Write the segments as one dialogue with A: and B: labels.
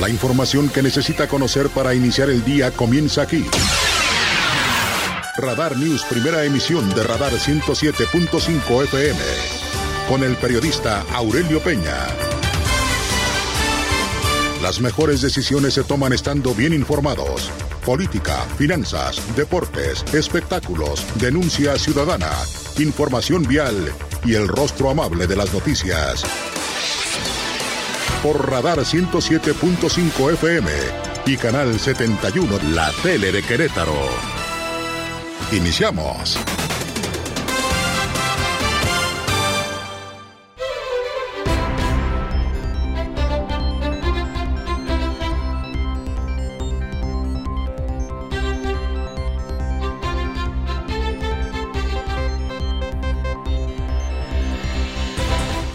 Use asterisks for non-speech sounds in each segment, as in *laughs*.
A: La información que necesita conocer para iniciar el día comienza aquí. Radar News, primera emisión de Radar 107.5 FM. Con el periodista Aurelio Peña. Las mejores decisiones se toman estando bien informados. Política, finanzas, deportes, espectáculos, denuncia ciudadana, información vial y el rostro amable de las noticias. Por Radar 107.5 FM y Canal 71, la tele de Querétaro. Iniciamos.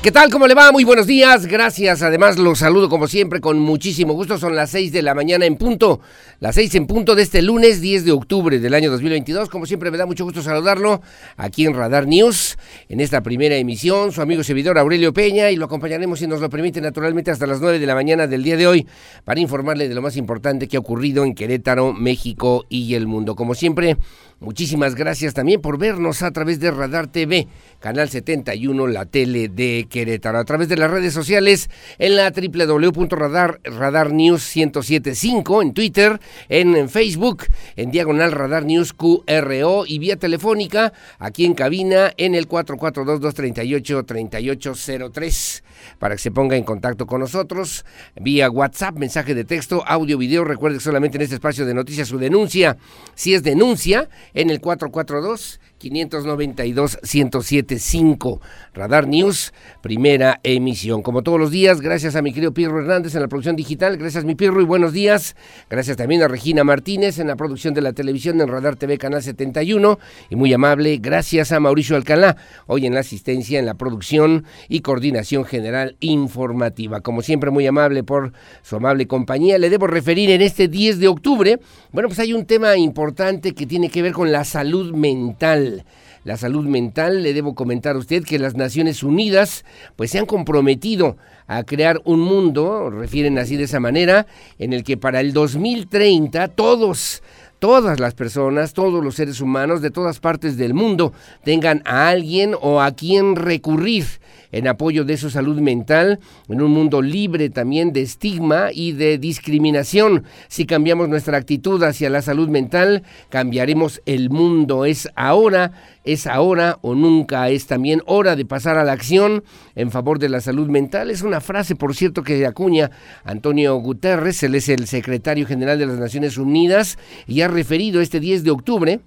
B: ¿Qué tal? ¿Cómo le va? Muy buenos días. Gracias. Además, los saludo como siempre con muchísimo gusto. Son las 6 de la mañana en punto. Las 6 en punto de este lunes 10 de octubre del año 2022. Como siempre, me da mucho gusto saludarlo aquí en Radar News. En esta primera emisión, su amigo servidor Aurelio Peña y lo acompañaremos, si nos lo permite, naturalmente hasta las 9 de la mañana del día de hoy para informarle de lo más importante que ha ocurrido en Querétaro, México y el mundo. Como siempre, Muchísimas gracias también por vernos a través de Radar TV, Canal 71, la tele de Querétaro, a través de las redes sociales en la www.radar, Radar News 1075, en Twitter, en Facebook, en Diagonal Radar News QRO y vía telefónica aquí en cabina en el 442-238-3803 para que se ponga en contacto con nosotros vía WhatsApp, mensaje de texto, audio, video. Recuerde solamente en este espacio de noticias su denuncia, si es denuncia, en el 442 592-1075. Radar News, primera emisión. Como todos los días, gracias a mi querido Pirro Hernández en la producción digital. Gracias, mi Pirro, y buenos días. Gracias también a Regina Martínez en la producción de la televisión en Radar TV Canal 71. Y muy amable, gracias a Mauricio Alcalá, hoy en la asistencia, en la producción y coordinación general informativa. Como siempre, muy amable por su amable compañía. Le debo referir en este 10 de octubre, bueno, pues hay un tema importante que tiene que ver con la salud mental la salud mental, le debo comentar a usted que las Naciones Unidas pues se han comprometido a crear un mundo, refieren así de esa manera, en el que para el 2030 todos todas las personas, todos los seres humanos de todas partes del mundo tengan a alguien o a quien recurrir en apoyo de su salud mental, en un mundo libre también de estigma y de discriminación. Si cambiamos nuestra actitud hacia la salud mental, cambiaremos el mundo. Es ahora, es ahora o nunca. Es también hora de pasar a la acción en favor de la salud mental. Es una frase, por cierto, que acuña Antonio Guterres, él es el secretario general de las Naciones Unidas y ha referido este 10 de octubre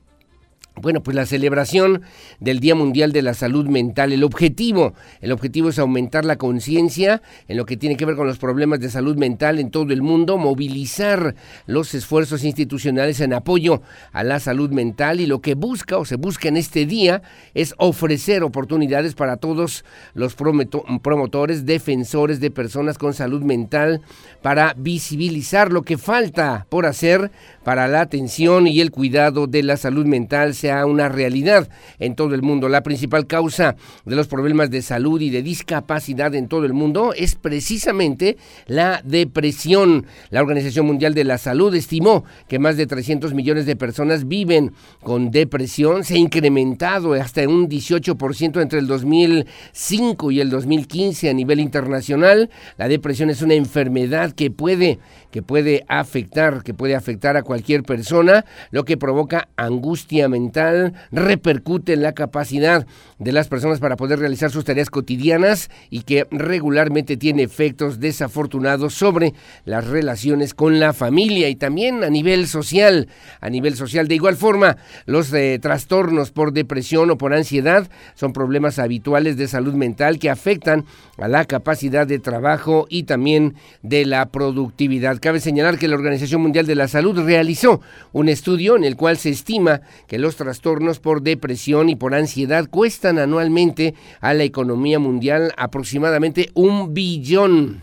B: bueno, pues la celebración del Día Mundial de la Salud Mental, el objetivo, el objetivo es aumentar la conciencia en lo que tiene que ver con los problemas de salud mental en todo el mundo, movilizar los esfuerzos institucionales en apoyo a la salud mental y lo que busca o se busca en este día es ofrecer oportunidades para todos los promotores, defensores de personas con salud mental para visibilizar lo que falta por hacer para la atención y el cuidado de la salud mental sea una realidad en todo el mundo. La principal causa de los problemas de salud y de discapacidad en todo el mundo es precisamente la depresión. La Organización Mundial de la Salud estimó que más de 300 millones de personas viven con depresión. Se ha incrementado hasta un 18% entre el 2005 y el 2015 a nivel internacional. La depresión es una enfermedad que puede que puede afectar, que puede afectar a cualquier persona, lo que provoca angustia mental, repercute en la capacidad de las personas para poder realizar sus tareas cotidianas y que regularmente tiene efectos desafortunados sobre las relaciones con la familia y también a nivel social, a nivel social. De igual forma, los eh, trastornos por depresión o por ansiedad son problemas habituales de salud mental que afectan a la capacidad de trabajo y también de la productividad. Cabe señalar que la Organización Mundial de la Salud realizó un estudio en el cual se estima que los trastornos por depresión y por ansiedad cuestan anualmente a la economía mundial aproximadamente un billón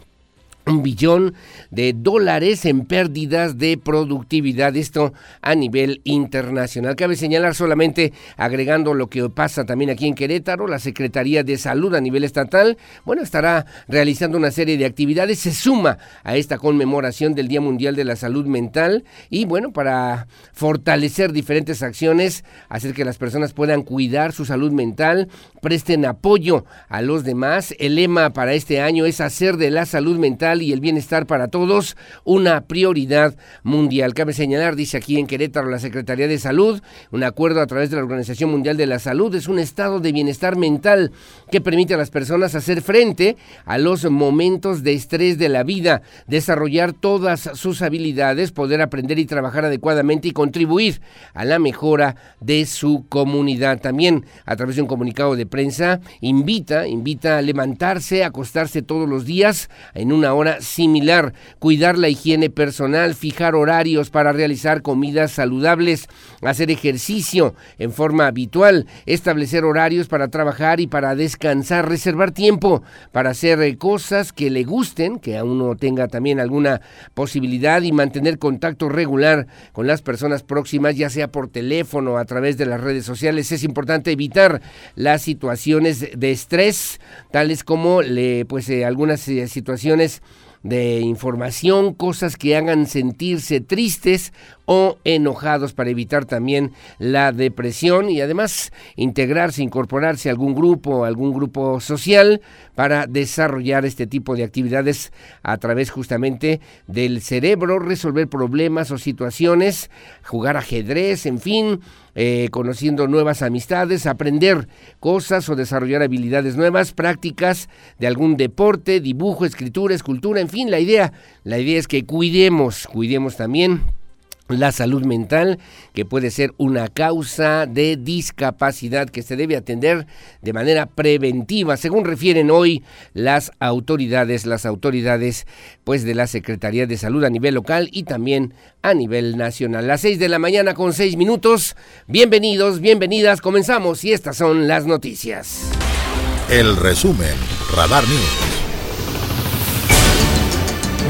B: un billón de dólares en pérdidas de productividad, esto a nivel internacional. Cabe señalar solamente, agregando lo que pasa también aquí en Querétaro, la Secretaría de Salud a nivel estatal, bueno, estará realizando una serie de actividades, se suma a esta conmemoración del Día Mundial de la Salud Mental y bueno, para fortalecer diferentes acciones, hacer que las personas puedan cuidar su salud mental, presten apoyo a los demás. El lema para este año es hacer de la salud mental y el bienestar para todos una prioridad mundial. Cabe señalar, dice aquí en Querétaro la Secretaría de Salud, un acuerdo a través de la Organización Mundial de la Salud es un estado de bienestar mental que permite a las personas hacer frente a los momentos de estrés de la vida, desarrollar todas sus habilidades, poder aprender y trabajar adecuadamente y contribuir a la mejora de su comunidad. También a través de un comunicado de prensa invita, invita a levantarse, acostarse todos los días en una hora similar, cuidar la higiene personal, fijar horarios para realizar comidas saludables, hacer ejercicio en forma habitual, establecer horarios para trabajar y para descansar, reservar tiempo para hacer eh, cosas que le gusten, que a uno tenga también alguna posibilidad y mantener contacto regular con las personas próximas, ya sea por teléfono o a través de las redes sociales. Es importante evitar las situaciones de estrés, tales como le, pues, eh, algunas eh, situaciones de información, cosas que hagan sentirse tristes o enojados para evitar también la depresión y además integrarse, incorporarse a algún grupo, algún grupo social para desarrollar este tipo de actividades a través justamente del cerebro, resolver problemas o situaciones, jugar ajedrez, en fin, eh, conociendo nuevas amistades, aprender cosas o desarrollar habilidades nuevas, prácticas de algún deporte, dibujo, escritura, escultura, en fin, la idea, la idea es que cuidemos, cuidemos también la salud mental, que puede ser una causa de discapacidad que se debe atender de manera preventiva, según refieren hoy las autoridades, las autoridades pues de la Secretaría de Salud a nivel local y también a nivel nacional. Las seis de la mañana con seis minutos. Bienvenidos, bienvenidas, comenzamos y estas son las noticias.
A: El resumen, Radar News.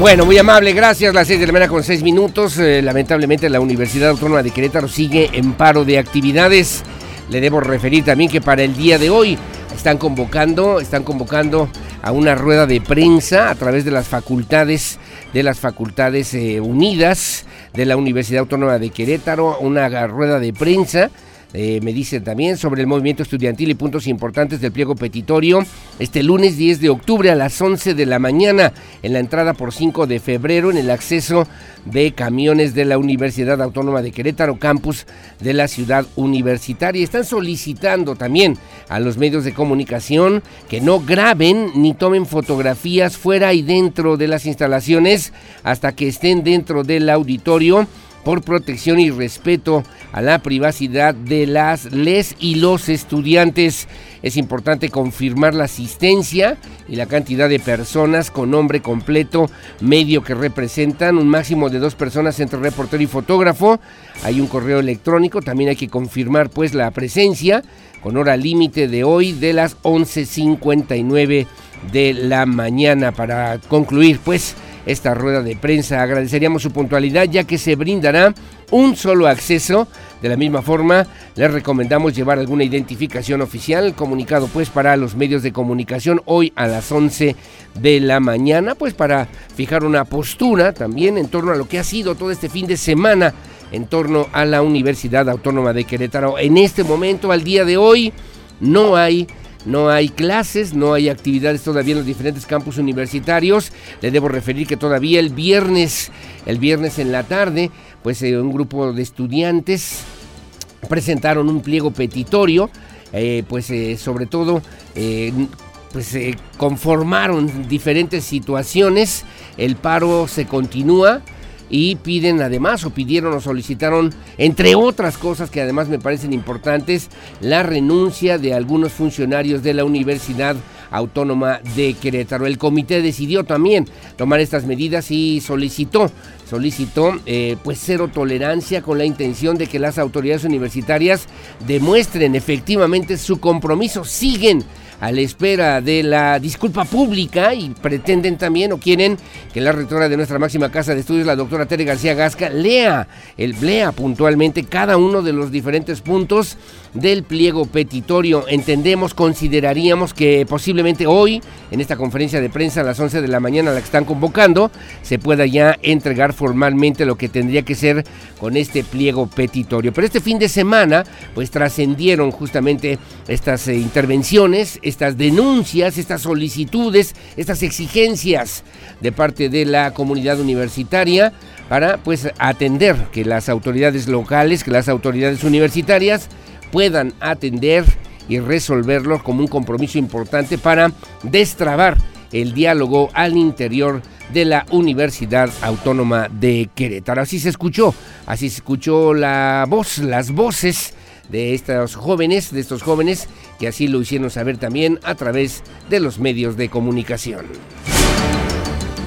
B: Bueno, muy amable, gracias. Las seis de la mañana con seis minutos. Eh, lamentablemente la Universidad Autónoma de Querétaro sigue en paro de actividades. Le debo referir también que para el día de hoy están convocando, están convocando a una rueda de prensa a través de las facultades, de las facultades eh, unidas de la Universidad Autónoma de Querétaro, una rueda de prensa eh, me dice también sobre el movimiento estudiantil y puntos importantes del pliego petitorio. Este lunes 10 de octubre a las 11 de la mañana en la entrada por 5 de febrero en el acceso de camiones de la Universidad Autónoma de Querétaro, campus de la ciudad universitaria. Están solicitando también a los medios de comunicación que no graben ni tomen fotografías fuera y dentro de las instalaciones hasta que estén dentro del auditorio por protección y respeto a la privacidad de las les y los estudiantes. Es importante confirmar la asistencia y la cantidad de personas con nombre completo, medio que representan, un máximo de dos personas entre reportero y fotógrafo. Hay un correo electrónico, también hay que confirmar pues la presencia con hora límite de hoy de las 11.59 de la mañana para concluir pues esta rueda de prensa. Agradeceríamos su puntualidad ya que se brindará un solo acceso. De la misma forma, les recomendamos llevar alguna identificación oficial, comunicado pues para los medios de comunicación hoy a las 11 de la mañana, pues para fijar una postura también en torno a lo que ha sido todo este fin de semana en torno a la Universidad Autónoma de Querétaro. En este momento, al día de hoy, no hay no hay clases, no hay actividades todavía en los diferentes campus universitarios. Le debo referir que todavía el viernes, el viernes en la tarde, pues eh, un grupo de estudiantes presentaron un pliego petitorio, eh, pues eh, sobre todo pues conformaron diferentes situaciones, el paro se continúa, y piden además o pidieron o solicitaron, entre otras cosas que además me parecen importantes, la renuncia de algunos funcionarios de la Universidad Autónoma de Querétaro. El comité decidió también tomar estas medidas y solicitó solicitó eh, pues cero tolerancia con la intención de que las autoridades universitarias demuestren efectivamente su compromiso. Siguen a la espera de la disculpa pública y pretenden también o quieren que la rectora de nuestra máxima casa de estudios, la doctora Tere García Gasca, lea, el, lea puntualmente cada uno de los diferentes puntos del pliego petitorio. Entendemos, consideraríamos que posiblemente hoy, en esta conferencia de prensa a las 11 de la mañana, la que están convocando, se pueda ya entregar formalmente lo que tendría que ser con este pliego petitorio. Pero este fin de semana, pues trascendieron justamente estas eh, intervenciones, estas denuncias, estas solicitudes, estas exigencias de parte de la comunidad universitaria para pues atender que las autoridades locales, que las autoridades universitarias puedan atender y resolverlo como un compromiso importante para destrabar el diálogo al interior de la Universidad Autónoma de Querétaro. Así se escuchó, así se escuchó la voz, las voces de estos jóvenes, de estos jóvenes que así lo hicieron saber también a través de los medios de comunicación.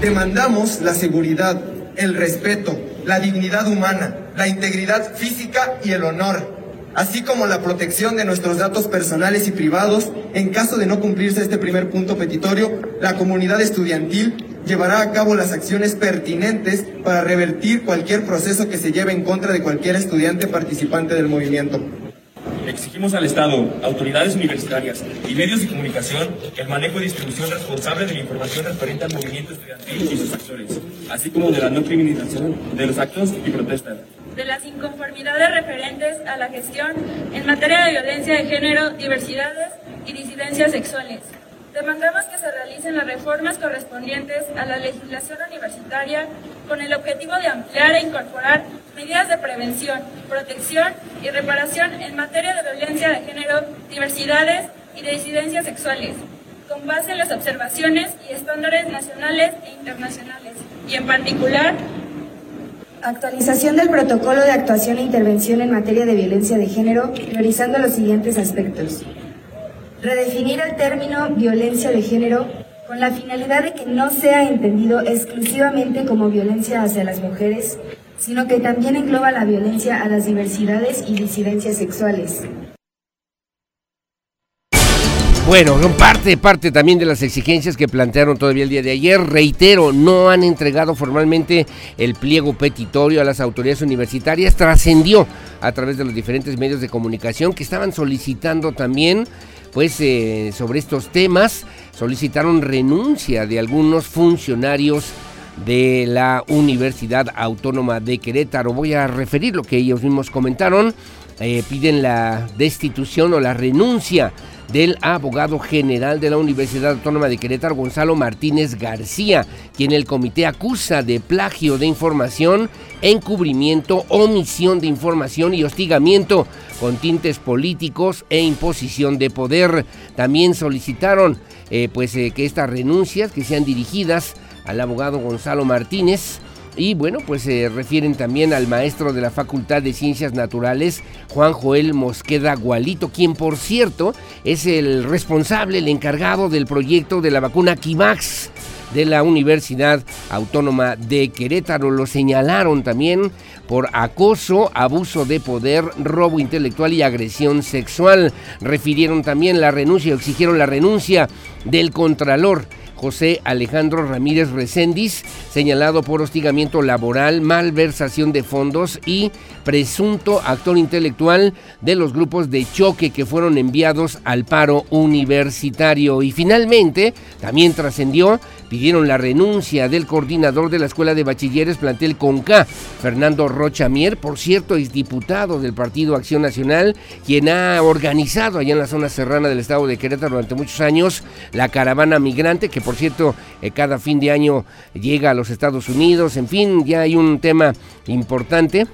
C: Demandamos la seguridad, el respeto, la dignidad humana, la integridad física y el honor así como la protección de nuestros datos personales y privados. En caso de no cumplirse este primer punto petitorio, la comunidad estudiantil llevará a cabo las acciones pertinentes para revertir cualquier proceso que se lleve en contra de cualquier estudiante participante del movimiento.
D: Exigimos al Estado, autoridades universitarias y medios de comunicación el manejo y distribución responsable de la información referente al movimiento estudiantil y sus actores, así como de la no criminalización de los actos y protestas
E: de las inconformidades referentes a la gestión en materia de violencia de género, diversidades y disidencias sexuales. Demandamos que se realicen las reformas correspondientes a la legislación universitaria con el objetivo de ampliar e incorporar medidas de prevención, protección y reparación en materia de violencia de género, diversidades y disidencias sexuales, con base en las observaciones y estándares nacionales e internacionales, y en particular
F: Actualización del protocolo de actuación e intervención en materia de violencia de género, priorizando los siguientes aspectos. Redefinir el término violencia de género con la finalidad de que no sea entendido exclusivamente como violencia hacia las mujeres, sino que también engloba la violencia a las diversidades y disidencias sexuales.
B: Bueno, parte, parte también de las exigencias que plantearon todavía el día de ayer. Reitero, no han entregado formalmente el pliego petitorio a las autoridades universitarias. Trascendió a través de los diferentes medios de comunicación que estaban solicitando también, pues, eh, sobre estos temas, solicitaron renuncia de algunos funcionarios de la Universidad Autónoma de Querétaro. Voy a referir lo que ellos mismos comentaron. Eh, piden la destitución o la renuncia del abogado general de la Universidad Autónoma de Querétaro, Gonzalo Martínez García, quien el comité acusa de plagio de información, encubrimiento, omisión de información y hostigamiento con tintes políticos e imposición de poder. También solicitaron eh, pues, eh, que estas renuncias que sean dirigidas al abogado Gonzalo Martínez y bueno, pues se refieren también al maestro de la Facultad de Ciencias Naturales, Juan Joel Mosqueda Gualito, quien por cierto es el responsable, el encargado del proyecto de la vacuna Kivax de la Universidad Autónoma de Querétaro. Lo señalaron también por acoso, abuso de poder, robo intelectual y agresión sexual. Refirieron también la renuncia, exigieron la renuncia del Contralor José Alejandro Ramírez Recendis, señalado por hostigamiento laboral, malversación de fondos y presunto actor intelectual de los grupos de choque que fueron enviados al paro universitario. Y finalmente, también trascendió, pidieron la renuncia del coordinador de la Escuela de Bachilleres Plantel Conca, Fernando Rocha Mier, por cierto, es diputado del Partido Acción Nacional, quien ha organizado allá en la zona serrana del estado de Querétaro durante muchos años la caravana migrante, que por cierto eh, cada fin de año llega a los Estados Unidos, en fin, ya hay un tema importante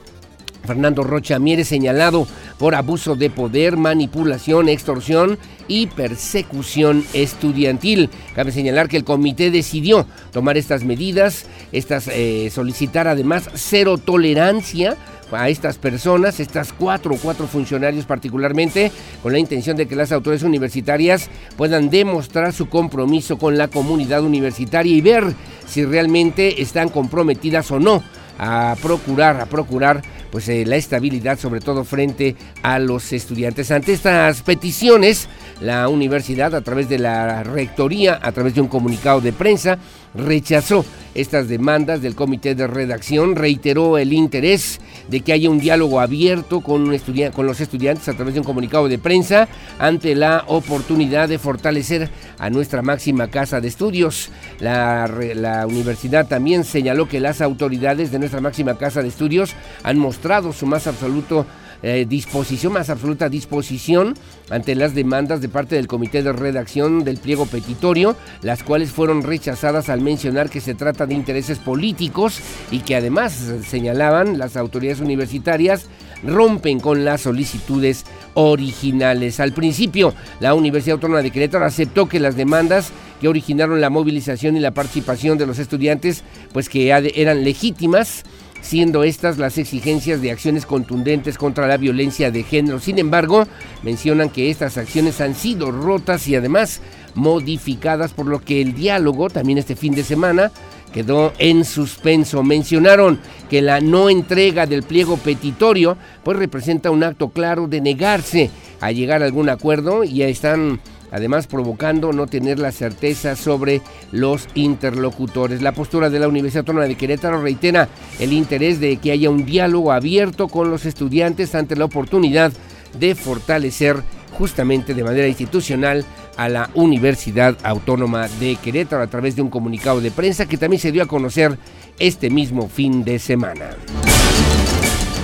B: Fernando Rocha Mieres señalado por abuso de poder, manipulación, extorsión y persecución estudiantil. Cabe señalar que el comité decidió tomar estas medidas, estas eh, solicitar además cero tolerancia a estas personas, estas cuatro cuatro funcionarios particularmente, con la intención de que las autoridades universitarias puedan demostrar su compromiso con la comunidad universitaria y ver si realmente están comprometidas o no a procurar, a procurar pues eh, la estabilidad sobre todo frente a los estudiantes. Ante estas peticiones, la universidad a través de la rectoría, a través de un comunicado de prensa, rechazó estas demandas del comité de redacción, reiteró el interés de que haya un diálogo abierto con, los estudiantes a través de un comunicado de prensa ante la oportunidad de fortalecer a nuestra máxima casa de estudios. La, la universidad también señaló que las autoridades de nuestra máxima casa de estudios han mostrado su más absoluto eh, disposición, más absoluta disposición ante las demandas de parte del comité de redacción del pliego petitorio, las cuales fueron rechazadas al mencionar que se trata de intereses políticos y que además señalaban las autoridades universitarias rompen con las solicitudes originales. Al principio, la Universidad Autónoma de Querétaro aceptó que las demandas que originaron la movilización y la participación de los estudiantes, pues que eran legítimas, siendo estas las exigencias de acciones contundentes contra la violencia de género. Sin embargo, mencionan que estas acciones han sido rotas y además modificadas, por lo que el diálogo, también este fin de semana, quedó en suspenso. Mencionaron que la no entrega del pliego petitorio pues representa un acto claro de negarse a llegar a algún acuerdo y ya están además provocando no tener la certeza sobre los interlocutores. La postura de la Universidad Autónoma de Querétaro reitera el interés de que haya un diálogo abierto con los estudiantes ante la oportunidad de fortalecer justamente de manera institucional a la Universidad Autónoma de Querétaro a través de un comunicado de prensa que también se dio a conocer este mismo fin de semana.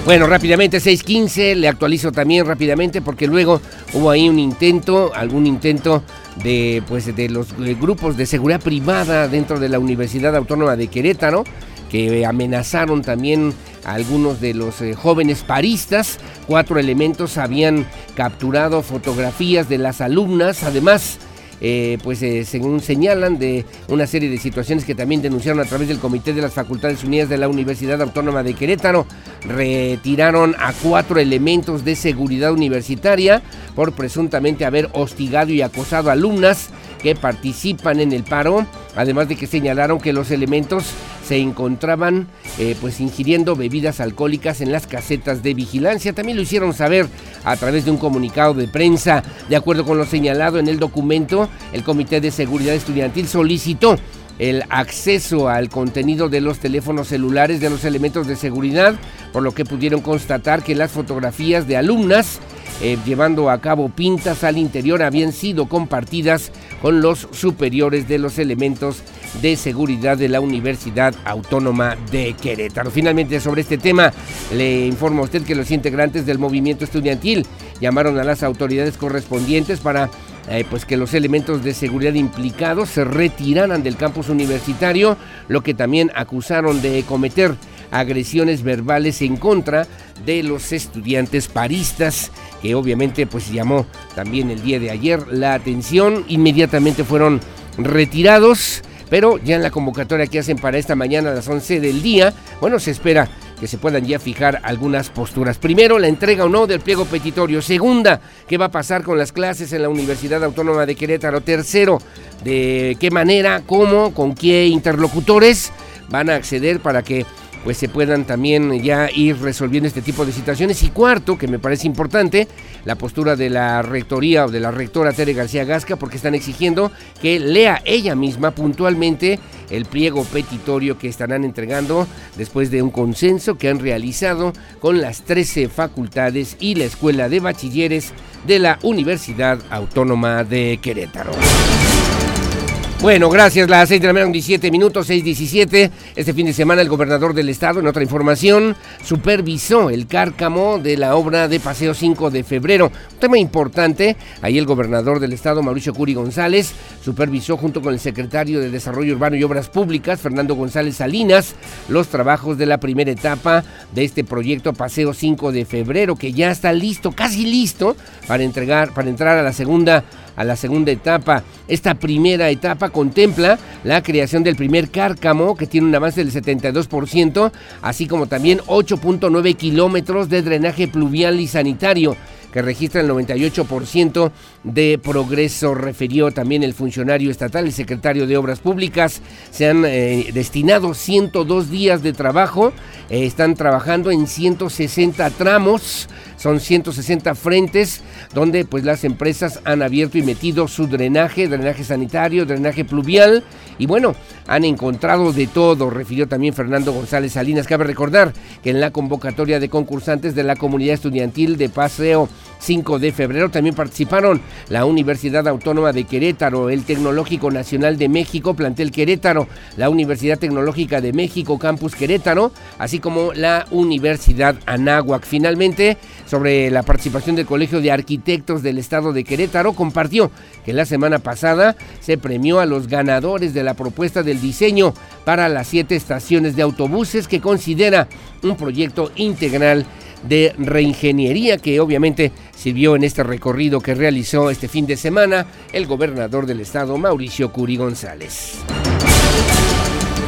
B: Bueno, rápidamente 6.15, le actualizo también rápidamente porque luego hubo ahí un intento, algún intento de pues de los grupos de seguridad privada dentro de la Universidad Autónoma de Querétaro que amenazaron también a algunos de los eh, jóvenes paristas. Cuatro elementos habían capturado fotografías de las alumnas, además eh, pues eh, según señalan de una serie de situaciones que también denunciaron a través del Comité de las Facultades Unidas de la Universidad Autónoma de Querétaro. Retiraron a cuatro elementos de seguridad universitaria por presuntamente haber hostigado y acosado a alumnas que participan en el paro, además de que señalaron que los elementos se encontraban eh, pues ingiriendo bebidas alcohólicas en las casetas de vigilancia. También lo hicieron saber a través de un comunicado de prensa. De acuerdo con lo señalado en el documento, el Comité de Seguridad Estudiantil solicitó el acceso al contenido de los teléfonos celulares de los elementos de seguridad, por lo que pudieron constatar que las fotografías de alumnas eh, llevando a cabo pintas al interior habían sido compartidas con los superiores de los elementos de seguridad de la Universidad Autónoma de Querétaro. Finalmente, sobre este tema, le informo a usted que los integrantes del movimiento estudiantil llamaron a las autoridades correspondientes para eh, pues que los elementos de seguridad implicados se retiraran del campus universitario, lo que también acusaron de cometer agresiones verbales en contra de los estudiantes paristas, que obviamente pues llamó también el día de ayer la atención. Inmediatamente fueron retirados, pero ya en la convocatoria que hacen para esta mañana a las 11 del día, bueno, se espera que se puedan ya fijar algunas posturas. Primero, la entrega o no del pliego petitorio. Segunda, qué va a pasar con las clases en la Universidad Autónoma de Querétaro. Tercero, de qué manera, cómo, con qué interlocutores van a acceder para que pues se puedan también ya ir resolviendo este tipo de situaciones. Y cuarto, que me parece importante, la postura de la rectoría o de la rectora Tere García Gasca, porque están exigiendo que lea ella misma puntualmente el pliego petitorio que estarán entregando después de un consenso que han realizado con las 13 facultades y la Escuela de Bachilleres de la Universidad Autónoma de Querétaro. Bueno, gracias. Las 6 de la mañana, 17 minutos, 6.17. Este fin de semana el gobernador del estado, en otra información, supervisó el cárcamo de la obra de Paseo 5 de febrero. Tema importante. Ahí el gobernador del estado, Mauricio Curi González, supervisó junto con el secretario de Desarrollo Urbano y Obras Públicas, Fernando González Salinas, los trabajos de la primera etapa de este proyecto Paseo 5 de febrero, que ya está listo, casi listo, para entregar, para entrar a la segunda a la segunda etapa. Esta primera etapa contempla la creación del primer cárcamo, que tiene un avance del 72%, así como también 8.9 kilómetros de drenaje pluvial y sanitario que registra el 98% de progreso, refirió también el funcionario estatal, el secretario de Obras Públicas. Se han eh, destinado 102 días de trabajo, eh, están trabajando en 160 tramos son 160 frentes donde pues las empresas han abierto y metido su drenaje, drenaje sanitario, drenaje pluvial y bueno, han encontrado de todo, refirió también Fernando González Salinas. Cabe recordar que en la convocatoria de concursantes de la comunidad estudiantil de Paseo 5 de febrero también participaron la Universidad Autónoma de Querétaro, el Tecnológico Nacional de México, Plantel Querétaro, la Universidad Tecnológica de México, Campus Querétaro, así como la Universidad Anáhuac. Finalmente, sobre la participación del Colegio de Arquitectos del Estado de Querétaro, compartió que la semana pasada se premió a los ganadores de la propuesta del diseño para las siete estaciones de autobuses que considera un proyecto integral de reingeniería que obviamente sirvió en este recorrido que realizó este fin de semana el gobernador del estado Mauricio Curi González.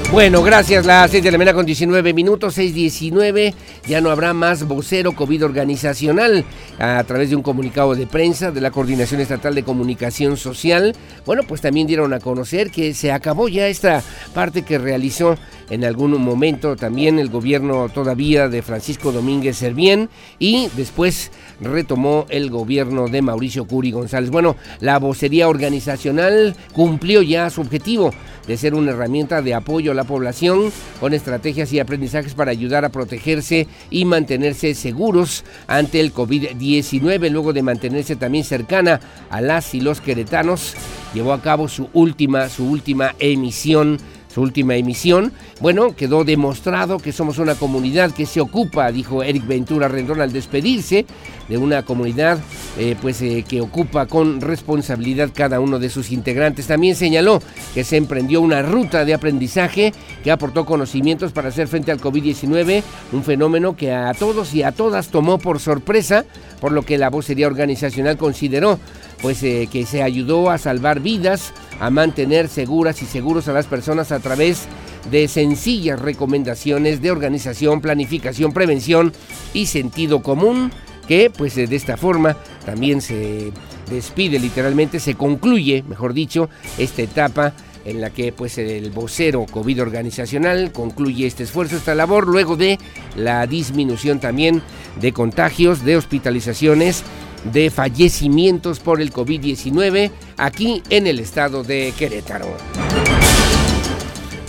B: Bueno, gracias. Las 6 de la mañana con 19 minutos, 6.19. Ya no habrá más vocero COVID organizacional a través de un comunicado de prensa de la Coordinación Estatal de Comunicación Social. Bueno, pues también dieron a conocer que se acabó ya esta parte que realizó en algún momento también el gobierno todavía de Francisco Domínguez Servién y después retomó el gobierno de Mauricio Curi González. Bueno, la vocería organizacional cumplió ya su objetivo de ser una herramienta de apoyo a la población con estrategias y aprendizajes para ayudar a protegerse y mantenerse seguros ante el COVID-19, luego de mantenerse también cercana a las y los queretanos, llevó a cabo su última, su última emisión última emisión. Bueno, quedó demostrado que somos una comunidad que se ocupa, dijo Eric Ventura Rendón al despedirse, de una comunidad eh, pues eh, que ocupa con responsabilidad cada uno de sus integrantes. También señaló que se emprendió una ruta de aprendizaje que aportó conocimientos para hacer frente al COVID-19, un fenómeno que a todos y a todas tomó por sorpresa, por lo que la vocería organizacional consideró pues eh, que se ayudó a salvar vidas, a mantener seguras y seguros a las personas a través de sencillas recomendaciones de organización, planificación, prevención y sentido común, que pues de esta forma también se despide literalmente, se concluye, mejor dicho, esta etapa en la que pues el vocero COVID organizacional concluye este esfuerzo, esta labor, luego de la disminución también de contagios, de hospitalizaciones de fallecimientos por el COVID-19 aquí en el estado de Querétaro.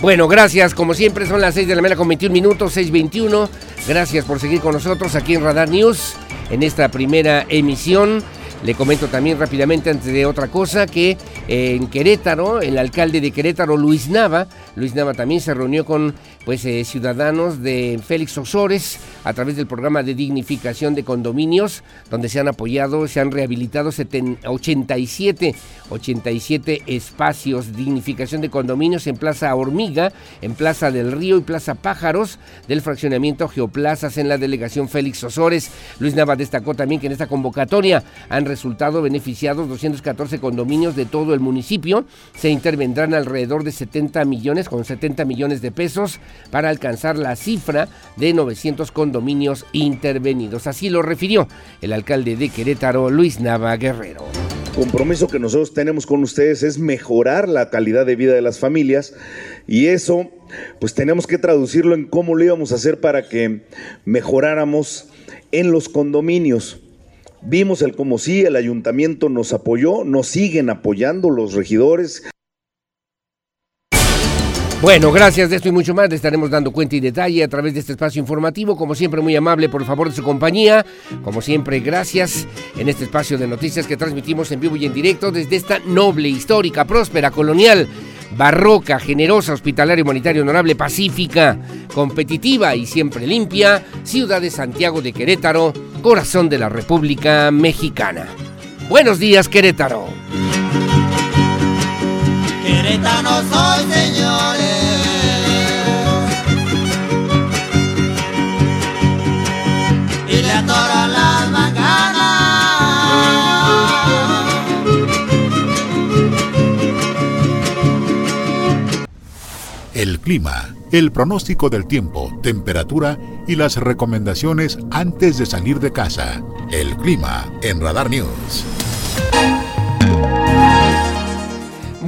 B: Bueno, gracias. Como siempre, son las 6 de la mañana con 21 minutos, 6.21. Gracias por seguir con nosotros aquí en Radar News en esta primera emisión. Le comento también rápidamente, antes de otra cosa, que en Querétaro, el alcalde de Querétaro, Luis Nava, Luis Nava también se reunió con pues, eh, ciudadanos de Félix Osores a través del programa de dignificación de condominios, donde se han apoyado, se han rehabilitado 87, 87 espacios, dignificación de condominios en Plaza Hormiga, en Plaza del Río y Plaza Pájaros del fraccionamiento Geoplazas en la delegación Félix Osores. Luis Nava destacó también que en esta convocatoria han resultado beneficiados 214 condominios de todo el municipio. Se intervendrán alrededor de 70 millones, con 70 millones de pesos, para alcanzar la cifra de 900 condominios intervenidos. Así lo refirió el alcalde de Querétaro, Luis Nava Guerrero
G: compromiso que nosotros tenemos con ustedes es mejorar la calidad de vida de las familias y eso pues tenemos que traducirlo en cómo lo íbamos a hacer para que mejoráramos en los condominios. Vimos el como sí, el ayuntamiento nos apoyó, nos siguen apoyando los regidores.
B: Bueno, gracias de esto y mucho más. Le estaremos dando cuenta y detalle a través de este espacio informativo. Como siempre, muy amable por favor de su compañía. Como siempre, gracias en este espacio de noticias que transmitimos en vivo y en directo desde esta noble, histórica, próspera, colonial, barroca, generosa, hospitalaria, humanitaria, honorable, pacífica, competitiva y siempre limpia, ciudad de Santiago de Querétaro, corazón de la República Mexicana. Buenos días, Querétaro.
H: Soy, señores. Y le las manganas.
A: El clima, el pronóstico del tiempo, temperatura y las recomendaciones antes de salir de casa. El clima en Radar News.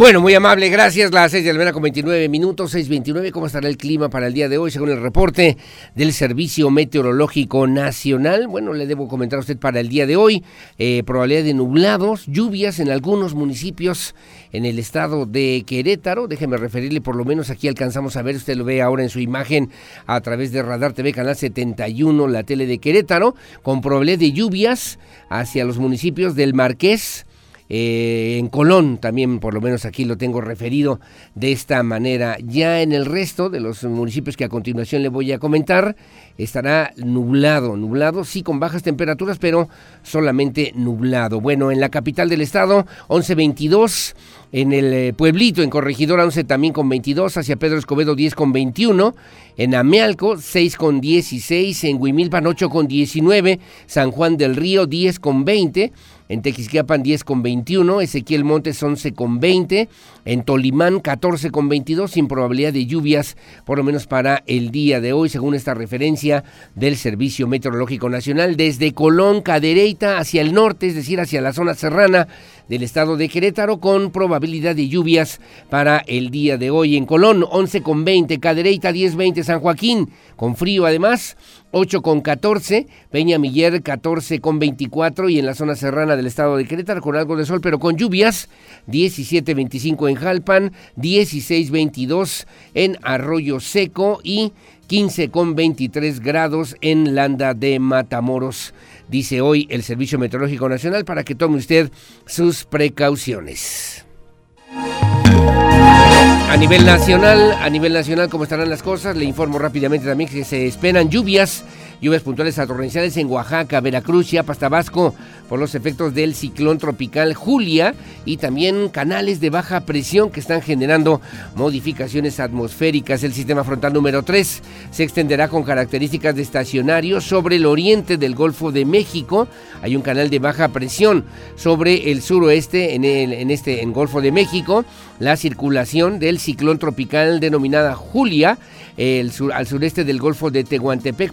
B: Bueno, muy amable, gracias. Las 6 de la mañana con 29 minutos, 6.29. ¿Cómo estará el clima para el día de hoy? Según el reporte del Servicio Meteorológico Nacional. Bueno, le debo comentar a usted para el día de hoy. Eh, probabilidad de nublados, lluvias en algunos municipios en el estado de Querétaro. Déjeme referirle, por lo menos aquí alcanzamos a ver, usted lo ve ahora en su imagen a través de Radar TV, Canal 71, la tele de Querétaro, con probabilidad de lluvias hacia los municipios del Marqués. Eh, en Colón también, por lo menos aquí lo tengo referido de esta manera. Ya en el resto de los municipios que a continuación le voy a comentar, estará nublado, nublado, sí con bajas temperaturas, pero solamente nublado. Bueno, en la capital del estado, 11.22, en el eh, pueblito, en Corregidora 11 también con 22, hacia Pedro Escobedo 10 con 21, en Amealco 6 con 16, en Huimilpan 8 con 19, San Juan del Río 10 con 20, en Tequisquiapan 10 con 21, Ezequiel Montes 11 con 20, en Tolimán 14 con 22, sin probabilidad de lluvias, por lo menos para el día de hoy, según esta referencia del Servicio Meteorológico Nacional, desde Colón, Cadereyta hacia el norte, es decir, hacia la zona serrana del estado de Querétaro, con probabilidad de lluvias para el día de hoy. En Colón 11 con 20, Cadereyta 10 20, San Joaquín con frío además, 8 con 14, Peña Miller 14 con 24 y en la zona serrana del estado de Querétaro con algo de sol pero con lluvias, 17 25 en Jalpan, 16 22 en Arroyo Seco y 15 con 23 grados en Landa de Matamoros, dice hoy el Servicio Meteorológico Nacional para que tome usted sus precauciones. A nivel nacional, a nivel nacional, ¿cómo estarán las cosas? Le informo rápidamente también que se esperan lluvias, lluvias puntuales a torrenciales en Oaxaca, Veracruz, Chiapas, Tabasco, por los efectos del ciclón tropical Julia y también canales de baja presión que están generando modificaciones atmosféricas. El sistema frontal número 3 se extenderá con características de estacionario sobre el oriente del Golfo de México. Hay un canal de baja presión sobre el suroeste en, el, este en Golfo de México. La circulación del ciclón tropical denominada Julia al sureste del Golfo de Tehuantepec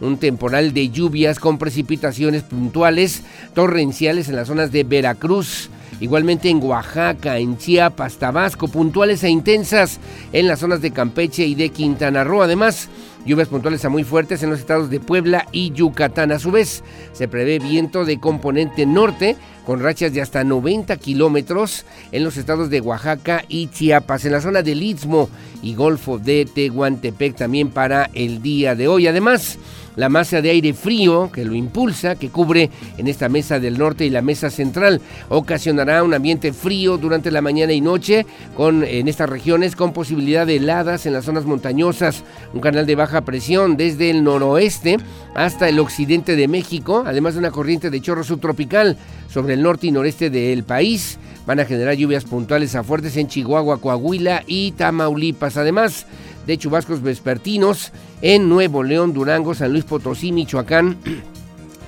B: un temporal de lluvias con precipitaciones puntuales torrenciales en las zonas de Veracruz. Igualmente en Oaxaca, en Chiapas, Tabasco, puntuales e intensas en las zonas de Campeche y de Quintana Roo. Además, lluvias puntuales a muy fuertes en los estados de Puebla y Yucatán. A su vez, se prevé viento de componente norte con rachas de hasta 90 kilómetros en los estados de Oaxaca y Chiapas, en la zona del Istmo y Golfo de Tehuantepec también para el día de hoy. Además, la masa de aire frío que lo impulsa, que cubre en esta mesa del norte y la mesa central, ocasionará un ambiente frío durante la mañana y noche con, en estas regiones con posibilidad de heladas en las zonas montañosas, un canal de baja presión desde el noroeste hasta el occidente de México, además de una corriente de chorro subtropical sobre el norte y noreste del país. Van a generar lluvias puntuales a fuertes en Chihuahua, Coahuila y Tamaulipas. Además, de chubascos vespertinos en Nuevo León, Durango, San Luis Potosí, Michoacán.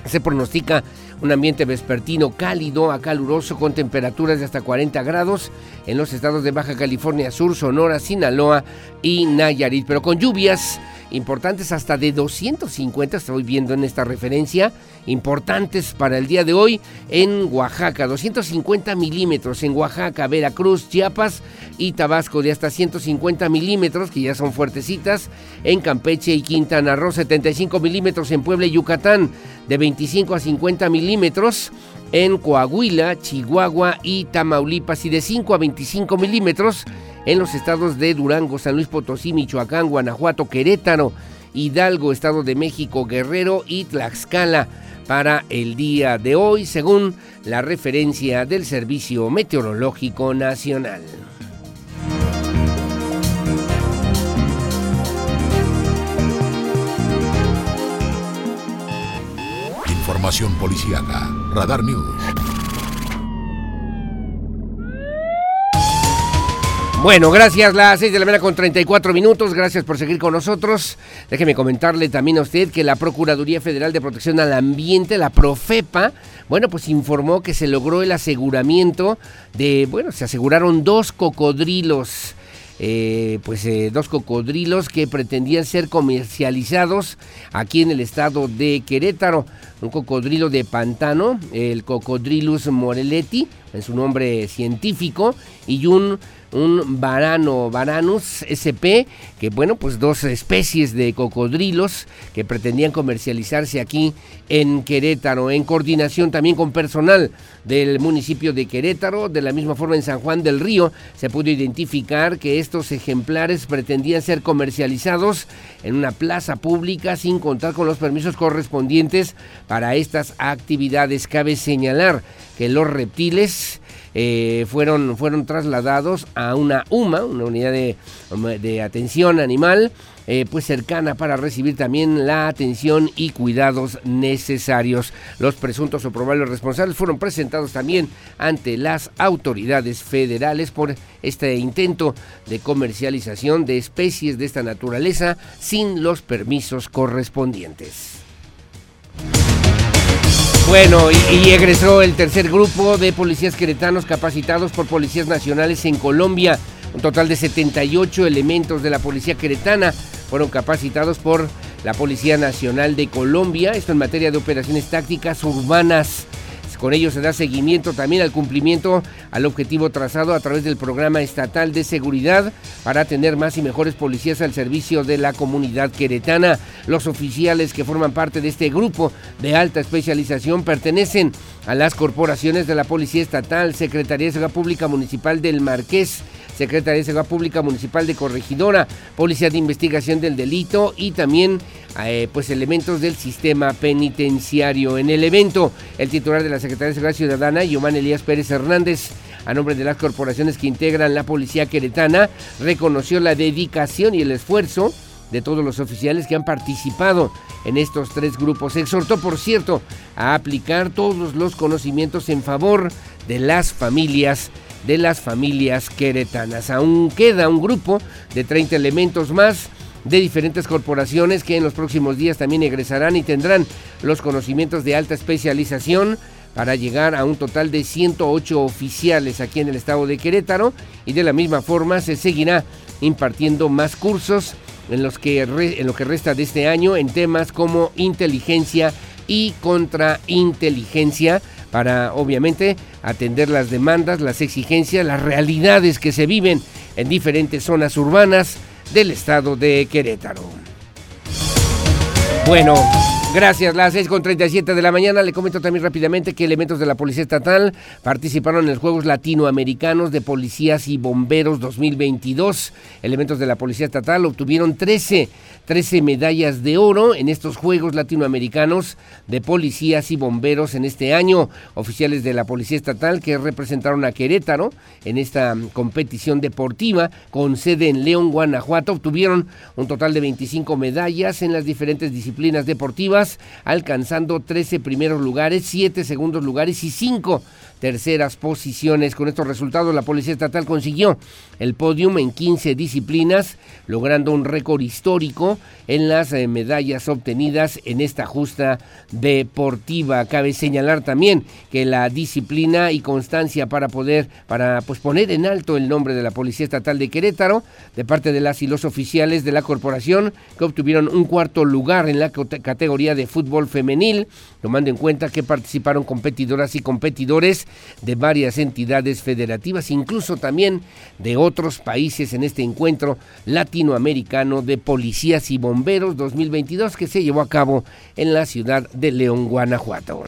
B: Se pronostica un ambiente vespertino cálido a caluroso con temperaturas de hasta 40 grados en los estados de Baja California Sur, Sonora, Sinaloa y Nayarit, pero con lluvias importantes hasta de 250, estoy viendo en esta referencia, importantes para el día de hoy en Oaxaca, 250 milímetros en Oaxaca, Veracruz, Chiapas y Tabasco de hasta 150 milímetros, que ya son fuertecitas, en Campeche y Quintana Roo, 75 milímetros en Puebla y Yucatán, de 25 a 50 milímetros en Coahuila, Chihuahua y Tamaulipas y de 5 a 25 milímetros en los estados de Durango, San Luis Potosí, Michoacán, Guanajuato, Querétaro, Hidalgo, Estado de México, Guerrero y Tlaxcala para el día de hoy, según la referencia del Servicio Meteorológico Nacional.
A: Información policíaca. Radar News.
B: Bueno, gracias, las 6 de la mañana con 34 minutos, gracias por seguir con nosotros. Déjeme comentarle también a usted que la Procuraduría Federal de Protección al Ambiente, la Profepa, bueno, pues informó que se logró el aseguramiento de, bueno, se aseguraron dos cocodrilos eh, pues eh, dos cocodrilos que pretendían ser comercializados aquí en el estado de Querétaro. Un cocodrilo de pantano, el Cocodrilus moreleti, en su nombre científico, y un un varano, varanus sp, que bueno, pues dos especies de cocodrilos que pretendían comercializarse aquí en Querétaro, en coordinación también con personal del municipio de Querétaro, de la misma forma en San Juan del Río, se pudo identificar que estos ejemplares pretendían ser comercializados en una plaza pública sin contar con los permisos correspondientes para estas actividades. Cabe señalar que los reptiles eh, fueron, fueron trasladados a una UMA, una unidad de, atención animal, eh, pues cercana para recibir también la atención y cuidados necesarios. Los presuntos o probables responsables fueron presentados también ante las autoridades federales por este intento de comercialización de especies de esta naturaleza sin los permisos correspondientes. Bueno, y, egresó el tercer grupo de policías queretanos capacitados por policías nacionales en Colombia. Un total de 78 elementos de la policía queretana fueron capacitados por la Policía Nacional de Colombia, esto en materia de operaciones tácticas urbanas. Con ello se da seguimiento también al cumplimiento al objetivo trazado a través del programa estatal de seguridad para tener más y mejores policías al servicio de la comunidad queretana. Los oficiales que forman parte de este grupo de alta especialización pertenecen a las corporaciones de la Policía Estatal, Secretaría de Seguridad Pública Municipal del Marqués, Secretaría de Seguridad Pública Municipal de Corregidora, Policía de Investigación del Delito y también eh, pues elementos del sistema penitenciario. En el evento, el titular de la Secretaría de Seguridad Ciudadana, Yomán Elías Pérez Hernández, a nombre de las corporaciones que integran la Policía Queretana, reconoció la dedicación y el esfuerzo de todos los oficiales que han participado en estos tres grupos. Exhortó, por cierto, a aplicar todos los conocimientos en favor de las familias de las familias queretanas. Aún queda un grupo de 30 elementos más de diferentes corporaciones que en los próximos días también egresarán y tendrán los conocimientos de alta especialización para llegar a un total de 108 oficiales aquí en el estado de Querétaro y de la misma forma se seguirá impartiendo más cursos en, los que en lo que resta de este año en temas como inteligencia y contrainteligencia para obviamente atender las demandas, las exigencias, las realidades que se viven en diferentes zonas urbanas del estado de Querétaro. Bueno, Gracias, las 6.37 de la mañana. Le comento también rápidamente que elementos de la Policía Estatal participaron en los Juegos Latinoamericanos de Policías y Bomberos 2022. Elementos de la Policía Estatal obtuvieron 13, 13 medallas de oro en estos Juegos Latinoamericanos de Policías y Bomberos en este año. Oficiales de la Policía Estatal que representaron a Querétaro en esta competición deportiva con sede en León, Guanajuato, obtuvieron un total de 25 medallas en las diferentes disciplinas deportivas alcanzando 13 primeros lugares, 7 segundos lugares y 5 terceras posiciones. Con estos resultados, la Policía Estatal consiguió el podium en 15 disciplinas, logrando un récord histórico en las eh, medallas obtenidas en esta justa deportiva. Cabe señalar también que la disciplina y constancia para poder, para pues, poner en alto el nombre de la Policía Estatal de Querétaro, de parte de las y los oficiales de la corporación, que obtuvieron un cuarto lugar en la categoría de fútbol femenil, tomando en cuenta que participaron competidoras y competidores de varias entidades federativas, incluso también de otros países en este encuentro latinoamericano de policías y bomberos 2022 que se llevó a cabo en la ciudad de León, Guanajuato.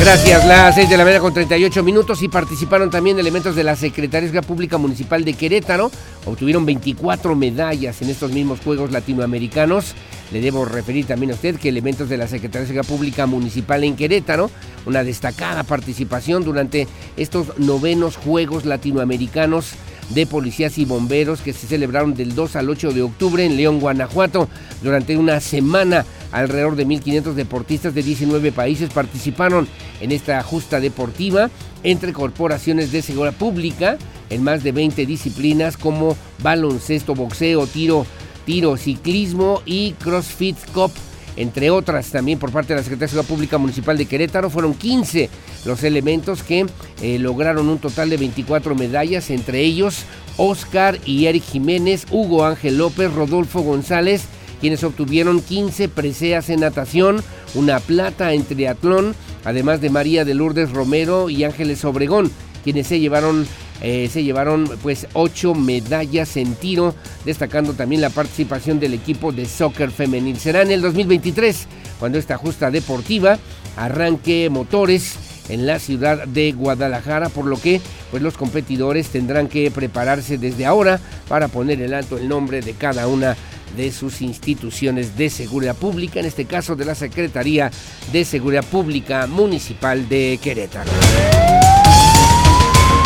B: Gracias, las 6 de la mañana con 38 minutos y participaron también elementos de la Secretaría Pública Municipal de Querétaro. Obtuvieron 24 medallas en estos mismos Juegos Latinoamericanos. Le debo referir también a usted que elementos de la Secretaría Pública Municipal en Querétaro, una destacada participación durante estos novenos Juegos Latinoamericanos de policías y bomberos que se celebraron del 2 al 8 de octubre en León, Guanajuato. Durante una semana, alrededor de 1.500 deportistas de 19 países participaron en esta justa deportiva entre corporaciones de seguridad pública en más de 20 disciplinas como baloncesto, boxeo, tiro, tiro, ciclismo y CrossFit Cup entre otras también por parte de la Secretaría de Ciudad Pública Municipal de Querétaro. Fueron 15 los elementos que eh, lograron un total de 24 medallas, entre ellos Oscar y Eric Jiménez, Hugo Ángel López, Rodolfo González, quienes obtuvieron 15 preseas en natación, una plata en triatlón, además de María de Lourdes Romero y Ángeles Obregón, quienes se llevaron eh, se llevaron pues ocho medallas en tiro, destacando también la participación del equipo de soccer femenil. Será en el 2023 cuando esta justa deportiva arranque motores en la ciudad de Guadalajara, por lo que pues los competidores tendrán que prepararse desde ahora para poner el alto el nombre de cada una de sus instituciones de seguridad pública, en este caso de la Secretaría de Seguridad Pública Municipal de Querétaro.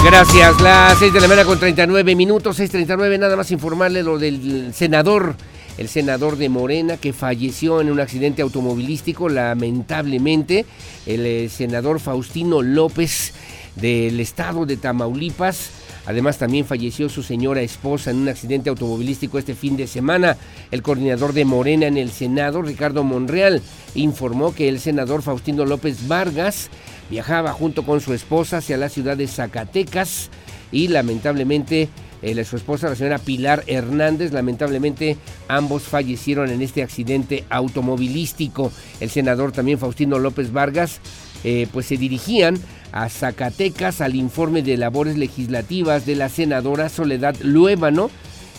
B: Gracias, las 6 de la mañana con 39 minutos, 6.39, nada más informarle lo del senador, el senador de Morena que falleció en un accidente automovilístico, lamentablemente, el eh, senador Faustino López del estado de Tamaulipas. Además también falleció su señora esposa en un accidente automovilístico este fin de semana. El coordinador de Morena en el Senado, Ricardo Monreal, informó que el senador Faustino López Vargas Viajaba junto con su esposa hacia la ciudad de Zacatecas y lamentablemente eh, su esposa, la señora Pilar Hernández, lamentablemente ambos fallecieron en este accidente automovilístico. El senador también Faustino López Vargas, eh, pues se dirigían a Zacatecas al informe de labores legislativas de la senadora Soledad Luébano.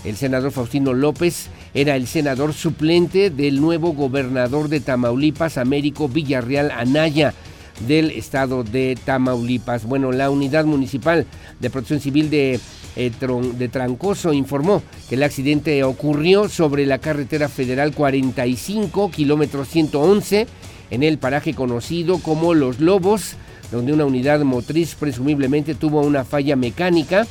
B: El senador Faustino López era el senador suplente del nuevo gobernador de Tamaulipas, Américo Villarreal Anaya del estado de Tamaulipas. Bueno, la Unidad Municipal de Protección Civil de, eh, Trancoso informó que el accidente ocurrió sobre la carretera federal 45, kilómetro 111, en el paraje conocido como Los Lobos, donde una unidad motriz presumiblemente tuvo una falla mecánica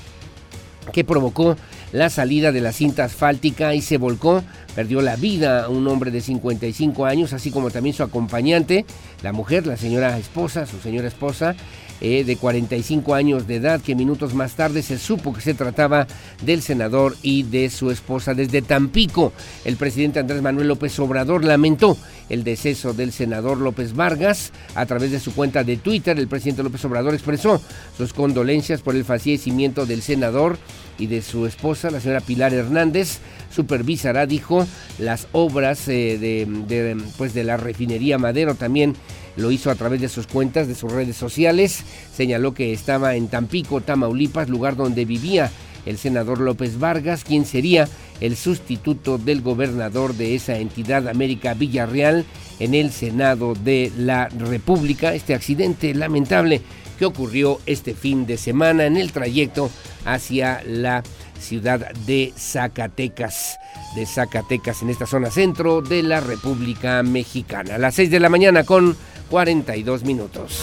B: que provocó la salida de la cinta asfáltica y se volcó. Perdió la vida un hombre de 55 años, así como también su acompañante, la mujer, la señora esposa, su señora esposa, eh, de 45 años de edad, que minutos más tarde se supo que se trataba del senador y de su esposa. Desde Tampico, el presidente Andrés Manuel López Obrador lamentó el deceso del senador López Vargas. A través de su cuenta de Twitter, el presidente López Obrador expresó sus condolencias por el fallecimiento del senador y de su esposa, la señora Pilar Hernández, supervisará, dijo, las obras eh, de, pues de la refinería Madero. También lo hizo a través de sus cuentas, de sus redes sociales. Señaló que estaba en Tampico, Tamaulipas, lugar donde vivía el senador López Vargas, quien sería el sustituto del gobernador de esa entidad, América Villarreal, en el Senado de la República. Este accidente lamentable que ocurrió este fin de semana en el trayecto hacia la ciudad de Zacatecas, de Zacatecas en esta zona centro de la República Mexicana. A las 6 de la mañana con 42 minutos.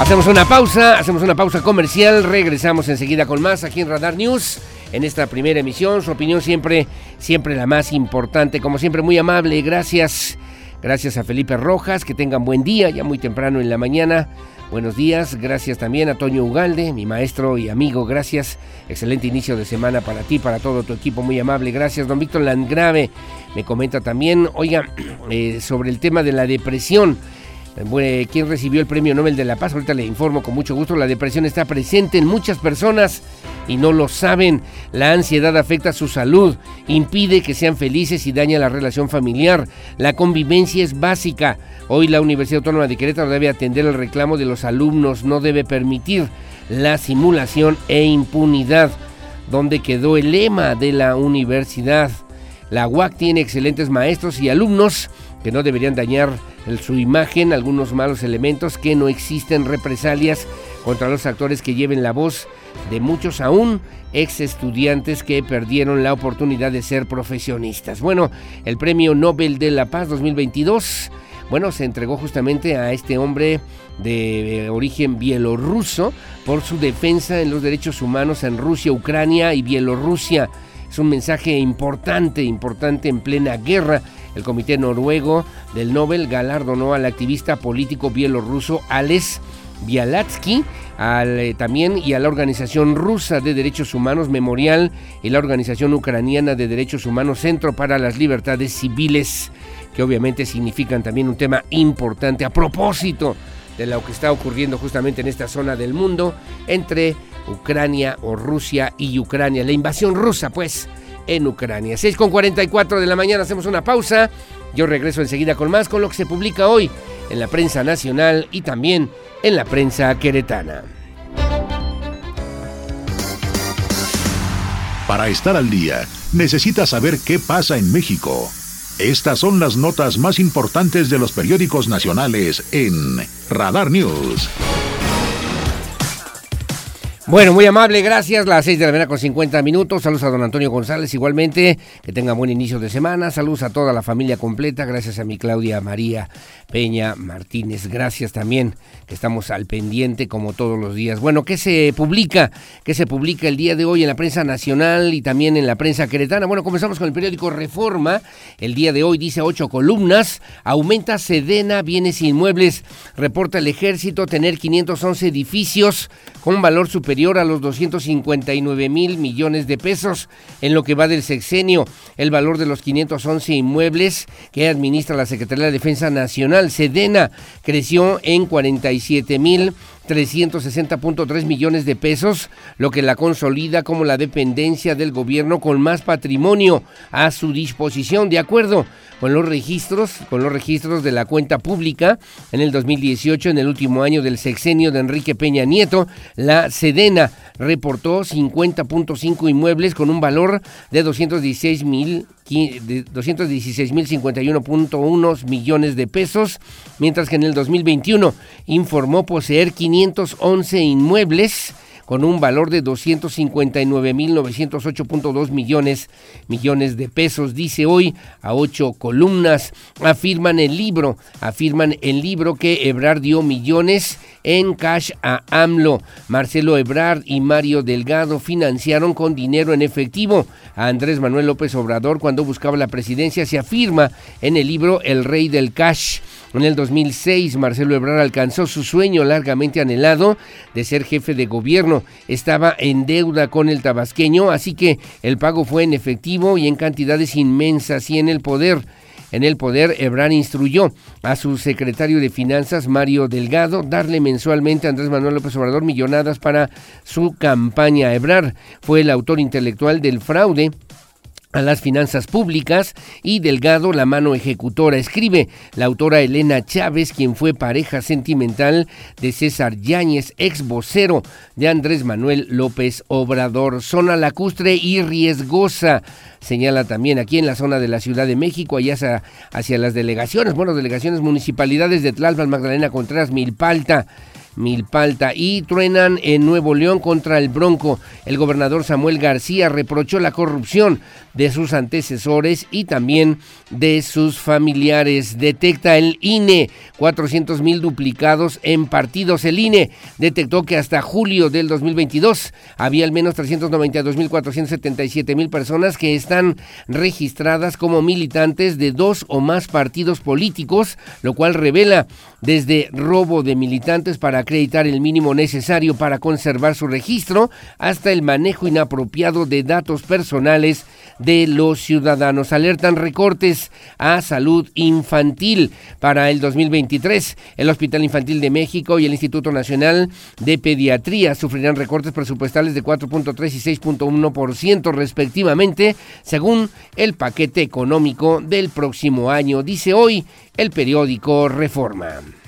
B: Hacemos una pausa, hacemos una pausa comercial, regresamos enseguida con más aquí en Radar News. En esta primera emisión, su opinión siempre, siempre la más importante, como siempre muy amable, gracias. Gracias a Felipe Rojas, que tengan buen día, ya muy temprano en la mañana. Buenos días, gracias también a Toño Ugalde, mi maestro y amigo, gracias. Excelente inicio de semana para ti, para todo tu equipo, muy amable, gracias. Don Víctor Landgrave me comenta también, oiga, *clears throat* eh, sobre el tema de la depresión. ¿Quién recibió el Premio Nobel de la Paz? Ahorita le informo con mucho gusto. La depresión está presente en muchas personas y no lo saben. La ansiedad afecta su salud, impide que sean felices y daña la relación familiar. La convivencia es básica. Hoy la Universidad Autónoma de Querétaro debe atender el reclamo de los alumnos, no debe permitir la simulación e impunidad. Donde quedó el lema de la universidad? La UAC tiene excelentes maestros y alumnos que no deberían dañar su imagen, algunos malos elementos, que no existen represalias contra los actores que lleven la voz de muchos aún ex estudiantes que perdieron la oportunidad de ser profesionistas. Bueno, el Premio Nobel de la Paz 2022, bueno, se entregó justamente a este hombre de eh, origen bielorruso por su defensa en los derechos humanos en Rusia, Ucrania y Bielorrusia. Es un mensaje importante, importante en plena guerra el Comité Noruego del Nobel galardonó al activista político bielorruso Ales Bialatsky eh, también y a la Organización Rusa de Derechos Humanos Memorial y la Organización Ucraniana de Derechos Humanos Centro para las Libertades Civiles. que obviamente significan también un tema importante a propósito de lo que está ocurriendo justamente en esta zona del mundo entre Ucrania o Rusia y Ucrania. La invasión rusa, pues, en Ucrania. 6 con 44 de la mañana, hacemos una pausa. Yo regreso enseguida con más, con lo que se publica hoy en la prensa nacional y también en la prensa queretana.
A: Para estar al día, necesita saber qué pasa en México. Estas son las notas más importantes de los periódicos nacionales en Radar News.
B: Bueno, muy amable, gracias. Las 6 de la mañana con 50 minutos. Saludos a don Antonio González igualmente. Que tenga buen inicio de semana. Saludos a toda la familia completa. Gracias a mi Claudia María Peña Martínez. Gracias también, que estamos al pendiente como todos los días. Bueno, ¿qué se publica? ¿Qué se publica el día de hoy en la prensa nacional y también en la prensa queretana? Bueno, comenzamos con el periódico Reforma. El día de hoy dice ocho columnas. Aumenta Sedena, bienes inmuebles. Reporta el ejército tener 511 edificios con valor superior a los 259 mil millones de pesos en lo que va del sexenio. El valor de los 511 inmuebles que administra la Secretaría de Defensa Nacional, Sedena, creció en 47 mil 360.3 millones de pesos, lo que la consolida como la dependencia del gobierno con más patrimonio a su disposición, de acuerdo con los registros, con los registros de la cuenta pública en el 2018, en el último año del sexenio de Enrique Peña Nieto, la Sedena reportó 50.5 inmuebles con un valor de 216 mil de 216.051.1 millones de pesos, mientras que en el 2021 informó poseer 511 inmuebles con un valor de 259.908.2 millones, millones de pesos. Dice hoy a ocho columnas. Afirman el libro, afirman el libro que Ebrard dio millones en cash a AMLO. Marcelo Ebrard y Mario Delgado financiaron con dinero en efectivo a Andrés Manuel López Obrador cuando buscaba la presidencia. Se afirma en el libro El Rey del Cash. En el 2006, Marcelo Ebrard alcanzó su sueño largamente anhelado de ser jefe de gobierno. Estaba en deuda con el tabasqueño, así que el pago fue en efectivo y en cantidades inmensas y en el poder. En el poder, Ebrard instruyó a su secretario de Finanzas, Mario Delgado, darle mensualmente a Andrés Manuel López Obrador millonadas para su campaña. Ebrard fue el autor intelectual del fraude a las finanzas públicas y Delgado la mano ejecutora. Escribe la autora Elena Chávez, quien fue pareja sentimental de César Yáñez, ex vocero de Andrés Manuel López Obrador. Zona lacustre y riesgosa. Señala también aquí en la zona de la Ciudad de México, allá hacia, las delegaciones, bueno, delegaciones municipalidades de Tlalpan, Magdalena Contreras, Milpalta. Milpalta y truenan en Nuevo León contra el Bronco. El gobernador Samuel García reprochó la corrupción de sus antecesores y también de sus familiares. Detecta el INE 400 mil duplicados en partidos. El INE detectó que hasta julio del 2022 había al menos 392 mil 477 mil personas que están registradas como militantes de dos o más partidos políticos, lo cual revela desde robo de militantes para acreditar el mínimo necesario para conservar su registro hasta el manejo inapropiado de datos personales de los ciudadanos. Alertan recortes a salud infantil para el 2023. El Hospital Infantil de México y el Instituto Nacional de Pediatría sufrirán recortes presupuestales de 4.3 y 6.1% respectivamente, según el paquete económico del próximo año, dice hoy el periódico Reforma.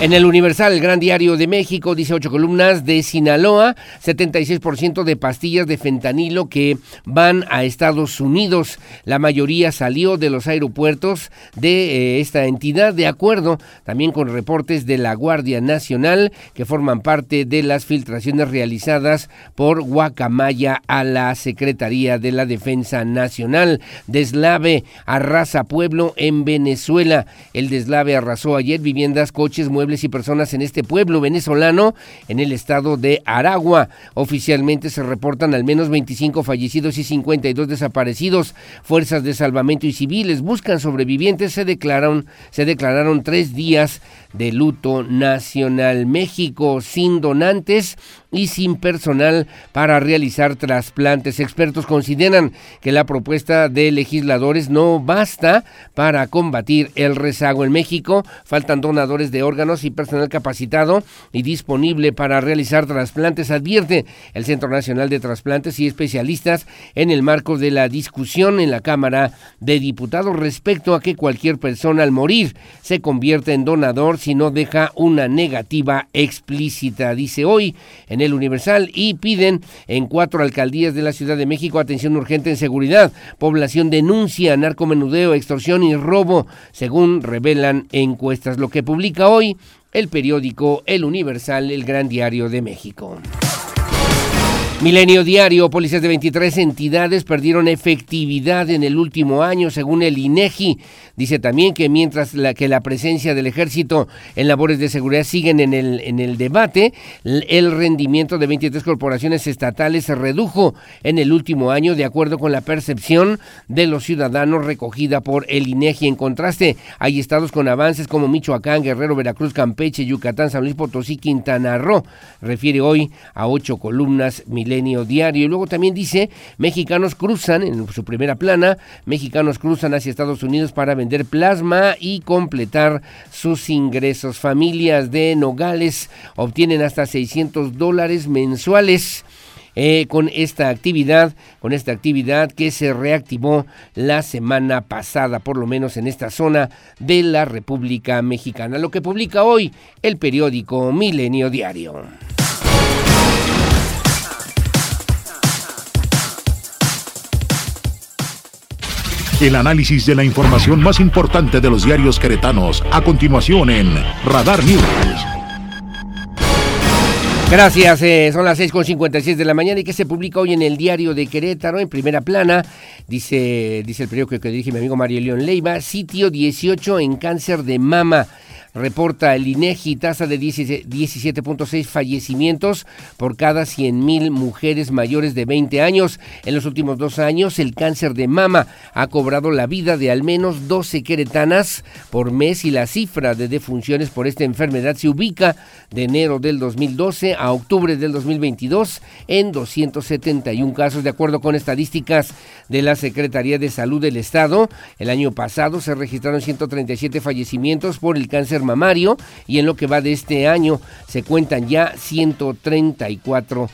B: En el Universal, el Gran Diario de México, dice ocho columnas de Sinaloa, 76% de pastillas de fentanilo que van a Estados Unidos. La mayoría salió de los aeropuertos de eh, esta entidad, de acuerdo también con reportes de la Guardia Nacional que forman parte de las filtraciones realizadas por Guacamaya a la Secretaría de la Defensa Nacional. Deslave arrasa pueblo en Venezuela. El deslave arrasó ayer viviendas, coches, muebles y personas en este pueblo venezolano en el estado de Aragua. Oficialmente se reportan al menos 25 fallecidos y 52 desaparecidos. Fuerzas de salvamento y civiles buscan sobrevivientes. Se declararon, se declararon tres días de luto nacional. México sin donantes y sin personal para realizar trasplantes. Expertos consideran que la propuesta de legisladores no basta para combatir el rezago en México. Faltan donadores de órganos y personal capacitado y disponible para realizar trasplantes, advierte el Centro Nacional de Trasplantes y especialistas en el marco de la discusión en la Cámara de Diputados respecto a que cualquier persona al morir se convierte en donador si no deja una negativa explícita, dice hoy en el Universal, y piden en cuatro alcaldías de la Ciudad de México atención urgente en seguridad. Población denuncia narcomenudeo, extorsión y robo, según revelan encuestas. Lo que publica hoy el periódico El Universal, el Gran Diario de México. Milenio Diario, policías de 23 entidades perdieron efectividad en el último año, según el INEGI. Dice también que mientras que la presencia del ejército en labores de seguridad siguen en el, en el debate, el rendimiento de 23 corporaciones estatales se redujo en el último año, de acuerdo con la percepción de los ciudadanos recogida por el INEGI. En contraste, hay estados con avances como Michoacán, Guerrero, Veracruz, Campeche, Yucatán, San Luis Potosí, Quintana Roo. Refiere hoy a ocho columnas Milenio Diario. Y luego también dice, mexicanos cruzan, en su primera plana, mexicanos cruzan hacia Estados Unidos para vender plasma y completar sus ingresos. Familias de Nogales obtienen hasta 600 dólares mensuales. Eh, con esta actividad, con esta actividad que se reactivó la semana pasada, por lo menos en esta zona de la República Mexicana. Lo que publica hoy el periódico Milenio Diario.
A: El análisis de la información más importante de los diarios queretanos, a continuación en Radar News.
B: Gracias, eh, son las 6.56 de la mañana y que se publica hoy en el diario de Querétaro, en primera plana, dice, dice el periódico que dirige mi amigo Mario León Leiva, sitio 18 en cáncer de mama reporta el INEGI tasa de 17.6 fallecimientos por cada 100.000 mujeres mayores de 20 años. En los últimos dos años, el cáncer de mama ha cobrado la vida de al menos 12 queretanas por mes y la cifra de defunciones por esta enfermedad se ubica de enero del 2012 a octubre del 2022 en 271 casos, de acuerdo con estadísticas de la Secretaría de Salud del Estado. El año pasado se registraron 137 fallecimientos por el cáncer mamario y en lo que va de este año se cuentan ya 134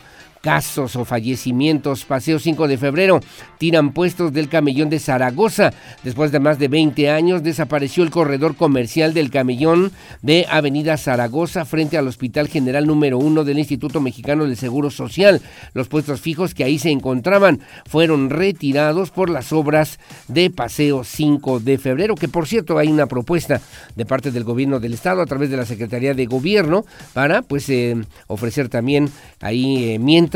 B: casos o fallecimientos. Paseo 5 de febrero, tiran puestos del camellón de Zaragoza. Después de más de 20 años desapareció el corredor comercial del camellón de Avenida Zaragoza frente al Hospital General número 1 del Instituto Mexicano del Seguro Social. Los puestos fijos que ahí se encontraban fueron retirados por las obras de Paseo 5 de febrero, que por cierto hay una propuesta de parte del gobierno del estado a través de la Secretaría de Gobierno para pues eh, ofrecer también ahí eh, mientras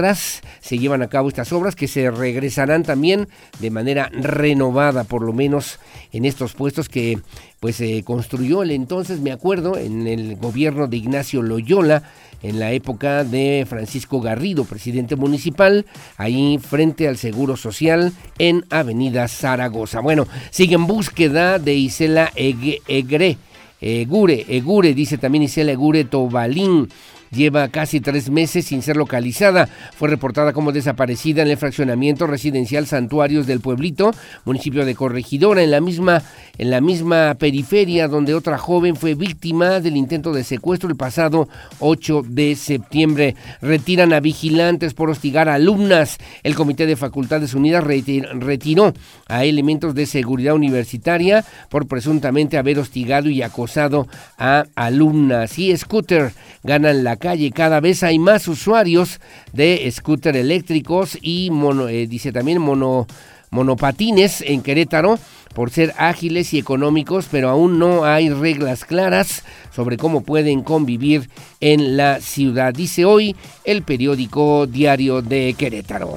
B: se llevan a cabo estas obras que se regresarán también de manera renovada, por lo menos en estos puestos que pues se construyó el entonces, me acuerdo, en el gobierno de Ignacio Loyola, en la época de Francisco Garrido, presidente municipal, ahí frente al Seguro Social en Avenida Zaragoza. Bueno, sigue en búsqueda de Isela Egre. Egure, Egure, dice también Isela Egure Tobalín, lleva casi tres meses sin ser localizada. Fue reportada como desaparecida en el fraccionamiento residencial Santuarios del Pueblito, municipio de Corregidora, en la misma, en la misma periferia donde otra joven fue víctima del intento de secuestro el pasado 8 de septiembre. Retiran a vigilantes por hostigar a alumnas. El Comité de Facultades Unidas retiró a elementos de seguridad universitaria por presuntamente haber hostigado y acosado a alumnas. Y Scooter ganan la calle. Cada vez hay más usuarios de scooter eléctricos y mono, eh, dice también mono, monopatines en Querétaro por ser ágiles y económicos, pero aún no hay reglas claras sobre cómo pueden convivir en la ciudad, dice hoy el periódico Diario de Querétaro.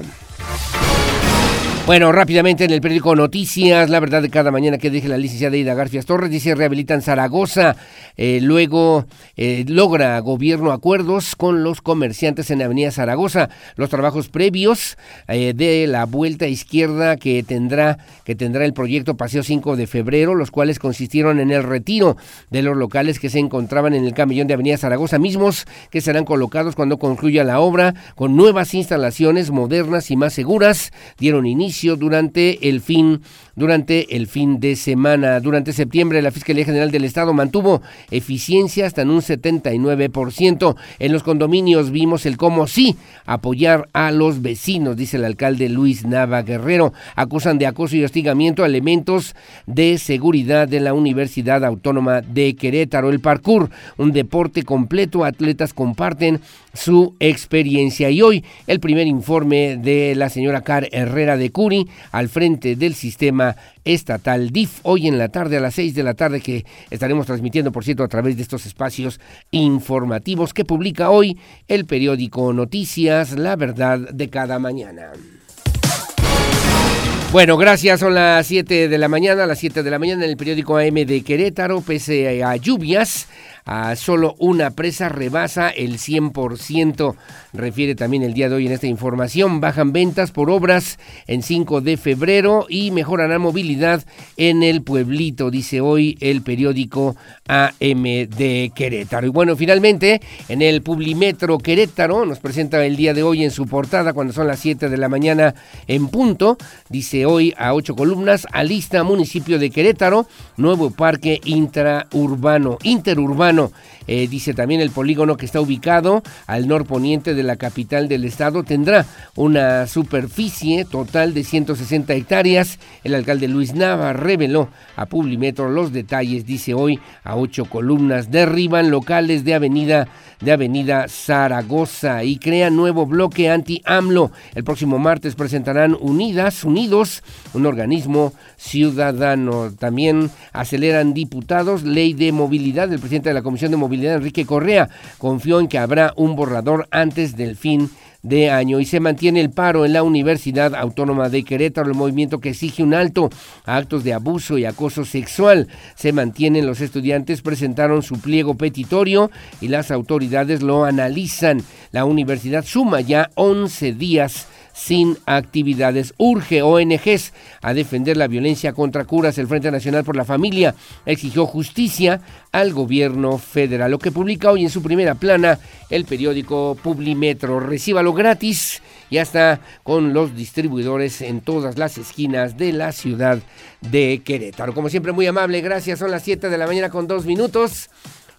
B: Bueno, rápidamente en el periódico Noticias, la verdad de cada mañana que dije la licenciada Ida Garfias Torres, dice rehabilitan Zaragoza, eh, luego eh, logra gobierno acuerdos con los comerciantes en Avenida Zaragoza, los trabajos previos eh, de la vuelta izquierda que tendrá, que tendrá el proyecto Paseo 5 de febrero, los cuales consistieron en el retiro de los locales que se encontraban en el camellón de Avenida Zaragoza, mismos que serán colocados cuando concluya la obra, con nuevas instalaciones modernas y más seguras, dieron inicio durante el fin durante el fin de semana. Durante septiembre, la Fiscalía General del Estado mantuvo eficiencia hasta en un 79%. En los condominios vimos el cómo sí apoyar a los vecinos, dice el alcalde Luis Nava Guerrero. Acusan de acoso y hostigamiento a elementos de seguridad de la Universidad Autónoma de Querétaro. El parkour, un deporte completo, atletas comparten su experiencia. Y hoy el primer informe de la señora Car Herrera de Curi al frente del sistema estatal DIF. Hoy en la tarde a las 6 de la tarde que estaremos transmitiendo, por cierto, a través de estos espacios informativos que publica hoy el periódico Noticias, la verdad de cada mañana. Bueno, gracias. Son las 7 de la mañana, las 7 de la mañana en el periódico AM de Querétaro, pese a lluvias a solo una presa rebasa el 100%. Refiere también el día de hoy en esta información. Bajan ventas por obras en 5 de febrero y mejorará movilidad en el pueblito, dice hoy el periódico AM de Querétaro. Y bueno, finalmente en el Publimetro Querétaro nos presenta el día de hoy en su portada cuando son las 7 de la mañana en punto. Dice hoy a ocho columnas, alista municipio de Querétaro, nuevo parque intraurbano, interurbano humano eh, dice también el polígono que está ubicado al norponiente de la capital del estado tendrá una superficie total de 160 hectáreas. El alcalde Luis Nava reveló a Publimetro los detalles, dice hoy a ocho columnas. Derriban locales de avenida de Avenida Zaragoza y crean nuevo bloque anti-AMLO. El próximo martes presentarán Unidas, Unidos, un organismo ciudadano. También aceleran diputados ley de movilidad. El presidente de la Comisión de Movilidad, Enrique Correa, confió en que habrá un borrador antes del fin de año y se mantiene el paro en la Universidad Autónoma de Querétaro, el movimiento que exige un alto a actos de abuso y acoso sexual. Se mantienen los estudiantes, presentaron su pliego petitorio y las autoridades lo analizan. La universidad suma ya 11 días sin actividades. Urge ONGs a defender la violencia contra curas. El Frente Nacional por la Familia exigió justicia al gobierno federal. Lo que publica hoy en su primera plana el periódico Publimetro. Recíbalo gratis y hasta con los distribuidores en todas las esquinas de la ciudad de Querétaro. Como siempre, muy amable. Gracias. Son las 7 de la mañana con dos minutos.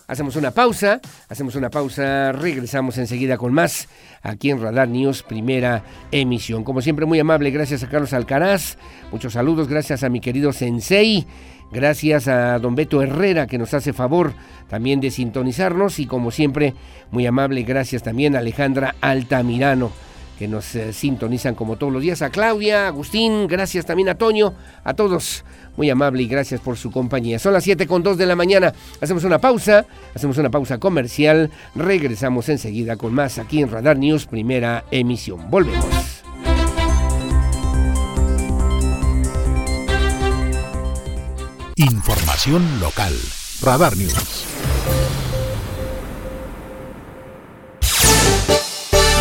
B: Hacemos una pausa, hacemos una pausa, regresamos enseguida con más aquí en Radar News, primera emisión. Como siempre, muy amable, gracias a Carlos Alcaraz, muchos saludos, gracias a mi querido Sensei, gracias a don Beto Herrera que nos hace favor también de sintonizarnos y como siempre, muy amable, gracias también a Alejandra Altamirano que nos eh, sintonizan como todos los días, a Claudia, Agustín, gracias también a Toño, a todos muy amable y gracias por su compañía. Son las 7 con 2 de la mañana. Hacemos una pausa, hacemos una pausa comercial. Regresamos enseguida con más aquí en Radar News, primera emisión. Volvemos.
A: Información local. Radar News.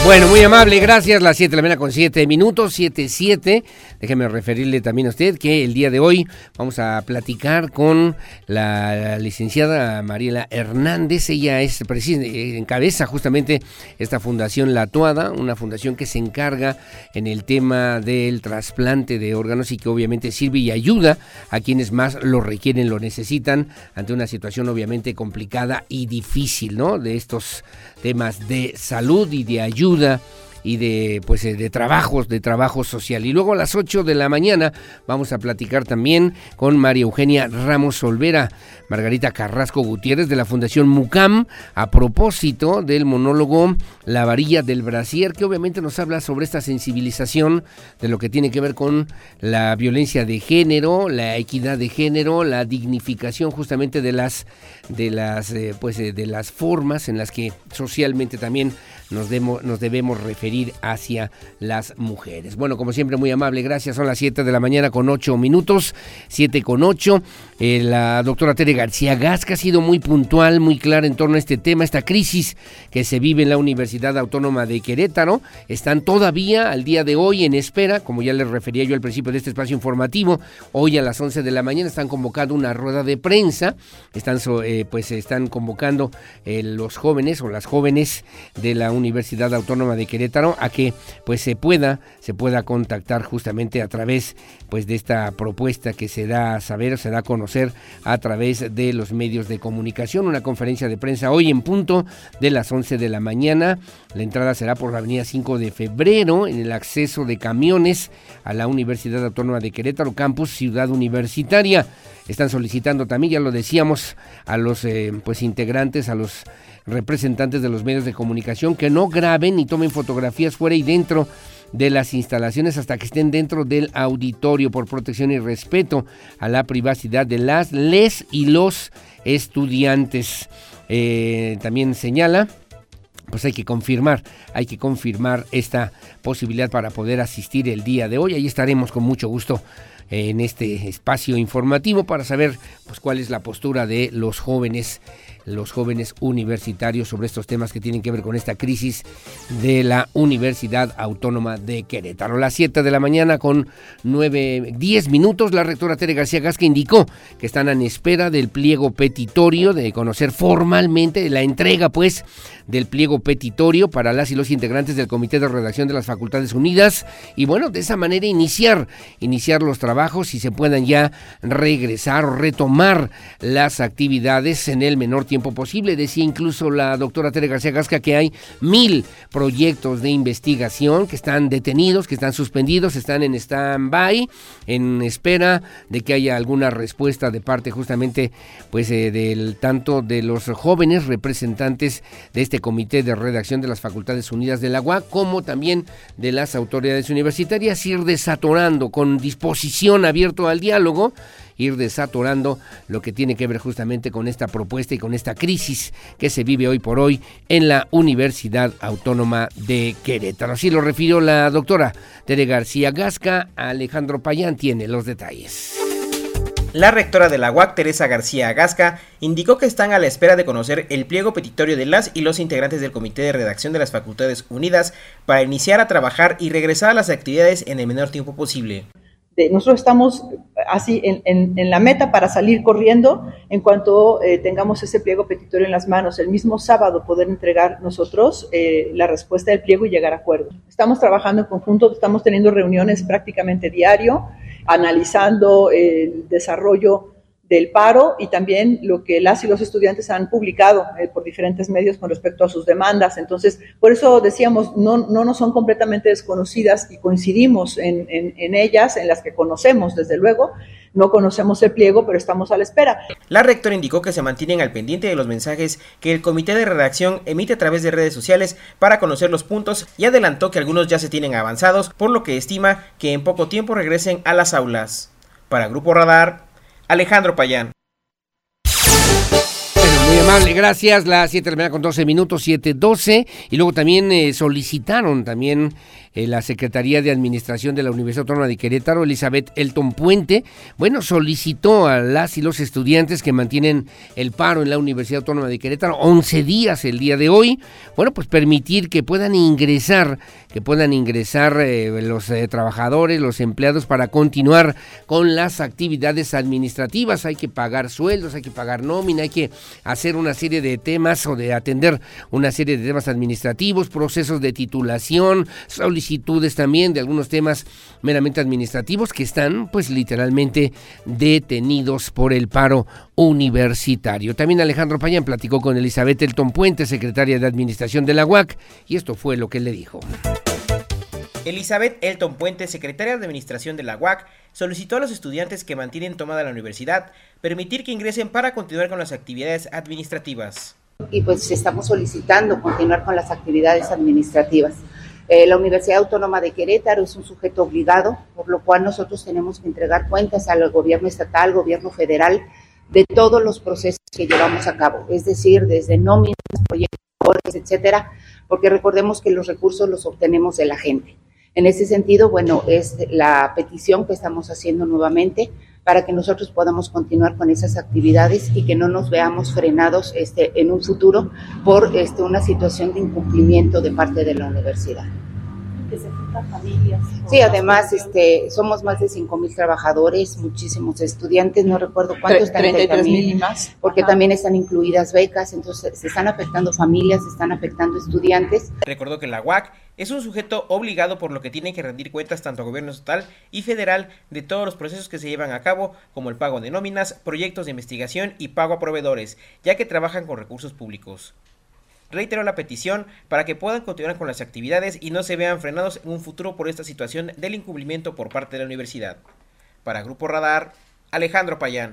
B: Bueno, muy amable, gracias. Las 7 de la mañana con 7 minutos, 7, 7. Déjeme referirle también a usted que el día de hoy vamos a platicar con la licenciada Mariela Hernández. Ella es encabeza justamente esta fundación La Tuada, una fundación que se encarga en el tema del trasplante de órganos y que obviamente sirve y ayuda a quienes más lo requieren, lo necesitan, ante una situación obviamente complicada y difícil, ¿no? De estos temas de salud y de ayuda y de pues eh, de trabajos, de trabajo social. Y luego a las 8 de la mañana vamos a platicar también con María Eugenia Ramos Olvera, Margarita Carrasco Gutiérrez de la Fundación Mucam a propósito del monólogo La varilla del brasier, que obviamente nos habla sobre esta sensibilización de lo que tiene que ver con la violencia de género, la equidad de género, la dignificación justamente de las de las eh, pues eh, de las formas en las que socialmente también nos, nos debemos referir hacia las mujeres. Bueno, como siempre, muy amable, gracias. Son las 7 de la mañana con 8 minutos, 7 con 8. Eh, la doctora Tere García Gasca ha sido muy puntual, muy clara en torno a este tema, esta crisis que se vive en la Universidad Autónoma de Querétaro. Están todavía al día de hoy en espera, como ya les refería yo al principio de este espacio informativo, hoy a las 11 de la mañana están convocando una rueda de prensa, están, eh, pues, están convocando eh, los jóvenes o las jóvenes de la Universidad Autónoma de Querétaro a que pues se pueda, se pueda contactar justamente a través pues de esta propuesta que se da a saber, se da a conocer a través de los medios de comunicación, una conferencia de prensa hoy en punto de las 11 de la mañana. La entrada será por la avenida 5 de febrero en el acceso de camiones a la Universidad Autónoma de Querétaro, campus Ciudad Universitaria. Están solicitando también, ya lo decíamos, a los eh, pues integrantes, a los representantes de los medios de comunicación que no graben ni tomen fotografías fuera y dentro de las instalaciones hasta que estén dentro del auditorio por protección y respeto a la privacidad de las, les y los estudiantes. Eh, también señala pues hay que confirmar, hay que confirmar esta posibilidad para poder asistir el día de hoy. Ahí estaremos con mucho gusto en este espacio informativo para saber pues cuál es la postura de los jóvenes los jóvenes universitarios sobre estos temas que tienen que ver con esta crisis de la Universidad Autónoma de Querétaro. Las 7 de la mañana con 9, 10 minutos, la rectora Tere García Gasca indicó que están en espera del pliego petitorio, de conocer formalmente la entrega, pues, del pliego petitorio para las y los integrantes del Comité de Redacción de las Facultades Unidas y bueno, de esa manera iniciar, iniciar los trabajos y se puedan ya regresar o retomar las actividades en el menor tiempo posible. Decía incluso la doctora Tere García Gasca que hay mil proyectos de investigación que están detenidos, que están suspendidos, están en stand-by, en espera de que haya alguna respuesta de parte justamente pues eh, del tanto de los jóvenes representantes de este comité de redacción de las Facultades Unidas de la UAC, como también de las autoridades universitarias, ir desatorando con disposición abierto al diálogo ir desatorando lo que tiene que ver justamente con esta propuesta y con esta crisis que se vive hoy por hoy en la Universidad Autónoma de Querétaro. Así lo refirió la doctora Tere García Gasca. Alejandro Payán tiene los detalles.
I: La rectora de la UAC, Teresa García Agasca, indicó que están a la espera de conocer el pliego petitorio de las y los integrantes del Comité de Redacción de las Facultades Unidas para iniciar a trabajar y regresar a las actividades en el menor tiempo posible
J: nosotros estamos así en, la meta para salir corriendo en cuanto eh, tengamos ese pliego petitorio en las manos, el mismo sábado poder entregar nosotros eh, la respuesta del pliego y llegar a acuerdo. Estamos trabajando en conjunto, estamos teniendo reuniones prácticamente diario, analizando el desarrollo del paro y también lo que las y los estudiantes han publicado eh, por diferentes medios con respecto a sus demandas. Entonces, por eso decíamos, no, no nos son completamente desconocidas y coincidimos en, en, ellas, en las que conocemos, desde luego. No conocemos el pliego, pero estamos a la espera.
I: La rectora indicó que se mantienen al pendiente de los mensajes que el comité de redacción emite a través de redes sociales para conocer los puntos y adelantó que algunos ya se tienen avanzados, por lo que estima que en poco tiempo regresen a las aulas. Para Grupo Radar, Alejandro Payán.
B: muy amable, gracias. Las 7 de la mañana con 12 minutos, 7.12. Y luego también eh, solicitaron también eh, la Secretaría de Administración de la Universidad Autónoma de Querétaro, Elizabeth Elton Puente, bueno, solicitó a las y los estudiantes que mantienen el paro en la Universidad Autónoma de Querétaro 11 días el día de hoy, bueno, pues permitir que puedan ingresar, que puedan ingresar eh, los eh, trabajadores, los empleados para continuar con las actividades administrativas. Hay que pagar sueldos, hay que pagar nómina, hay que hacer una serie de temas o de atender una serie de temas administrativos, procesos de titulación, solicitudes también de algunos temas meramente administrativos que están pues literalmente detenidos por el paro universitario. También Alejandro Payán platicó con Elizabeth Elton Puente, secretaria de Administración de la UAC, y esto fue lo que le dijo.
I: Elizabeth Elton Puente, secretaria de Administración de la UAC, solicitó a los estudiantes que mantienen tomada la universidad permitir que ingresen para continuar con las actividades administrativas.
K: Y pues estamos solicitando continuar con las actividades administrativas. Eh, la Universidad Autónoma de Querétaro es un sujeto obligado, por lo cual nosotros tenemos que entregar cuentas al gobierno estatal, gobierno federal, de todos los procesos que llevamos a cabo, es decir, desde nóminas, proyectos, etcétera, porque recordemos que los recursos los obtenemos de la gente. En ese sentido, bueno, es la petición que estamos haciendo nuevamente para que nosotros podamos continuar con esas actividades y que no nos veamos frenados este, en un futuro por este, una situación de incumplimiento de parte de la universidad
J: familias.
K: Sí, además este, somos más de 5 mil trabajadores, muchísimos estudiantes, no recuerdo cuántos,
J: 33 mil y más.
K: Porque Ajá. también están incluidas becas, entonces se están afectando familias, se están afectando estudiantes.
I: Recordó que la UAC es un sujeto obligado por lo que tiene que rendir cuentas tanto a gobierno estatal y federal de todos los procesos que se llevan a cabo, como el pago de nóminas, proyectos de investigación y pago a proveedores, ya que trabajan con recursos públicos reiteró la petición para que puedan continuar con las actividades y no se vean frenados en un futuro por esta situación del incumplimiento por parte de la universidad. Para Grupo Radar, Alejandro Payán.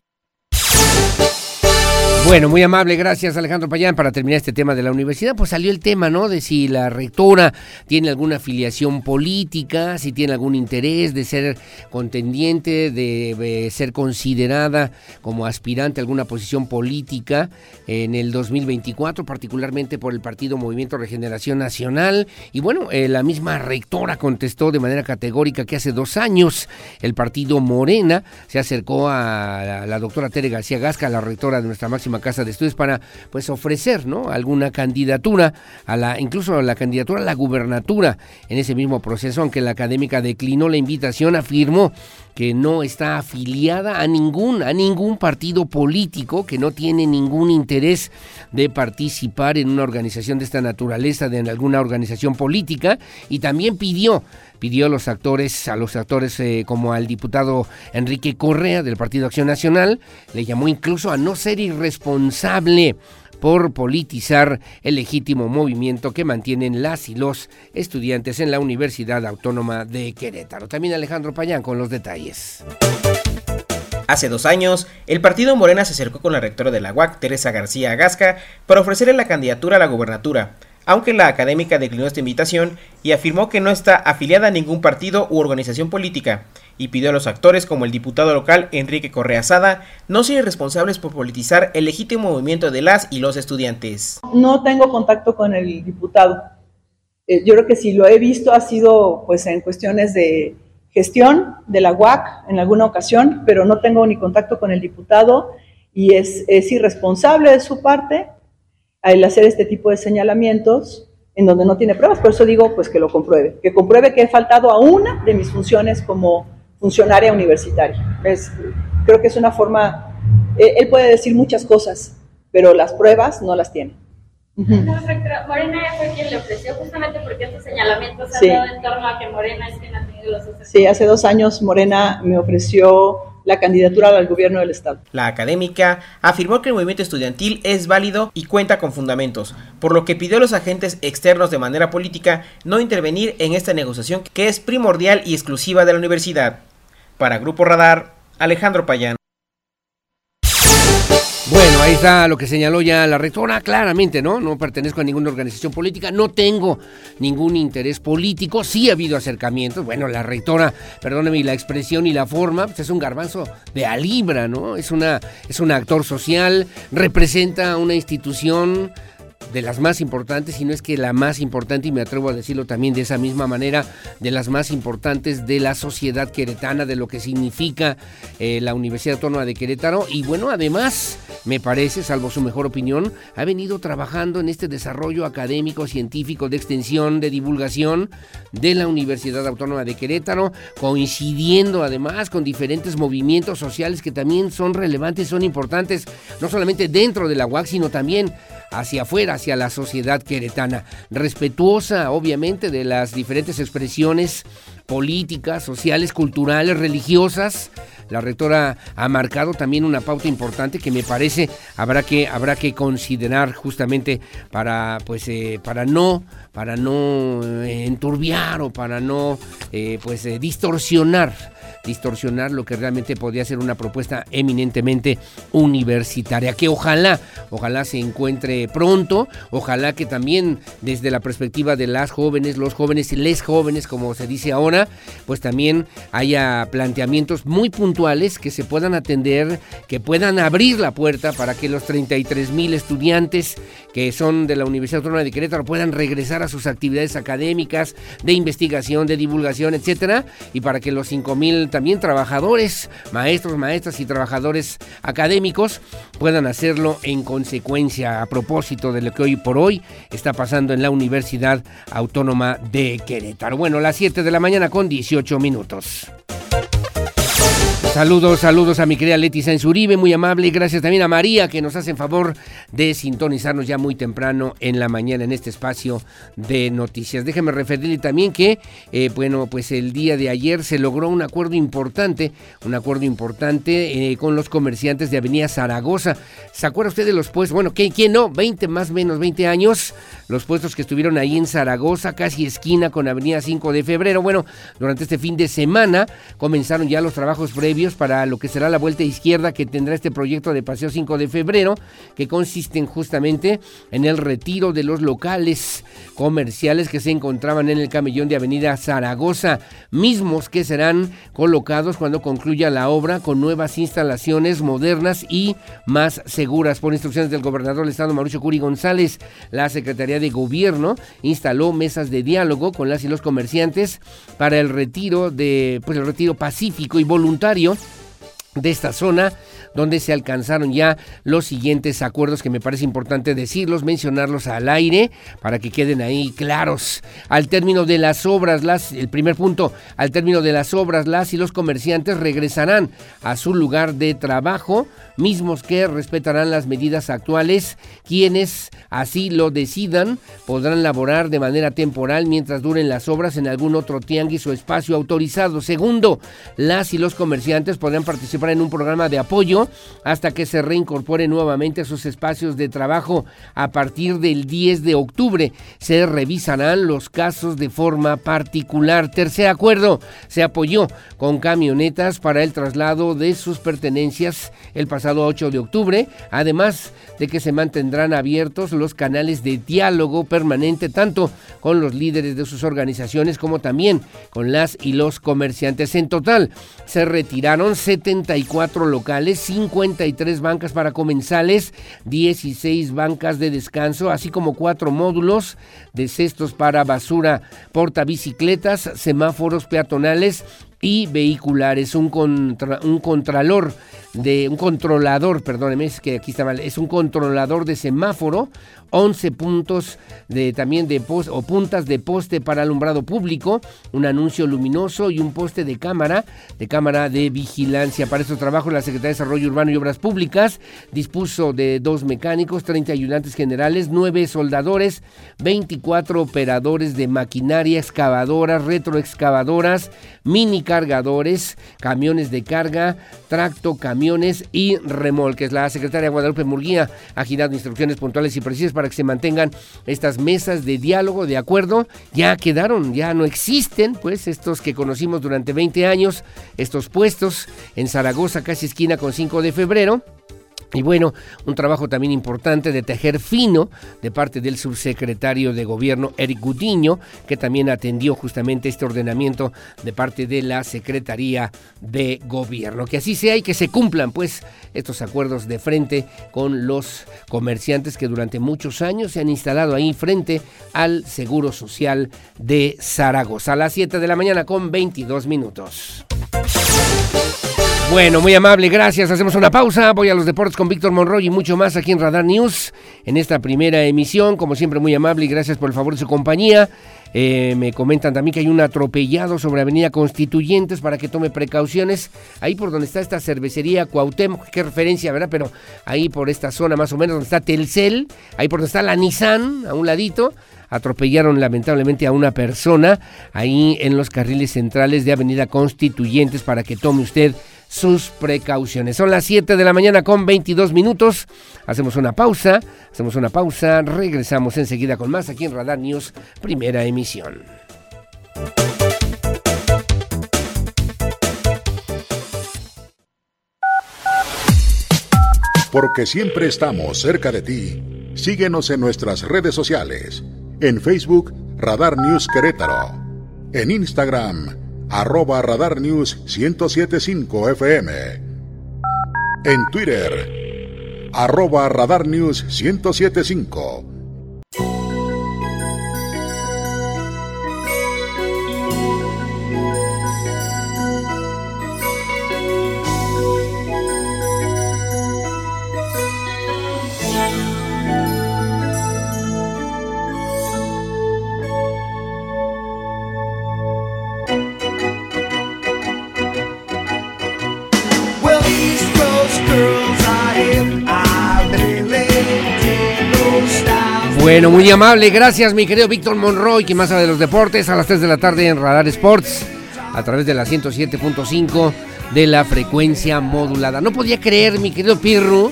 B: Bueno, muy amable, gracias Alejandro Payán. Para terminar este tema de la universidad, pues salió el tema, ¿no? De si la rectora tiene alguna afiliación política, si tiene algún interés de ser contendiente, de, ser considerada como aspirante a alguna posición política en el 2024, particularmente por el partido Movimiento Regeneración Nacional. Y bueno, eh, la misma rectora contestó de manera categórica que hace dos años el partido Morena se acercó a la, la doctora Tere García Gasca, la rectora de nuestra máxima casa de estudios para pues ofrecer no alguna candidatura a la incluso la candidatura a la gubernatura en ese mismo proceso aunque la académica declinó la invitación afirmó que no está afiliada a ningún a ningún partido político que no tiene ningún interés de participar en una organización de esta naturaleza de alguna organización política. Y también pidió pidió a los actores, a los actores eh, como al diputado Enrique Correa del Partido Acción Nacional, le llamó incluso a no ser irresponsable por politizar el legítimo movimiento que mantienen las y los estudiantes en la Universidad Autónoma de Querétaro. También Alejandro Payán con los detalles.
I: Hace dos años, el partido Morena se acercó con la rectora de la UAC, Teresa García Agasca, para ofrecerle la candidatura a la gubernatura aunque la académica declinó esta invitación y afirmó que no está afiliada a ningún partido u organización política, y pidió a los actores como el diputado local Enrique Correa Sada no ser responsables por politizar el legítimo movimiento de las y los estudiantes.
J: No tengo contacto con el diputado. Eh, yo creo que si lo he visto ha sido pues en cuestiones de gestión de la UAC en alguna ocasión, pero no tengo ni contacto con el diputado y es, es irresponsable de su parte al hacer este tipo de señalamientos en donde no tiene pruebas. Por eso digo, pues que lo compruebe, que compruebe que he faltado a una de mis funciones como funcionaria universitaria. Es, creo que es una forma, eh, él puede decir muchas cosas, pero las pruebas no las tiene.
E: -huh. Morena fue quien le ofreció justamente porque estos señalamientos han sí. dado en torno a que Morena es quien ha tenido los.
J: Sí, hace dos años Morena me ofreció la candidatura al gobierno del Estado.
I: La académica afirmó que el movimiento estudiantil es válido y cuenta con fundamentos, por lo que pidió a los agentes externos de manera política no intervenir en esta negociación que es primordial y exclusiva de la universidad. Para Grupo Radar, Alejandro Payán.
B: Bueno, ahí está lo que señaló ya la rectora, claramente, ¿no? No pertenezco a ninguna organización política, no tengo ningún interés político, sí ha habido acercamientos, bueno, la rectora, perdóneme, la expresión y la forma, pues es un garbanzo de a libra, ¿no? Es, una, es un actor social, representa una institución de las más importantes, si no es que la más importante, y me atrevo a decirlo también de esa misma manera, de las más importantes de la sociedad queretana, de lo que significa eh, la Universidad Autónoma de Querétaro. Y bueno, además, me parece, salvo su mejor opinión, ha venido trabajando en este desarrollo académico, científico, de extensión, de divulgación de la Universidad Autónoma de Querétaro, coincidiendo además con diferentes movimientos sociales que también son relevantes, son importantes, no solamente dentro de la UAC, sino también hacia afuera, hacia la sociedad queretana, respetuosa obviamente de las diferentes expresiones políticas, sociales, culturales, religiosas. La rectora ha marcado también una pauta importante que me parece habrá que habrá que considerar justamente para pues eh, para no para no eh, enturbiar o para no eh, pues distorsionar distorsionar lo que realmente podría ser una propuesta eminentemente universitaria, que ojalá, ojalá se encuentre pronto, ojalá que también desde la perspectiva de las jóvenes, los jóvenes y les jóvenes, como se dice ahora, pues también haya planteamientos muy puntuales que se puedan atender, que puedan abrir la puerta para que los 33 mil estudiantes que son de la Universidad Autónoma de Querétaro puedan regresar a sus actividades académicas, de investigación, de divulgación, etcétera, y para que los 5 mil también trabajadores, maestros, maestras y trabajadores académicos puedan hacerlo en consecuencia a propósito de lo que hoy por hoy está pasando en la Universidad Autónoma de Querétaro. Bueno, las 7 de la mañana con 18 minutos. Saludos, saludos a mi querida Leti Sáenz Uribe, muy amable, gracias también a María que nos hace favor de sintonizarnos ya muy temprano en la mañana en este espacio de noticias. Déjeme referirle también que, eh, bueno, pues el día de ayer se logró un acuerdo importante, un acuerdo importante eh, con los comerciantes de Avenida Zaragoza. ¿Se acuerda usted de los puestos? Bueno, ¿quién, quién no? 20 más menos 20 años, los puestos que estuvieron ahí en Zaragoza, casi esquina con Avenida 5 de Febrero. Bueno, durante este fin de semana comenzaron ya los trabajos previos para lo que será la vuelta izquierda que tendrá este proyecto de Paseo 5 de febrero, que consisten justamente en el retiro de los locales comerciales que se encontraban en el camellón de Avenida Zaragoza, mismos que serán colocados cuando concluya la obra con nuevas instalaciones modernas y más seguras. Por instrucciones del gobernador del estado Mauricio Curi González, la Secretaría de Gobierno instaló mesas de diálogo con las y los comerciantes para el retiro de pues el retiro pacífico y voluntario de esta zona donde se alcanzaron ya los siguientes acuerdos que me parece importante decirlos, mencionarlos al aire para que queden ahí claros. Al término de las obras, las, el primer punto, al término de las obras, las y los comerciantes regresarán a su lugar de trabajo, mismos que respetarán las medidas actuales, quienes así lo decidan podrán laborar de manera temporal mientras duren las obras en algún otro tianguis o espacio autorizado. Segundo, las y los comerciantes podrán participar en un programa de apoyo hasta que se reincorpore nuevamente a sus espacios de trabajo. A partir del 10 de octubre se revisarán los casos de forma particular. Tercer acuerdo, se apoyó con camionetas para el traslado de sus pertenencias el pasado 8 de octubre, además de que se mantendrán abiertos los canales de diálogo permanente tanto con los líderes de sus organizaciones como también con las y los comerciantes. En total se retiraron 74 locales, 53 bancas para comensales, 16 bancas de descanso, así como cuatro módulos de cestos para basura, portabicicletas, semáforos peatonales y vehiculares. Un, contra, un contralor de un controlador, perdóneme, es que aquí está mal, es un controlador de semáforo, 11 puntos de también de post, o puntas de poste para alumbrado público, un anuncio luminoso y un poste de cámara, de cámara de vigilancia. Para estos trabajos la Secretaría de Desarrollo Urbano y Obras Públicas dispuso de dos mecánicos, 30 ayudantes generales, 9 soldadores, 24 operadores de maquinaria, excavadoras, retroexcavadoras, mini cargadores, camiones de carga, tracto, camiones camiones y remolques. La secretaria Guadalupe Murguía ha girado instrucciones puntuales y precisas para que se mantengan estas mesas de diálogo, de acuerdo. Ya quedaron, ya no existen, pues, estos que conocimos durante 20 años, estos puestos en Zaragoza, casi esquina con 5 de febrero. Y bueno, un trabajo también importante de tejer fino de parte del subsecretario de gobierno Eric Gutiño, que también atendió justamente este ordenamiento de parte de la Secretaría de Gobierno. Que así sea y que se cumplan pues estos acuerdos de frente con los comerciantes que durante muchos años se han instalado ahí frente al Seguro Social de Zaragoza. A las 7 de la mañana con 22 minutos. Bueno, muy amable, gracias. Hacemos una pausa. Voy a los deportes con Víctor Monroy y mucho más aquí en Radar News en esta primera emisión. Como siempre, muy amable y gracias por el favor de su compañía. Eh, me comentan también que hay un atropellado sobre Avenida Constituyentes para que tome precauciones. Ahí por donde está esta cervecería Cuauhtémoc, qué referencia, ¿verdad? Pero ahí por esta zona más o menos donde está Telcel, ahí por donde está la Nissan, a un ladito atropellaron lamentablemente a una persona ahí en los carriles centrales de Avenida Constituyentes para que tome usted sus precauciones. Son las 7 de la mañana con 22 minutos. Hacemos una pausa, hacemos una pausa, regresamos enseguida con más aquí en Radar News, primera emisión.
A: Porque siempre estamos cerca de ti. Síguenos en nuestras redes sociales. En Facebook, Radar News Querétaro. En Instagram, arroba Radar News 1075 FM. En Twitter, arroba Radar News 1075.
B: Bueno, muy amable, gracias mi querido Víctor Monroy, que más sabe de los deportes, a las 3 de la tarde en Radar Sports, a través de la 107.5 de la frecuencia modulada. No podía creer, mi querido Pirru,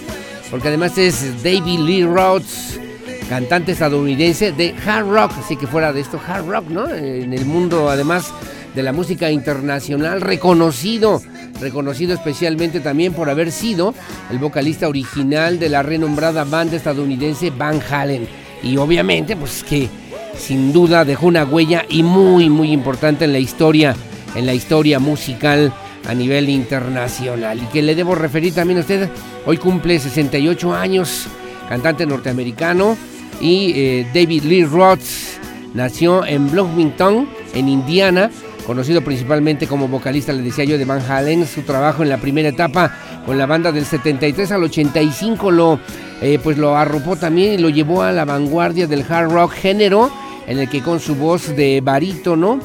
B: porque además es David Lee Rhodes, cantante estadounidense de hard rock, así que fuera de esto, hard rock, ¿no? En el mundo, además de la música internacional, reconocido, reconocido especialmente también por haber sido el vocalista original de la renombrada banda estadounidense Van Halen y obviamente pues que sin duda dejó una huella y muy muy importante en la historia en la historia musical a nivel internacional. Y que le debo referir también a usted hoy cumple 68 años cantante norteamericano y eh, David Lee Roth nació en Bloomington en Indiana conocido principalmente como vocalista, le decía yo, de Van Halen. Su trabajo en la primera etapa con la banda del 73 al 85 lo, eh, pues lo arropó también y lo llevó a la vanguardia del hard rock género, en el que con su voz de barítono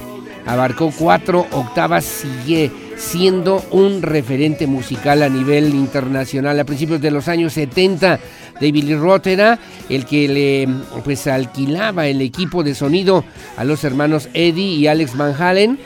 B: abarcó cuatro octavas, sigue siendo un referente musical a nivel internacional. A principios de los años 70, David Lee era el que le pues alquilaba el equipo de sonido a los hermanos Eddie y Alex Van Halen.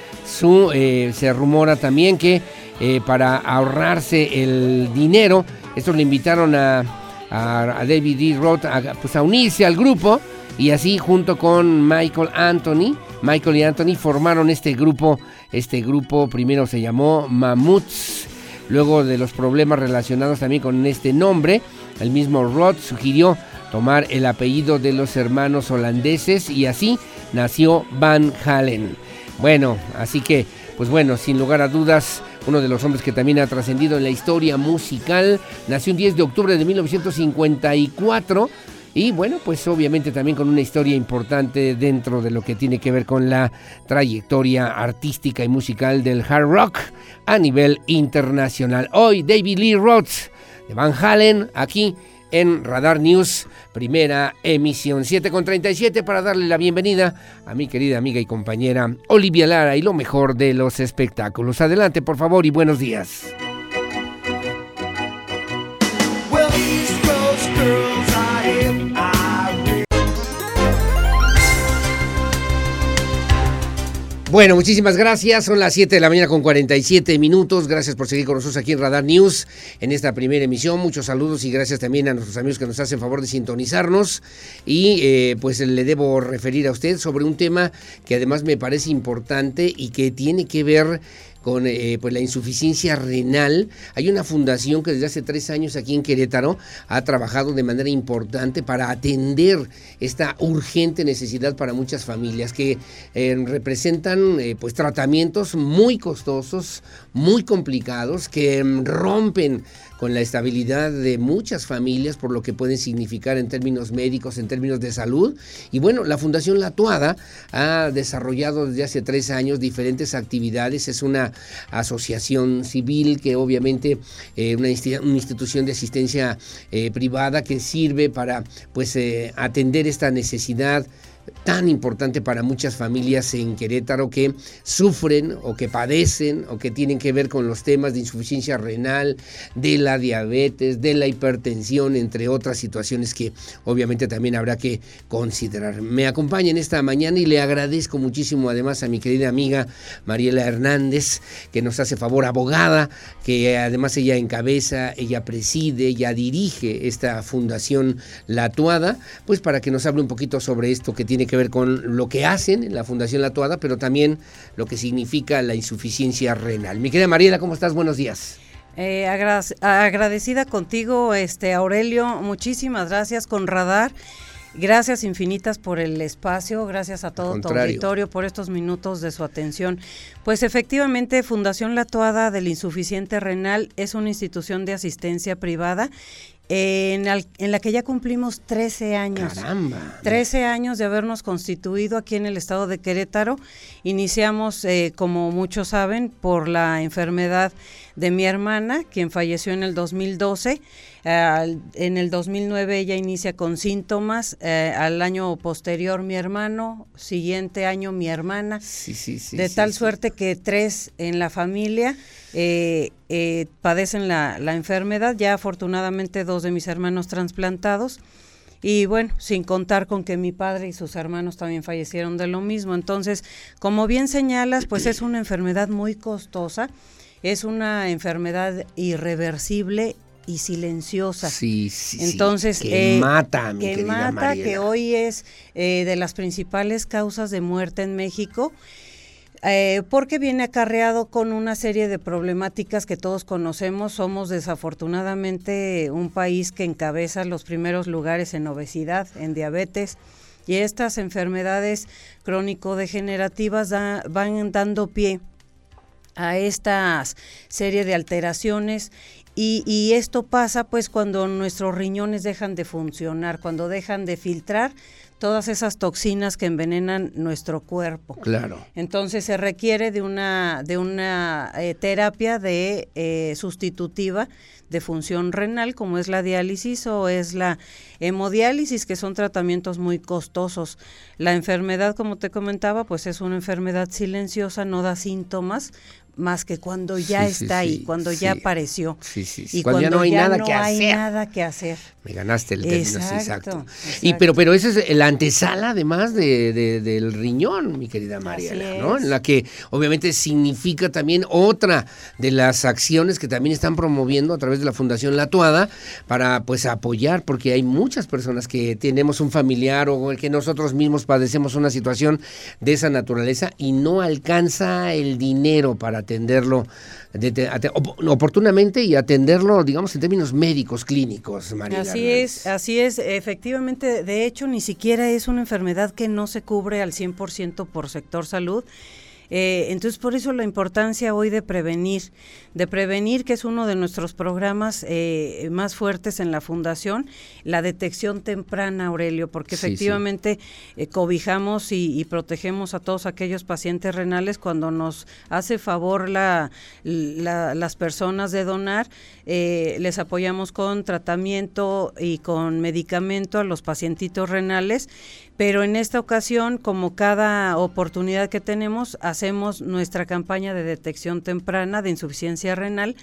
B: Eh, se rumora también que eh, para ahorrarse el dinero, estos le invitaron a, David Lee Roth a, pues a unirse al grupo y así junto con Michael Anthony, Michael y Anthony formaron este grupo, este grupo primero se llamó Mammoths, luego de los problemas relacionados también con este nombre, el mismo Roth sugirió tomar el apellido de los hermanos holandeses y así nació Van Halen. Bueno, así que, pues bueno, sin lugar a dudas, uno de los hombres que también ha trascendido en la historia musical, nació un 10 de octubre de 1954 y bueno, pues obviamente también con una historia importante dentro de lo que tiene que ver con la trayectoria artística y musical del hard rock a nivel internacional. Hoy David Lee Roth de Van Halen aquí en Radar News, primera emisión 7 con 37 para darle la bienvenida a mi querida amiga y compañera Olivia Lara y lo mejor de los espectáculos. Adelante por favor y buenos días. Bueno, muchísimas gracias. Son las 7 de la mañana con 47 minutos. Gracias por seguir con nosotros aquí en Radar News en esta primera emisión. Muchos saludos y gracias también a nuestros amigos que nos hacen favor de sintonizarnos. Y eh, pues le debo referir a usted sobre un tema que además me parece importante y que tiene que ver con eh, pues la insuficiencia renal. Hay una fundación que desde hace tres años aquí en Querétaro ha trabajado de manera importante para atender esta urgente necesidad para muchas familias que eh, representan eh, pues tratamientos muy costosos, muy complicados, que mm, rompen con la estabilidad de muchas familias por lo que pueden significar en términos médicos, en términos de salud. Y bueno, la Fundación La Tuada ha desarrollado desde hace tres años diferentes actividades. Es una asociación civil que obviamente eh, una, institución de asistencia eh, privada que sirve para pues eh, atender esta necesidad tan importante para muchas familias en Querétaro que sufren o que padecen o que tienen que ver con los temas de insuficiencia renal, de la diabetes, de la hipertensión, entre otras situaciones que obviamente también habrá que considerar. Me acompaña en esta mañana y le agradezco muchísimo además a mi querida amiga Mariela Hernández, que nos hace favor, abogada, que además ella encabeza, ella preside, ella dirige esta fundación La Tuada, pues para que nos hable un poquito sobre esto que tiene tiene que ver con lo que hacen en la Fundación La Tuada, pero también lo que significa la insuficiencia renal. Mi querida Mariela, ¿cómo estás? Buenos días.
L: Eh, agradecida contigo, este Aurelio, muchísimas gracias con Radar. Gracias infinitas por el espacio, gracias a todo tu auditorio por estos minutos de su atención. Pues efectivamente, Fundación La Toada del Insuficiente Renal es una institución de asistencia privada en, en, la que ya cumplimos 13 años.
B: Caramba.
L: 13 años de habernos constituido aquí en el estado de Querétaro. Iniciamos, eh, como muchos saben, por la enfermedad de mi hermana, quien falleció en el 2012. En el 2009 ella inicia con síntomas, eh, al año posterior mi hermano, siguiente año mi hermana,
B: sí, sí, sí,
L: de tal suerte que tres en la familia eh, eh, padecen la, la enfermedad, ya afortunadamente dos de mis hermanos trasplantados. Y bueno, sin contar con que mi padre y sus hermanos también fallecieron de lo mismo. Entonces, como bien señalas, pues es una enfermedad muy costosa es una enfermedad irreversible y silenciosa.
B: Sí, sí.
L: Entonces,
B: que eh, mata, mi
L: que mata, que hoy es eh, de las principales causas de muerte en México. Eh, porque viene acarreado con una serie de problemáticas que todos conocemos. Somos desafortunadamente un país que encabeza los primeros lugares en obesidad, en diabetes, y estas enfermedades crónico-degenerativas van dando pie a esta serie de alteraciones y, esto pasa pues cuando nuestros riñones dejan de funcionar, cuando dejan de filtrar todas esas toxinas que envenenan nuestro cuerpo.
B: Claro.
L: Entonces se requiere de una de una eh, terapia de eh, sustitutiva de función renal, como es la diálisis o es la hemodiálisis, que son tratamientos muy costosos. La enfermedad, como te comentaba, pues es una enfermedad silenciosa, no da síntomas, más que cuando ya está ahí, cuando ya apareció.
B: Y cuando, ya no hay, nada, que hacer.
L: nada que hacer.
B: Me ganaste el término, exacto, Y pero, pero esa es la antesala además de, del riñón, mi querida Mariela, ¿no? En la que obviamente significa también otra de las acciones que también están promoviendo a través de la Fundación Latuada para pues apoyar, porque hay muchas personas que tenemos un familiar o que nosotros mismos padecemos una situación de esa naturaleza y no alcanza el dinero para atenderlo oportunamente y atenderlo, digamos, en términos médicos, clínicos, María.
L: Así es, así es. Efectivamente, de hecho, ni siquiera es una enfermedad que no se cubre al 100% por sector salud eh, entonces, por eso la importancia hoy de prevenir, de prevenir, que es uno de nuestros programas eh, más fuertes en la Fundación, la detección temprana, Aurelio, porque efectivamente eh, cobijamos y, protegemos a todos aquellos pacientes renales cuando nos hace favor la, las personas de donar, les apoyamos con tratamiento y con medicamento a los pacientitos renales pero en esta ocasión, como cada oportunidad que tenemos, hacemos nuestra campaña de detección temprana de insuficiencia renal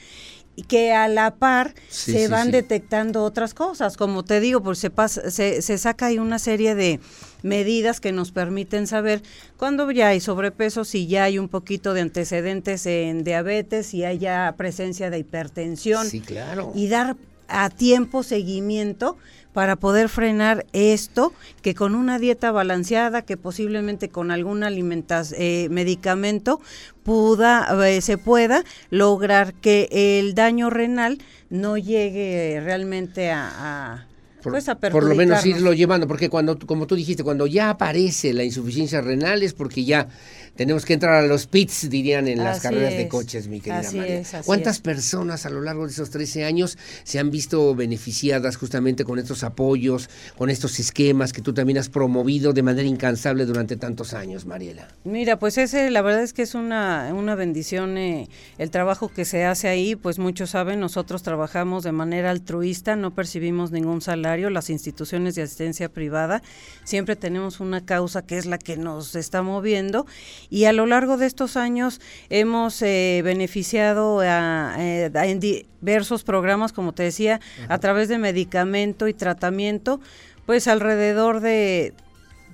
L: y que a la par se van detectando otras cosas. Como te digo, pues se, pasa, se, se saca ahí una serie de medidas que nos permiten saber cuándo ya hay sobrepeso, si ya hay un poquito de antecedentes en diabetes, si hay ya presencia de hipertensión.
B: Sí, claro.
L: Y dar a tiempo seguimiento para poder frenar esto, que con una dieta balanceada, que posiblemente con algún eh, medicamento, puda, eh, se pueda lograr que el daño renal no llegue realmente a
B: pues por, lo menos irlo llevando, porque cuando, como tú dijiste, cuando ya aparece la insuficiencia renal es porque ya tenemos que entrar a los pits, dirían en las carreras de coches, mi querida María. ¿Cuántas personas a lo largo de esos 13 años se han visto beneficiadas justamente con estos apoyos, con estos esquemas que tú también has promovido de manera incansable durante tantos años, Mariela?
L: Mira, pues ese, la verdad es que es una, una bendición eh, el trabajo que se hace ahí, pues muchos saben, nosotros trabajamos de manera altruista, no percibimos ningún salario, las instituciones de asistencia privada, siempre tenemos una causa que es la que nos está moviendo y a lo largo de estos años hemos eh, beneficiado a, eh, en diversos programas, como te decía, a través de medicamento y tratamiento, pues alrededor de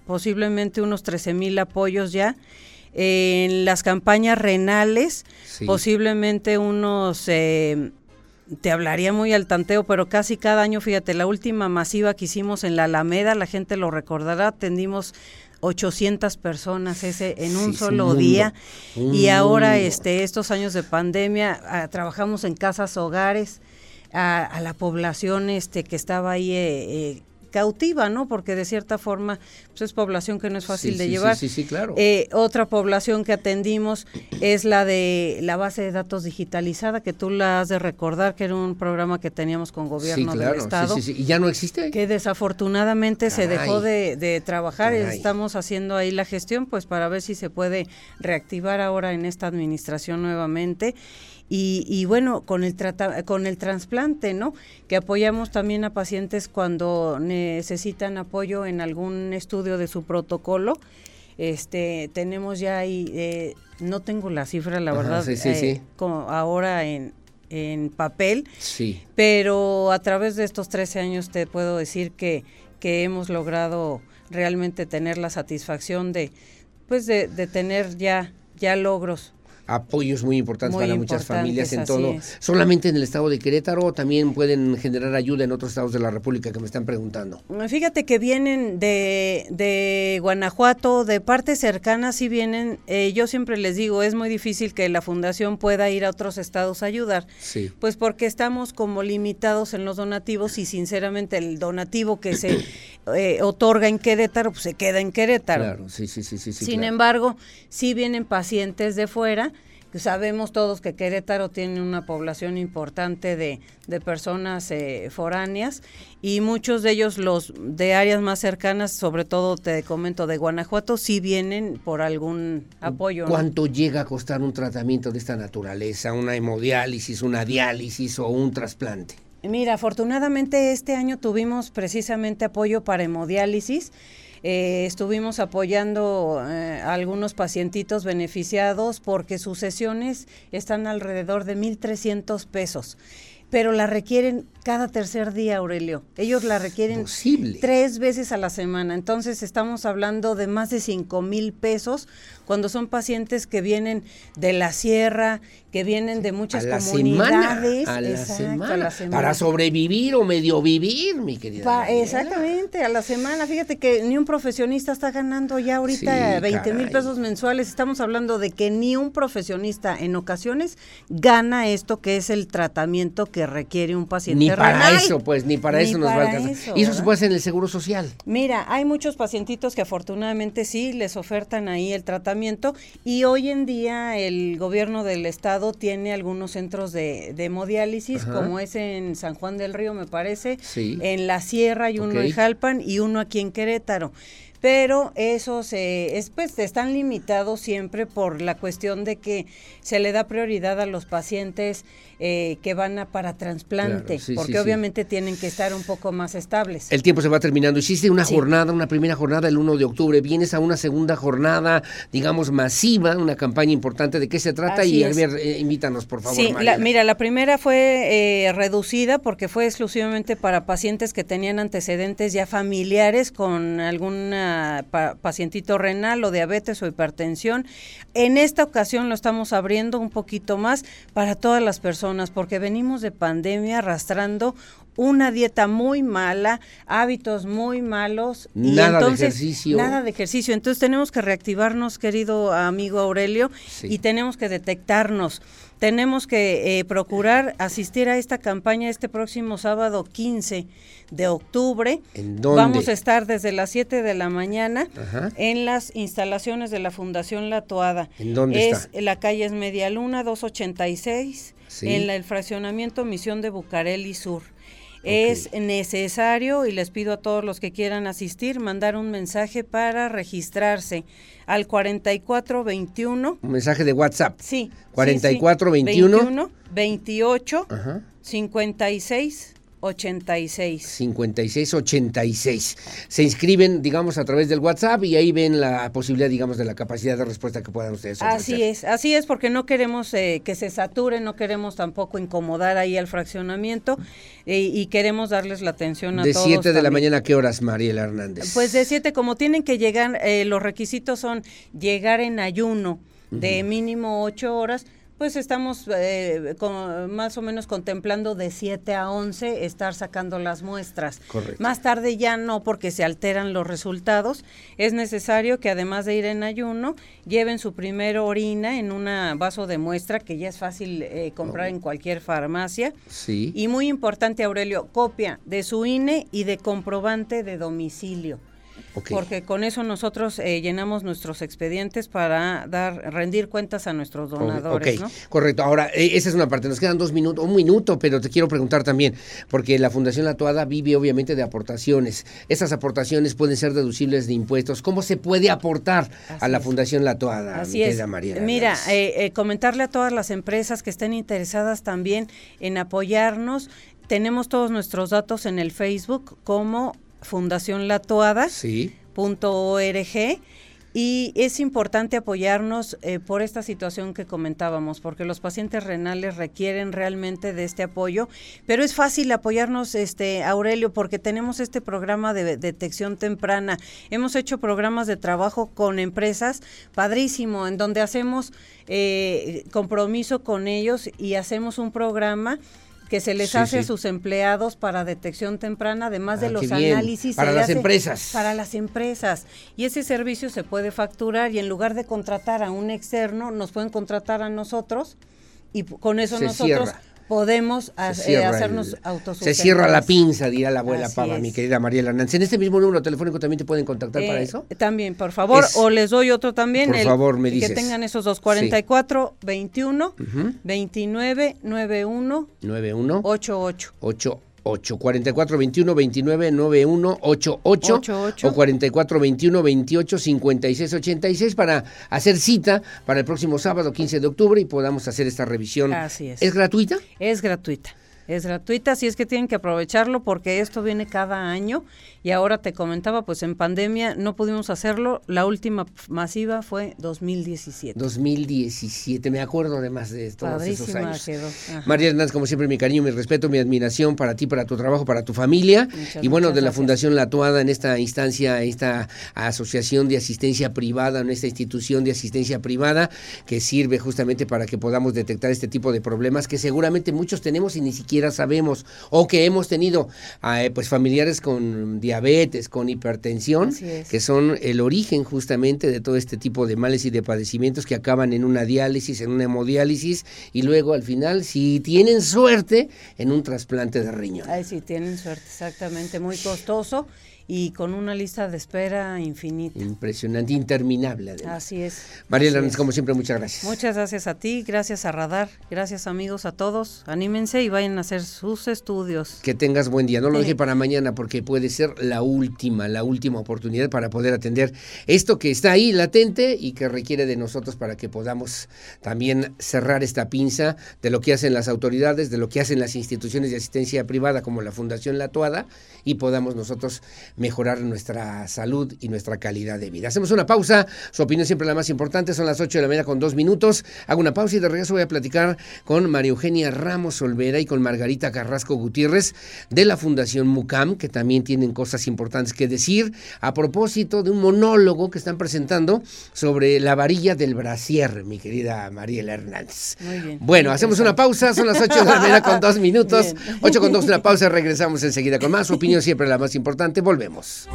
L: posiblemente unos 13 mil apoyos ya. En las campañas renales, posiblemente unos eh, te hablaría muy al tanteo, pero casi cada año, fíjate, la última masiva que hicimos en la Alameda, la gente lo recordará, atendimos 800 personas ese en un solo día. y ahora este estos años de pandemia ah, trabajamos en casas hogares a, la población este que estaba ahí eh, eh, cautiva, ¿no? Porque de cierta forma pues es población que no es fácil de llevar.
B: Sí, sí, claro.
L: Eh, otra población que atendimos es la de la base de datos digitalizada, que tú la has de recordar, que era un programa que teníamos con gobierno del Estado.
B: Sí, sí, sí. ¿Y ya no existe?
L: Que desafortunadamente se dejó de, de trabajar. Estamos haciendo ahí la gestión, pues para ver si se puede reactivar ahora en esta administración nuevamente. Y, y, bueno, con el, trata, con el trasplante, ¿no? Que apoyamos también a pacientes cuando necesitan apoyo en algún estudio de su protocolo. Este, tenemos ya ahí, eh, no tengo la cifra, la verdad, sí, sí, eh, Como ahora en, en papel,
B: sí.
L: pero a través de estos 13 años te puedo decir que, que hemos logrado realmente tener la satisfacción de, pues de, de tener ya, ya logros
B: apoyos muy importantes para muchas familias en todo. ¿Solamente en el estado de Querétaro o también pueden generar ayuda en otros estados de la República que me están preguntando?
L: Fíjate que vienen de, de Guanajuato, de partes cercanas sí vienen. Eh, yo siempre les digo, es muy difícil que la fundación pueda ir a otros estados a ayudar.
B: Sí.
L: Pues porque estamos como limitados en los donativos y sinceramente el donativo que se *clears throat* eh, otorga en Querétaro, pues se queda en Querétaro.
B: Claro, sí, sí, sí. sí,
L: Sin embargo, sí vienen pacientes de fuera Sabemos todos que Querétaro tiene una población importante de, de personas eh, foráneas y muchos de ellos, los de áreas más cercanas, sobre todo te comento de Guanajuato, sí vienen por algún apoyo.
B: ¿Cuánto llega a costar un tratamiento de esta naturaleza? ¿Una hemodiálisis, una diálisis o un trasplante?
L: Mira, afortunadamente este año tuvimos precisamente apoyo para hemodiálisis. Eh, estuvimos apoyando eh, a algunos pacientitos beneficiados porque sus sesiones están alrededor de 1.300 pesos pero la requieren cada tercer día, Aurelio. Ellos la requieren tres veces a la semana. Entonces estamos hablando de más de cinco mil pesos cuando son pacientes que vienen de la sierra, que vienen de muchas comunidades.
B: a, la semana, Para sobrevivir o medio vivir, mi querida.
L: exactamente, a la semana. Fíjate que ni un profesionista está ganando ya ahorita 20 mil pesos mensuales. Estamos hablando de que ni un profesionista en ocasiones gana esto que es el tratamiento que requiere un paciente
B: Ni para eso, pues, ni para eso nos va a alcanzar. y eso se puede hacer en el Seguro Social.
L: Mira, hay muchos pacientitos que afortunadamente sí les ofertan ahí el tratamiento y hoy en día el gobierno del estado tiene algunos centros de, hemodiálisis, como es en San Juan del Río, me parece, en la Sierra hay uno en Jalpan y uno aquí en Querétaro pero esos es, pues, están limitados siempre por la cuestión de que se le da prioridad a los pacientes eh, que van a para trasplante, porque obviamente tienen que estar un poco más estables.
B: El tiempo se va terminando. Hiciste una jornada, una primera jornada el 1 de octubre, vienes a una segunda jornada, digamos, masiva, una campaña importante. ¿De qué se trata? y a ver, eh, invítanos, por favor.
L: Sí, mira, la primera fue eh, reducida porque fue exclusivamente para pacientes que tenían antecedentes ya familiares con pacientito renal o diabetes o hipertensión. En esta ocasión lo estamos abriendo un poquito más para todas las personas porque venimos de pandemia arrastrando una dieta muy mala, hábitos muy malos.
B: Nada de ejercicio.
L: Nada de ejercicio. Entonces tenemos que reactivarnos, querido amigo Aurelio, y tenemos que detectarnos. Tenemos que eh, procurar asistir a esta campaña este próximo sábado 15 de octubre. Vamos a estar desde las 7 de la mañana en las instalaciones de la Fundación La Toada.
B: ¿En dónde
L: es, La calle es Media Luna 286, en el fraccionamiento Misión de Bucareli Sur. Es necesario, y les pido a todos los que quieran asistir, mandar un mensaje para registrarse al 4421.
B: Un mensaje de WhatsApp.
L: Sí.
B: 4421. 21,
L: 28, 56 86.
B: 56 86. Se inscriben, digamos, a través del WhatsApp y ahí ven la posibilidad, digamos, de la capacidad de respuesta que puedan ustedes
L: ofrecer. Así es, así es, porque no queremos eh, que se sature, no queremos tampoco incomodar ahí al fraccionamiento eh, y queremos darles la atención a
B: de
L: todos.
B: ¿De 7 de la mañana qué horas, Mariela Hernández?
L: Pues de 7, como tienen que llegar, eh, los requisitos son llegar en ayuno de mínimo 8 horas Pues estamos eh, con, más o menos contemplando de 7 a 11 estar sacando las muestras.
B: Correcto.
L: Más tarde ya no porque se alteran los resultados. Es necesario que además de ir en ayuno, lleven su primer orina en un vaso de muestra que ya es fácil eh, comprar en cualquier farmacia.
B: Sí.
L: Y muy importante, Aurelio, copia de su INE y de comprobante de domicilio. Porque con eso nosotros eh, llenamos nuestros expedientes para dar rendir cuentas a nuestros donadores, ¿no?
B: correcto. Ahora, eh, esa es una parte. Nos quedan dos minutos, un minuto, pero te quiero preguntar también, porque la Fundación La Toada vive obviamente de aportaciones. Esas aportaciones pueden ser deducibles de impuestos. ¿Cómo se puede aportar a la Fundación La Toada? mi
L: Así es.
B: María
L: Mira, eh, eh, comentarle a todas las empresas que estén interesadas también en apoyarnos. Tenemos todos nuestros datos en el Facebook como Fundación La Toada.
B: Sí.
L: y es importante apoyarnos eh, por esta situación que comentábamos, porque los pacientes renales requieren realmente de este apoyo, pero es fácil apoyarnos, este Aurelio, porque tenemos este programa de detección temprana. Hemos hecho programas de trabajo con empresas, padrísimo, en donde hacemos eh, compromiso con ellos y hacemos un programa que se les
B: Sí,
L: hace a sus empleados para detección temprana, además de
B: Ah,
L: los análisis.
B: Para las empresas.
L: Para las empresas. Y ese servicio se puede facturar y en lugar de contratar a un externo, nos pueden contratar a nosotros y con eso
B: Se
L: nosotros
B: cierra.
L: Podemos eh, hacernos autosustentables.
B: Se cierra la pinza, dirá la abuela
L: Así
B: Pava,
L: es.
B: mi querida María Hernández. ¿En este mismo número telefónico también te pueden contactar para
L: Eh,
B: eso?
L: También, por favor,
B: Es-
L: o les doy otro también.
B: Por favor, me dices.
L: Que tengan esos dos, 44 21
B: Ujú.
L: 29 91
B: 91
L: 88.
B: 88 44 21 29 91 88
L: 88.
B: o 44 21 28 56 86 para hacer cita para el próximo sábado 15 de octubre y podamos hacer esta revisión.
L: Así es.
B: ¿Es gratuita?
L: Es gratuita. Es gratuita, así es que tienen que aprovecharlo porque esto viene cada año y ahora te comentaba, pues en pandemia no pudimos hacerlo, la última masiva fue 2017.
B: 2017, me acuerdo además de todos esos años.
L: quedó.
B: María Hernández, como siempre, mi cariño, mi respeto, mi admiración para ti, para tu trabajo, para tu familia.
L: Muchas,
B: y bueno, de la
L: gracias.
B: Fundación La Tuada en esta instancia, esta asociación de asistencia privada, en esta institución de asistencia privada que sirve justamente para que podamos detectar este tipo de problemas que seguramente muchos tenemos y ni siquiera sabemos o que hemos tenido eh, pues familiares con diabetes, con hipertensión,
L: es.
B: que son el origen justamente de todo este tipo de males y de padecimientos que acaban en una diálisis, en una hemodiálisis y luego al final, si tienen suerte, en un trasplante de riñón.
L: Ay, sí, tienen suerte, exactamente, muy costoso y con una lista de espera infinita.
B: Impresionante, interminable. además.
L: Así es.
B: María Hernández, como siempre, muchas gracias.
L: Muchas gracias a ti, gracias a Radar, gracias amigos a todos. Anímense y vayan a hacer sus estudios.
B: Que tengas buen día. No lo
L: Sí.
B: deje para mañana porque puede ser la última, la última oportunidad para poder atender esto que está ahí latente y que requiere de nosotros para que podamos también cerrar esta pinza de lo que hacen las autoridades, de lo que hacen las instituciones de asistencia privada como la Fundación La Tuada y podamos nosotros mejorar nuestra salud y nuestra calidad de vida. Hacemos una pausa. Su opinión siempre la más importante. Son las 8 de la mañana con dos minutos. Hago una pausa y de regreso voy a platicar con María Eugenia Ramos Olvera y con Margarita Carrasco Gutiérrez de la Fundación Mucam, que también tienen cosas importantes que decir a propósito de un monólogo que están presentando sobre la varilla del brasier, mi querida Mariela Hernández.
L: Muy bien.
B: Bueno, hacemos una pausa, son las 8 de la mañana con dos *laughs* minutos.
L: Bien.
B: 8 con 2 una pausa, regresamos enseguida con más. Su opinión siempre la más importante. Volvemos.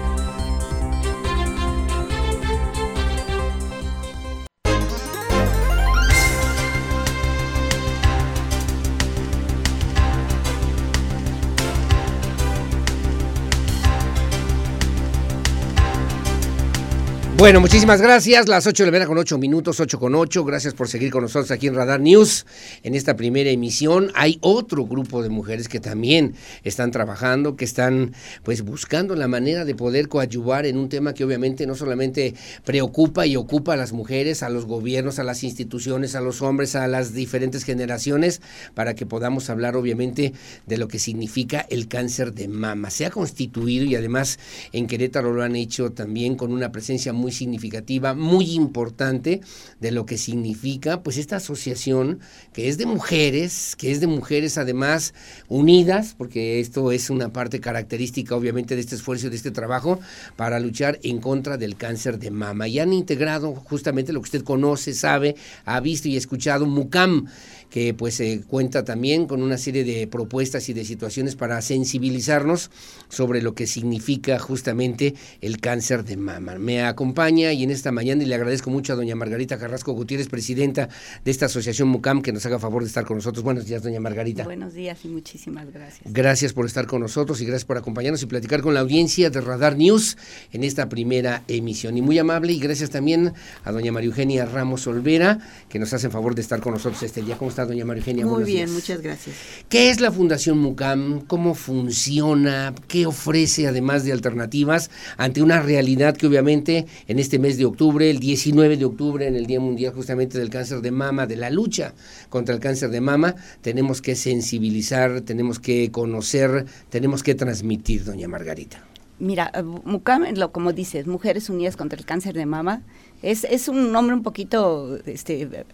B: Bueno, muchísimas gracias. Las 8 de la mañana con 8 minutos, 8 con 8. Gracias por seguir con nosotros aquí en Radar News. En esta primera emisión hay otro grupo de mujeres que también están trabajando, que están pues buscando la manera de poder coadyuvar en un tema que obviamente no solamente preocupa y ocupa a las mujeres, a los gobiernos, a las instituciones, a los hombres, a las diferentes generaciones, para que podamos hablar obviamente de lo que significa el cáncer de mama. Se ha constituido y además en Querétaro lo han hecho también con una presencia muy significativa, muy importante de lo que significa pues esta asociación que es de mujeres, que es de mujeres además unidas, porque esto es una parte característica obviamente de este esfuerzo, de este trabajo, para luchar en contra del cáncer de mama. Y han integrado justamente lo que usted conoce, sabe, ha visto y escuchado, MUCAM, que pues se cuenta también con una serie de propuestas y de situaciones para sensibilizarnos sobre lo que significa justamente el cáncer de mama. Me acompaña y en esta mañana y le agradezco mucho a doña Margarita Carrasco Gutiérrez, presidenta de esta asociación MUCAM, que nos haga favor de estar con nosotros. Buenos días, doña Margarita.
M: Buenos días y muchísimas gracias.
B: Gracias por estar con nosotros y gracias por acompañarnos y platicar con la audiencia de Radar News en esta primera emisión. Y muy amable y gracias también a doña María Eugenia Ramos Olvera, que nos hace favor de estar con nosotros este día. ¿Cómo está? Doña María Eugenia?
M: Muy bien, muchas gracias.
B: ¿Qué es la Fundación MUCAM? ¿Cómo funciona? ¿Qué ofrece además de alternativas ante una realidad que obviamente en este mes de octubre, el 19 de octubre, en el Día Mundial justamente del Cáncer de Mama, de la lucha contra el cáncer de mama, tenemos que sensibilizar, tenemos que conocer, tenemos que transmitir, doña Margarita?
M: Mira, eh, MUCAM, lo, como dices, Mujeres Unidas contra el Cáncer de Mama, es, es un nombre un poquito este,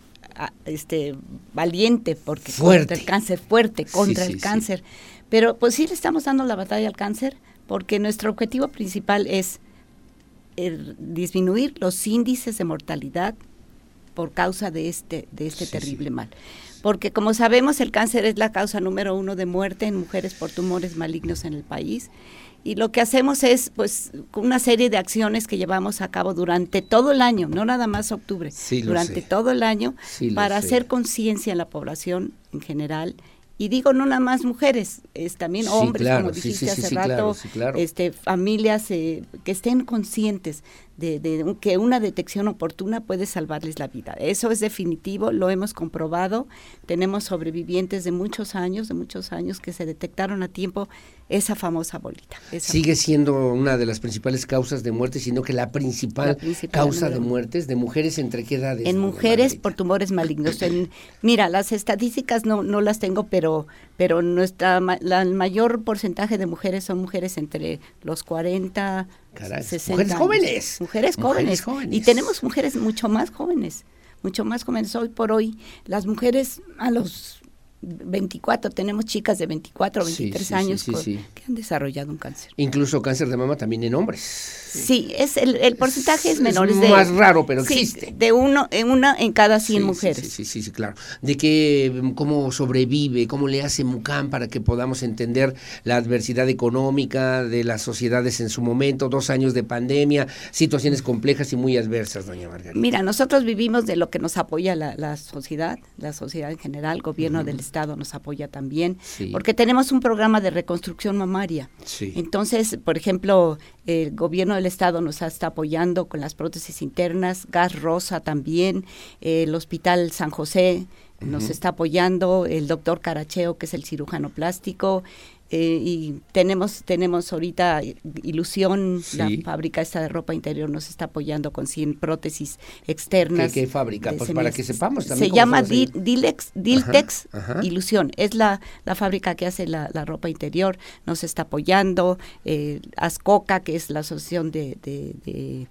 M: este valiente porque contra el cáncer fuerte contra el cáncer. Pero pues sí le estamos dando la batalla al cáncer porque nuestro objetivo principal es disminuir los índices de mortalidad por causa de este de este terrible mal. Porque como sabemos el cáncer es la causa número uno de muerte en mujeres por tumores malignos en el país y lo que hacemos es pues una serie de acciones que llevamos a cabo durante todo el año, no nada más octubre, durante todo el año para hacer conciencia en la población en general. Y digo no nada más mujeres, es también hombres, como dijiste hace rato, este familias eh, que estén conscientes de, que una detección oportuna puede salvarles la vida. Eso es definitivo, lo hemos comprobado. Tenemos sobrevivientes de muchos años, de muchos años que se detectaron a tiempo esa famosa bolita.
B: Sigue siendo una de las principales causas de muerte, sino que la principal, causa de muertes de mujeres entre qué edades.
M: En mujeres por tumores malignos. mira, las estadísticas no, no las tengo, pero, pero nuestra la, el mayor porcentaje de mujeres son mujeres entre los 40
B: mujeres jóvenes.
M: Mujeres jóvenes. Y tenemos mujeres mucho más jóvenes, mucho más jóvenes. Hoy por hoy, las mujeres a los 24, tenemos chicas de 24 o 23 años que han desarrollado un cáncer.
B: Incluso cáncer de mama también en hombres.
M: Sí, es el, el porcentaje es, menor.
B: Es, más raro, pero existe.
M: De uno, en una en cada 100 mujeres.
B: Sí, sí, sí, claro. De que cómo sobrevive, cómo le hace MUCAM para que podamos entender la adversidad económica de las sociedades en su momento, dos años de pandemia, situaciones complejas y muy adversas, doña Margarita.
M: Mira, nosotros vivimos de lo que nos apoya la, la sociedad, la sociedad en general, gobierno del Estado nos apoya también, porque tenemos un programa de reconstrucción mamaria. Entonces, por ejemplo, el gobierno del Estado nos está apoyando con las prótesis internas, Gas Rosa también, el Hospital San José nos está apoyando, el doctor Caracheo, que es el cirujano plástico, eh, y tenemos tenemos ahorita Ilusión, la fábrica esta de ropa interior nos está apoyando con 100 prótesis externas.
B: ¿Qué, fábrica? Pues para que sepamos
M: también. Se llama Dilex, Diltex Ilusión, es la, la fábrica que hace la, la ropa interior, nos está apoyando, eh, Ascoca, que es la asociación de, de,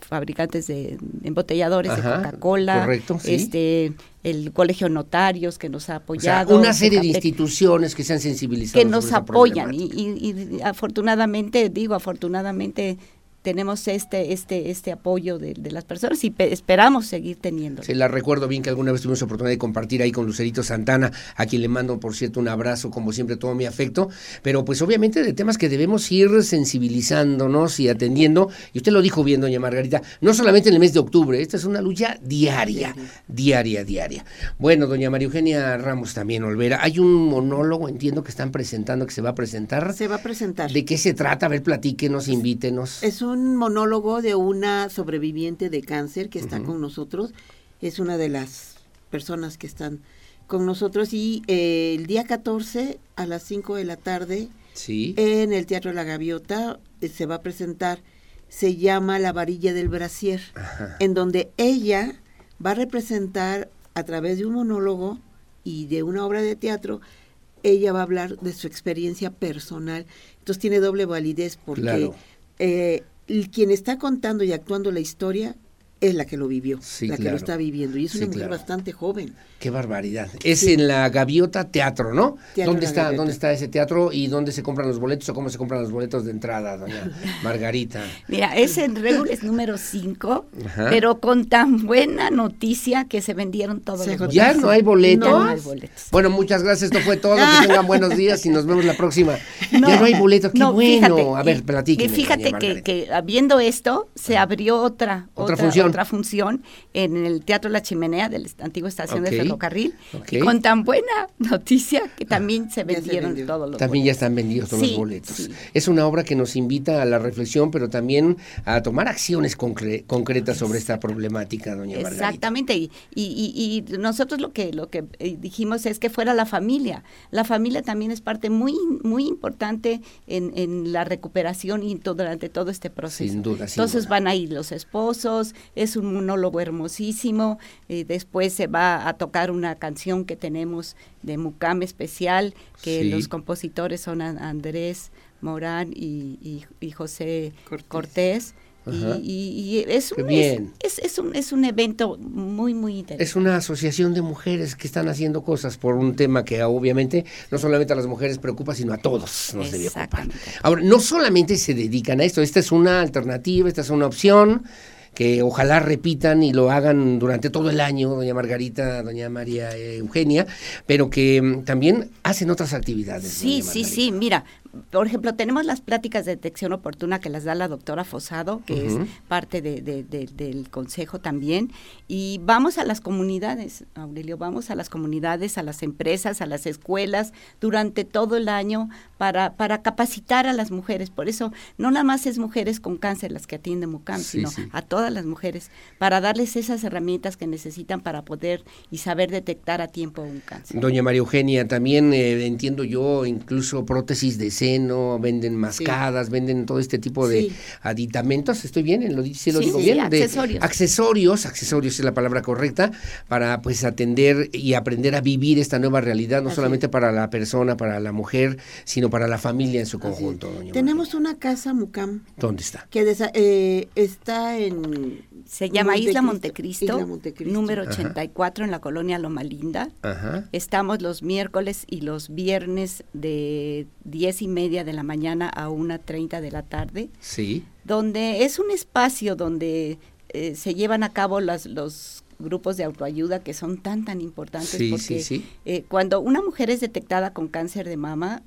M: fabricantes de embotelladores de Coca-Cola, este el Colegio Notarios que nos ha apoyado.
B: una serie de instituciones que se han sensibilizado.
M: Que nos apoyan y, y, afortunadamente, digo afortunadamente, tenemos este este este apoyo de, las personas y esperamos seguir teniendo.
B: Se la recuerdo bien que alguna vez tuvimos oportunidad de compartir ahí con Lucerito Santana, a quien le mando por cierto un abrazo, como siempre todo mi afecto, pero pues obviamente de temas que debemos ir sensibilizándonos y atendiendo, y usted lo dijo bien, doña Margarita, no solamente en el mes de octubre, esta es una lucha diaria, diaria, diaria. Bueno, doña María Eugenia Ramos también, Olvera, hay un monólogo, entiendo que están presentando, que se va a presentar.
N: Se va a presentar.
B: ¿De qué se trata? A ver, platíquenos, invítenos.
N: Es un monólogo de una sobreviviente de cáncer que está con nosotros. Es una de las personas que están con nosotros. Y eh, el día 14 a las 5 de la tarde en el Teatro La Gaviota eh, se va a presentar, se llama La varilla del brasier, en donde ella va a representar a través de un monólogo y de una obra de teatro, ella va a hablar de su experiencia personal. Entonces tiene doble validez porque eh, quien está contando y actuando la historia es la que lo vivió,
B: Sí,
N: la que lo está viviendo. Y es
B: Sí,
N: una mujer
B: claro.
N: bastante joven.
B: Qué barbaridad. Es en la Gaviota Teatro, ¿no?
N: Teatro
B: ¿Dónde está,
N: Gaviota.
B: ¿Dónde está ese teatro y dónde se compran los boletos o cómo se compran los boletos de entrada, doña *laughs* Margarita?
M: Mira, es en Regules *laughs* número 5,
B: Ajá.
M: pero con tan buena noticia que se vendieron todos los boletos.
B: ¿Ya no hay boletos?
M: Ya no hay boletos.
B: Bueno, muchas gracias. Esto fue todo. Que tengan buenos días y nos vemos la próxima. ya no hay boletos. Qué
M: no,
B: bueno.
M: fíjate,
B: A ver,
M: y Fíjate
B: doña
M: que, que viendo esto, se abrió otra,
B: Otra
M: otra,
B: función.
M: Otra función en el Teatro La Chimenea de la antigua estación
B: Ok,
M: de ferrocarril.
B: ok.
M: Y con tan buena noticia que también se vendieron todos los
B: También ya están vendidos todos
M: Sí,
B: los boletos.
M: sí.
B: Es una obra que nos invita a la reflexión, pero también a tomar acciones concre- concretas sobre esta problemática, doña Margarita.
M: Exactamente, y, y, y- nosotros lo que lo que eh, dijimos es que fuera la familia. La familia también es parte muy muy importante en, en la recuperación y to- durante todo este proceso.
B: Sin duda, sin
M: Entonces
B: duda.
M: van a ir los esposos, es un monólogo hermosísimo, eh, después se va a tocar una canción que tenemos de Mucam especial, que
B: Sí.
M: los compositores son An- Andrés Morán y, y- y José Cortés. Y, y- y es, un,
B: bien.
M: es, es- es un, es un evento muy, muy interesante.
B: Es una asociación de mujeres que están haciendo cosas por un tema que obviamente no solamente a las mujeres preocupa, sino a todos nos debe ocupar. Ahora, no solamente se dedican a esto, esta es una alternativa, esta es una opción que ojalá repitan y lo hagan durante todo el año, doña Margarita, doña María Eugenia, pero que mm, también hacen otras actividades.
M: Sí, sí, sí, mira, por ejemplo, tenemos las pláticas de detección oportuna que las da la doctora Fosado, que es parte de- de- de- del consejo también, y vamos a las comunidades, Aurelio, vamos a las comunidades, a las empresas, a las escuelas, durante todo el año para, para capacitar a las mujeres. Por eso, no nada más es mujeres con cáncer las que atiende MUCAM,
B: Sí,
M: sino
B: sí.
M: a todas las mujeres, para darles esas herramientas que necesitan para poder y saber detectar a tiempo un cáncer.
B: Doña María Eugenia, también eh, entiendo yo, incluso prótesis de seno, venden mascadas, venden todo este tipo de
M: Sí.
B: aditamentos, ¿estoy bien? ¿Lo, sí lo
M: Sí,
B: digo bien? De
M: accesorios.
B: accesorios, accesorios es la palabra correcta, para pues atender y aprender a vivir esta nueva realidad, no
N: Así
B: solamente para la persona, para la mujer, sino para la familia en su conjunto, doña
N: Tenemos una casa Mucam.
B: ¿Dónde está?
N: que eh, está en...
M: Se llama Isla
N: Montecristo, Isla Montecristo.
M: número
B: Ajá.
M: 84 en la colonia Loma Linda.
B: Ajá.
M: Estamos los miércoles y los viernes de 10 y media de la mañana a 1.30 de la tarde,
B: Sí.
M: donde es un espacio donde eh, se llevan a cabo las, los grupos de autoayuda que son tan, tan importantes
B: Sí,
M: porque
B: sí, sí.
M: eh, cuando una mujer es detectada con cáncer de mama,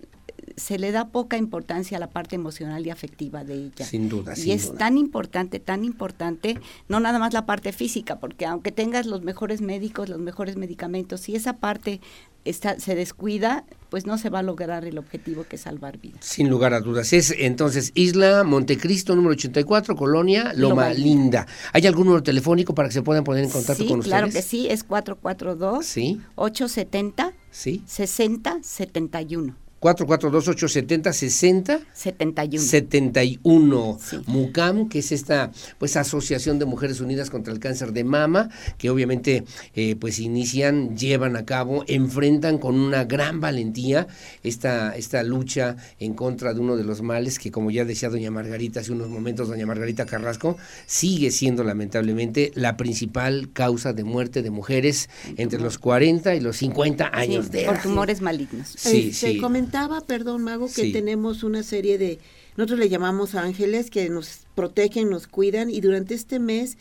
M: se le da poca importancia a la parte emocional y afectiva de ella.
B: Sin duda,
M: Y
B: sin
M: es
B: duda.
M: tan importante, tan importante, no nada más la parte física, porque aunque tengas los mejores médicos, los mejores medicamentos, si esa parte está, se descuida, pues no se va a lograr el objetivo que es salvar vidas.
B: Sin lugar a dudas. Es entonces Isla Montecristo, número 84, Colonia Loma,
M: Loma
B: Linda. ¿Hay algún número telefónico para que se puedan poner en contacto
M: Sí,
B: con
M: claro
B: ustedes?
M: que sí, es 442
B: Sí,
M: 870
B: sí.
M: 60 71.
B: 442-870-60.
M: 71.
B: 71 MUCAM, que es esta pues asociación de mujeres unidas contra el cáncer de mama, que obviamente eh, pues inician, llevan a cabo, enfrentan con una gran valentía esta, esta lucha en contra de uno de los males que como ya decía doña Margarita hace unos momentos, doña Margarita Carrasco, sigue siendo lamentablemente la principal causa de muerte de mujeres entre los 40 y los 50 años
M: Sí,
B: de
M: por
B: edad.
M: tumores malignos.
B: Sí,
N: Eh, Se
B: sí.
N: Comentaba, perdón, Mago, que
B: Sí.
N: tenemos una serie de, nosotros le llamamos ángeles que nos protegen, nos cuidan y durante este mes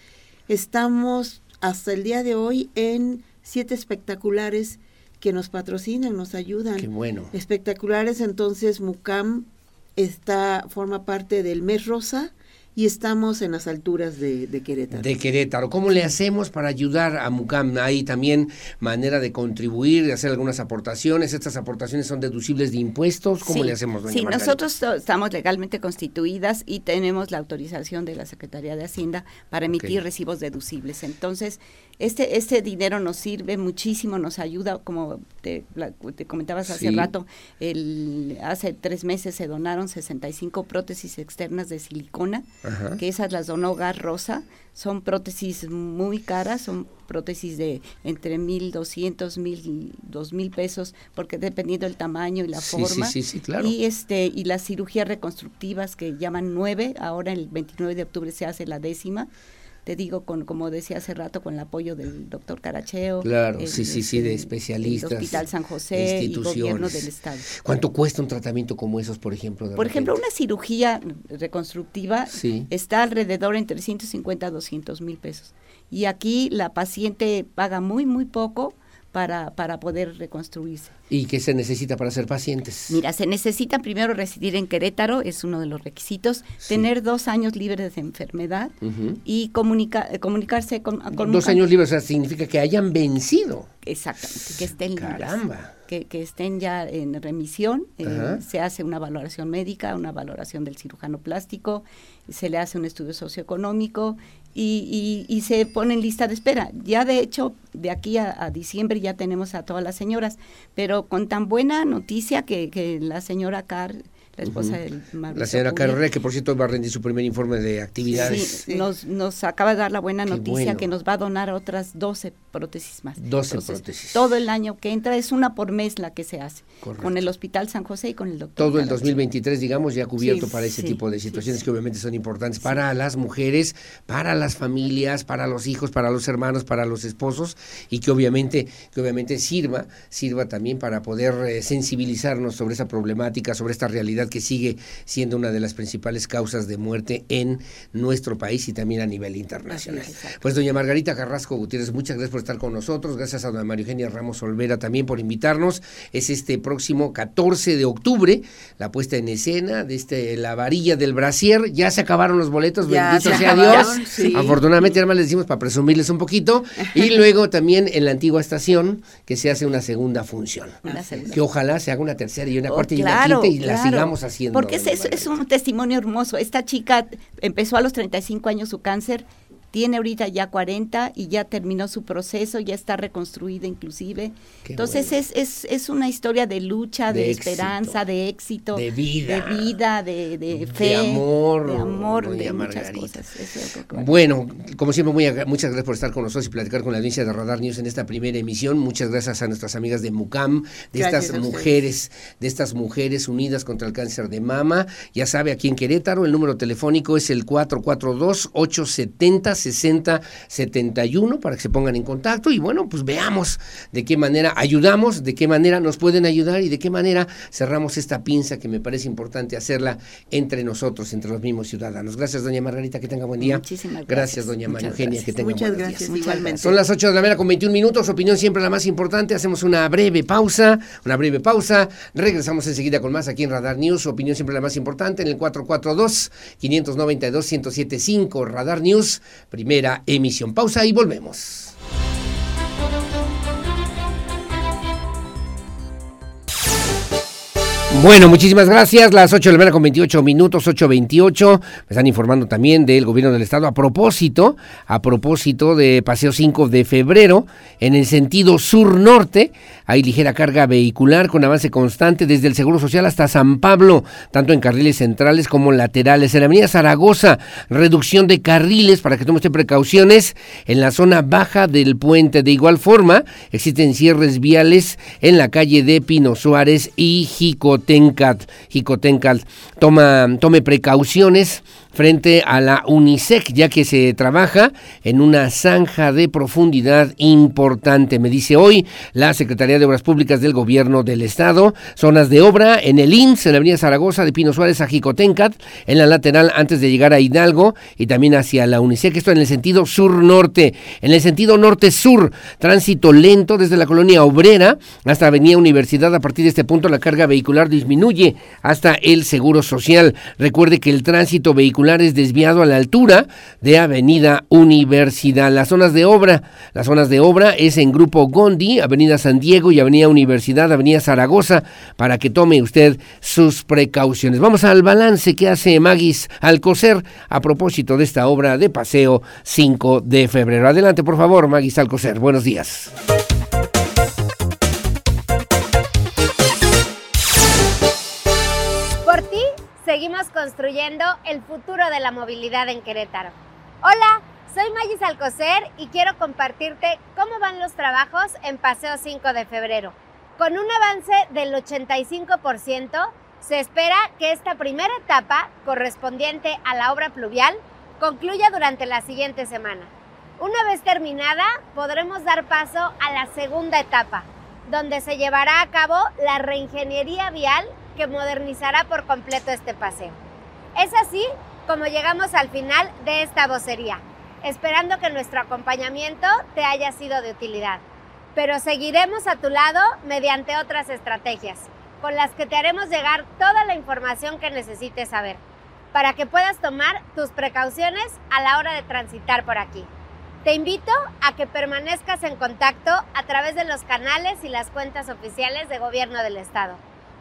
N: estamos hasta el día de hoy en siete espectaculares que nos patrocinan, nos ayudan.
B: Qué bueno.
N: Espectaculares, entonces Mucam está, forma parte del mes rosa y estamos en las alturas de, de Querétaro.
B: De Querétaro. ¿Cómo le hacemos para ayudar a MUCAM? Hay también manera de contribuir, de hacer algunas aportaciones. Estas aportaciones son deducibles de impuestos. ¿Cómo
M: Sí,
B: le hacemos, doña
M: Sí,
B: Margarita?
M: nosotros estamos legalmente constituidas y tenemos la autorización de la Secretaría de Hacienda para emitir recibos deducibles. Entonces, Este, este dinero nos sirve muchísimo, nos ayuda, como te, te comentabas hace rato, el, hace tres meses se donaron 65 prótesis externas de silicona, que esas las donó Gar Rosa, son prótesis muy caras, son prótesis de entre 1.200, 1.000, 2.000 pesos, porque dependiendo del tamaño y la forma.
B: Sí, sí, claro.
M: Y, este, y las cirugías reconstructivas que llaman nueve, ahora el 29 de octubre se hace la décima te digo, con como decía hace rato, con el apoyo del doctor Caracheo.
B: Claro, sí, sí, sí, de especialistas.
M: El Hospital San José y gobierno del Estado.
B: ¿Cuánto cuesta un tratamiento como esos, por ejemplo?
M: por ejemplo, una cirugía reconstructiva está alrededor entre 150 a 200 mil pesos. Y aquí la paciente paga muy, muy poco para, para poder reconstruirse.
B: ¿Y qué se necesita para ser pacientes?
M: Mira, se necesita primero residir en Querétaro, es uno de los requisitos, tener dos años libres de enfermedad y comunica, eh, comunicarse con...
B: dos años libres, o sea, significa que hayan vencido.
M: Exactamente, que estén
B: Caramba.
M: Que, que, estén ya en remisión, eh, se hace una valoración médica, una valoración del cirujano plástico, se le hace un estudio socioeconómico y, y, se pone en lista de espera. Ya de hecho, de aquí a, diciembre ya tenemos a todas las señoras, pero con tan buena noticia que, que la señora Carr la esposa del
B: La señora Carrera, que por cierto va a rendir su primer informe de actividades.
M: Sí, Nos, nos acaba de dar la buena noticia que nos va a donar otras 12 prótesis más.
B: 12 prótesis.
M: Todo el año que entra es una por mes la que se hace. Con el Hospital San José y con el doctor.
B: Todo el 2023, digamos, ya cubierto para ese tipo de situaciones que obviamente son importantes para las mujeres, para las familias, para los hijos, para los hermanos, para los esposos y que obviamente, que obviamente sirva, sirva también para poder eh, sensibilizarnos sobre esa problemática, sobre esta realidad que sigue siendo una de las principales causas de muerte en nuestro país y también a nivel internacional. pues doña Margarita Carrasco Gutiérrez, muchas gracias por estar con nosotros, gracias a doña María Eugenia Ramos Olvera también por invitarnos. Es este próximo 14 de octubre la puesta en escena de este La varilla del brasier. Ya se acabaron los boletos, bendito sea Dios. Afortunadamente, además les decimos para presumirles un poquito. Y *laughs* luego también en la antigua estación que se hace una segunda función. Que ojalá se haga una tercera y una oh, cuarta y una quinta y la sigamos haciendo.
M: Porque es, es, un testimonio hermoso. Esta chica empezó a los 35 años su cáncer, tiene ahorita ya 40 y ya terminó su proceso, ya está reconstruida inclusive. Entonces es, es, es, una historia de lucha, de, esperanza, de éxito,
B: de vida,
M: de, vida, de, fe, de
B: amor,
M: de, amor, de muchas cosas.
B: bueno, como siempre, muy, muchas gracias por estar con nosotros y platicar con la audiencia de Radar News en esta primera emisión. Muchas gracias a nuestras amigas de MUCAM, de estas mujeres, de estas mujeres unidas contra el cáncer de mama. Ya sabe, aquí en Querétaro, el número telefónico es el 442 870 6071 para que se pongan en contacto y bueno, pues veamos de qué manera ayudamos, de qué manera nos pueden ayudar y de qué manera cerramos esta pinza que me parece importante hacerla entre nosotros, entre los mismos ciudadanos. Gracias, doña Margarita, que tenga buen día.
M: Muchísimas
B: gracias. doña María Eugenia, que tenga
N: Muchas
B: buen
N: gracias, igualmente.
B: Son las 8 de la mañana con 21 minutos, opinión siempre la más importante. Hacemos una breve pausa, una breve pausa. Regresamos enseguida con más aquí en Radar News, opinión siempre la más importante en el 442 592 1075 Radar News primera emisión. Pausa y volvemos. Bueno, muchísimas gracias. Las 8 de la mañana con 28 minutos, 8.28. Me están informando también del gobierno del estado a propósito, a propósito de Paseo 5 de febrero, en el sentido sur-norte. Hay ligera carga vehicular con avance constante desde el Seguro Social hasta San Pablo, tanto en carriles centrales como laterales. En la avenida Zaragoza, reducción de carriles para que tome usted precauciones en la zona baja del puente. De igual forma, existen cierres viales en la calle de Pino Suárez y Jico Jicotencat, toma, tome precauciones frente a la UNICEF, ya que se trabaja en una zanja de profundidad importante. Me dice hoy la Secretaría de Obras Públicas del Gobierno del Estado, zonas de obra en el INS, en la Avenida Zaragoza de Pino Suárez a Jicotencat, en la lateral antes de llegar a Hidalgo y también hacia la UNICEF, esto en el sentido sur-norte. En el sentido norte-sur, tránsito lento desde la colonia obrera hasta Avenida Universidad. A partir de este punto la carga vehicular disminuye hasta el Seguro Social. Recuerde que el tránsito vehicular desviado a la altura de Avenida Universidad. Las zonas de obra, las zonas de obra es en Grupo Gondi, Avenida San Diego y Avenida Universidad, Avenida Zaragoza, para que tome usted sus precauciones. Vamos al balance que hace Magis Alcocer a propósito de esta obra de paseo 5 de febrero. Adelante, por favor, Magis Alcocer. Buenos días.
O: Seguimos construyendo el futuro de la movilidad en Querétaro. Hola, soy Magis Alcocer y quiero compartirte cómo van los trabajos en Paseo 5 de febrero. Con un avance del 85%, se espera que esta primera etapa, correspondiente a la obra pluvial, concluya durante la siguiente semana. Una vez terminada, podremos dar paso a la segunda etapa, donde se llevará a cabo la reingeniería vial que modernizará por completo este paseo. Es así como llegamos al final de esta vocería, esperando que nuestro acompañamiento te haya sido de utilidad. Pero seguiremos a tu lado mediante otras estrategias, con las que te haremos llegar toda la información que necesites saber, para que puedas tomar tus precauciones a la hora de transitar por aquí. Te invito a que permanezcas en contacto a través de los canales y las cuentas oficiales de Gobierno del Estado,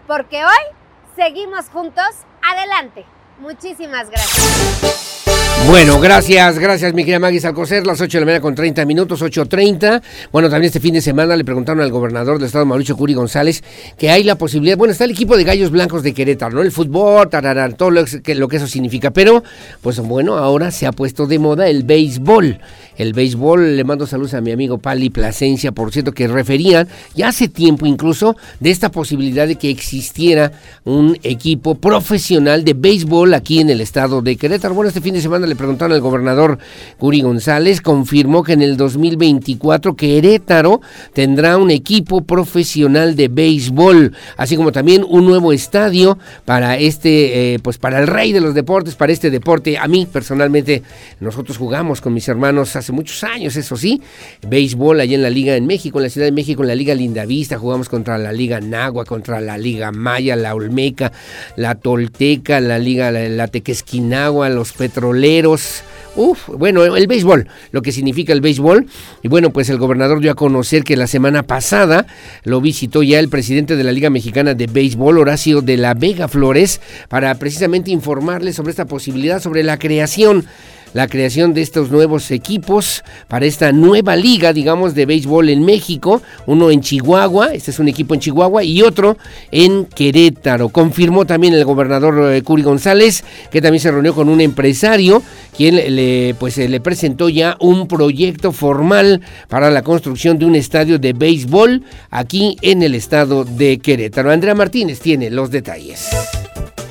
O: porque hoy seguimos juntos. Adelante. Muchísimas gracias.
B: Bueno, gracias, gracias mi querida Maggie Alcocer, las 8 de la mañana con 30 minutos, 8.30. Bueno, también este fin de semana le preguntaron al gobernador del estado, Mauricio Curi González, que hay la posibilidad, bueno, está el equipo de Gallos Blancos de Querétaro, ¿no? El fútbol, tararán, todo lo que, lo que eso significa, pero, pues bueno, ahora se ha puesto de moda el béisbol. El béisbol, le mando saludos a mi amigo Pali Plasencia, por cierto, que referían ya hace tiempo incluso de esta posibilidad de que existiera un equipo profesional de béisbol aquí en el estado de Querétaro. Bueno, este fin de semana le preguntaron al gobernador Curi González, confirmó que en el 2024 Querétaro tendrá un equipo profesional de béisbol, así como también un nuevo estadio para este, eh, pues para el rey de los deportes, para este deporte. A mí personalmente, nosotros jugamos con mis hermanos hace muchos años, eso sí, béisbol allá en la Liga en México, en la Ciudad de México, en la Liga Lindavista, jugamos contra la Liga Nagua, contra la Liga Maya, la Olmeca, la Tolteca, la Liga, la, la Tequesquinagua, los Petroleros, Uf, bueno, el béisbol, lo que significa el béisbol. Y bueno, pues el gobernador dio a conocer que la semana pasada lo visitó ya el presidente de la Liga Mexicana de Béisbol, Horacio de la Vega Flores, para precisamente informarle sobre esta posibilidad, sobre la creación la creación de estos nuevos equipos para esta nueva liga, digamos, de béisbol en México, uno en Chihuahua, este es un equipo en Chihuahua, y otro en Querétaro. Confirmó también el gobernador eh, Curi González, que también se reunió con un empresario, quien le, pues, eh, le presentó ya un proyecto formal para la construcción de un estadio de béisbol aquí en el estado de Querétaro. Andrea Martínez tiene los detalles.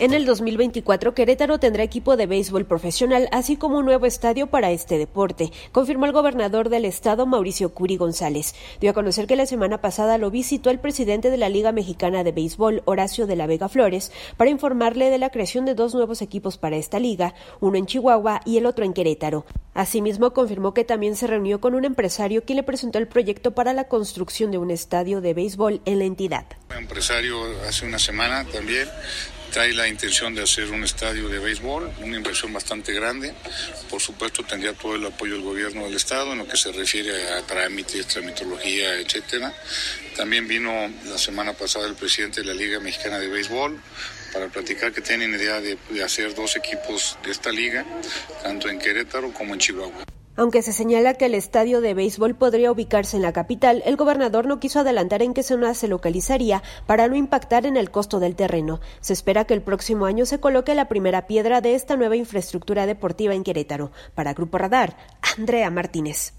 P: En el 2024, Querétaro tendrá equipo de béisbol profesional, así como un nuevo estadio para este deporte, confirmó el gobernador del estado, Mauricio Curi González. Dio a conocer que la semana pasada lo visitó el presidente de la Liga Mexicana de Béisbol, Horacio de la Vega Flores, para informarle de la creación de dos nuevos equipos para esta liga, uno en Chihuahua y el otro en Querétaro. Asimismo, confirmó que también se reunió con un empresario quien le presentó el proyecto para la construcción de un estadio de béisbol en la entidad.
Q: Empresario hace una semana también trae la intención de hacer un estadio de béisbol, una inversión bastante grande. Por supuesto, tendría todo el apoyo del gobierno del estado en lo que se refiere a trámites, tramitología, etcétera. También vino la semana pasada el presidente de la Liga Mexicana de Béisbol para platicar que tienen idea de, de hacer dos equipos de esta liga, tanto en Querétaro como en Chihuahua.
P: Aunque se señala que el estadio de béisbol podría ubicarse en la capital, el gobernador no quiso adelantar en qué zona se localizaría para no impactar en el costo del terreno. Se espera que el próximo año se coloque la primera piedra de esta nueva infraestructura deportiva en Querétaro. Para Grupo Radar, Andrea Martínez.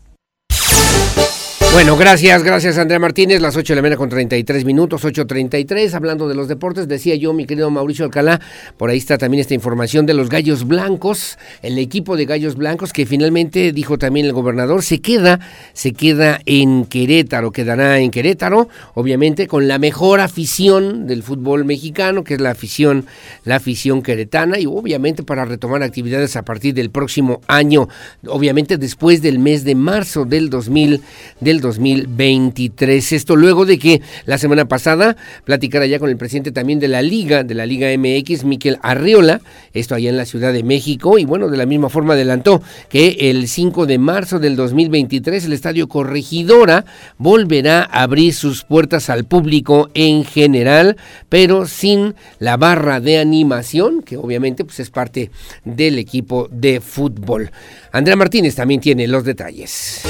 B: Bueno, gracias, gracias Andrea Martínez, las 8 de la mañana con 33 minutos, 8.33, hablando de los deportes, decía yo, mi querido Mauricio Alcalá, por ahí está también esta información de los Gallos Blancos, el equipo de Gallos Blancos que finalmente, dijo también el gobernador, se queda, se queda en Querétaro, quedará en Querétaro, obviamente con la mejor afición del fútbol mexicano, que es la afición, la afición queretana, y obviamente para retomar actividades a partir del próximo año, obviamente después del mes de marzo del 2000, del del 2023. Esto luego de que la semana pasada platicara ya con el presidente también de la Liga, de la Liga MX, Miquel Arriola, esto allá en la Ciudad de México, y bueno, de la misma forma adelantó que el 5 de marzo del 2023 el Estadio Corregidora volverá a abrir sus puertas al público en general, pero sin la barra de animación, que obviamente pues, es parte del equipo de fútbol. Andrea Martínez también tiene los detalles.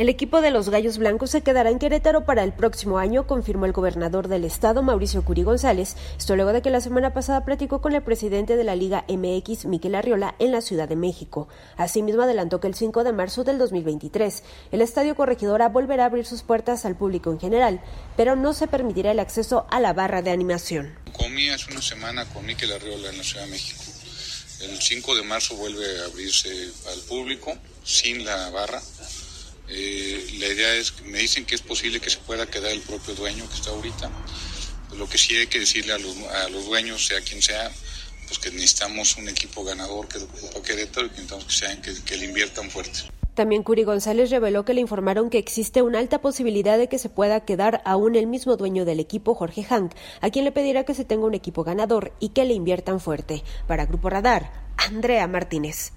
P: El equipo de los Gallos Blancos se quedará en Querétaro para el próximo año, confirmó el gobernador del estado, Mauricio Curi González. Esto luego de que la semana pasada platicó con el presidente de la Liga MX, Miquel Arriola, en la Ciudad de México. Asimismo, adelantó que el 5 de marzo del 2023, el Estadio Corregidora volverá a abrir sus puertas al público en general, pero no se permitirá el acceso a la barra de animación.
Q: Comí hace una semana con Miquel Arriola en la Ciudad de México. El 5 de marzo vuelve a abrirse al público sin la barra eh, la idea es, me dicen que es posible que se pueda quedar el propio dueño que está ahorita. Lo que sí hay que decirle a los, dueños, sea quien sea, pues que necesitamos un equipo ganador que ocupa que que, que le inviertan fuerte.
P: También Curi González reveló que le informaron que existe una alta posibilidad de que se pueda quedar aún el mismo dueño del equipo, Jorge Hank, a quien le pedirá que se tenga un equipo ganador y que le inviertan fuerte. Para Grupo Radar, Andrea Martínez.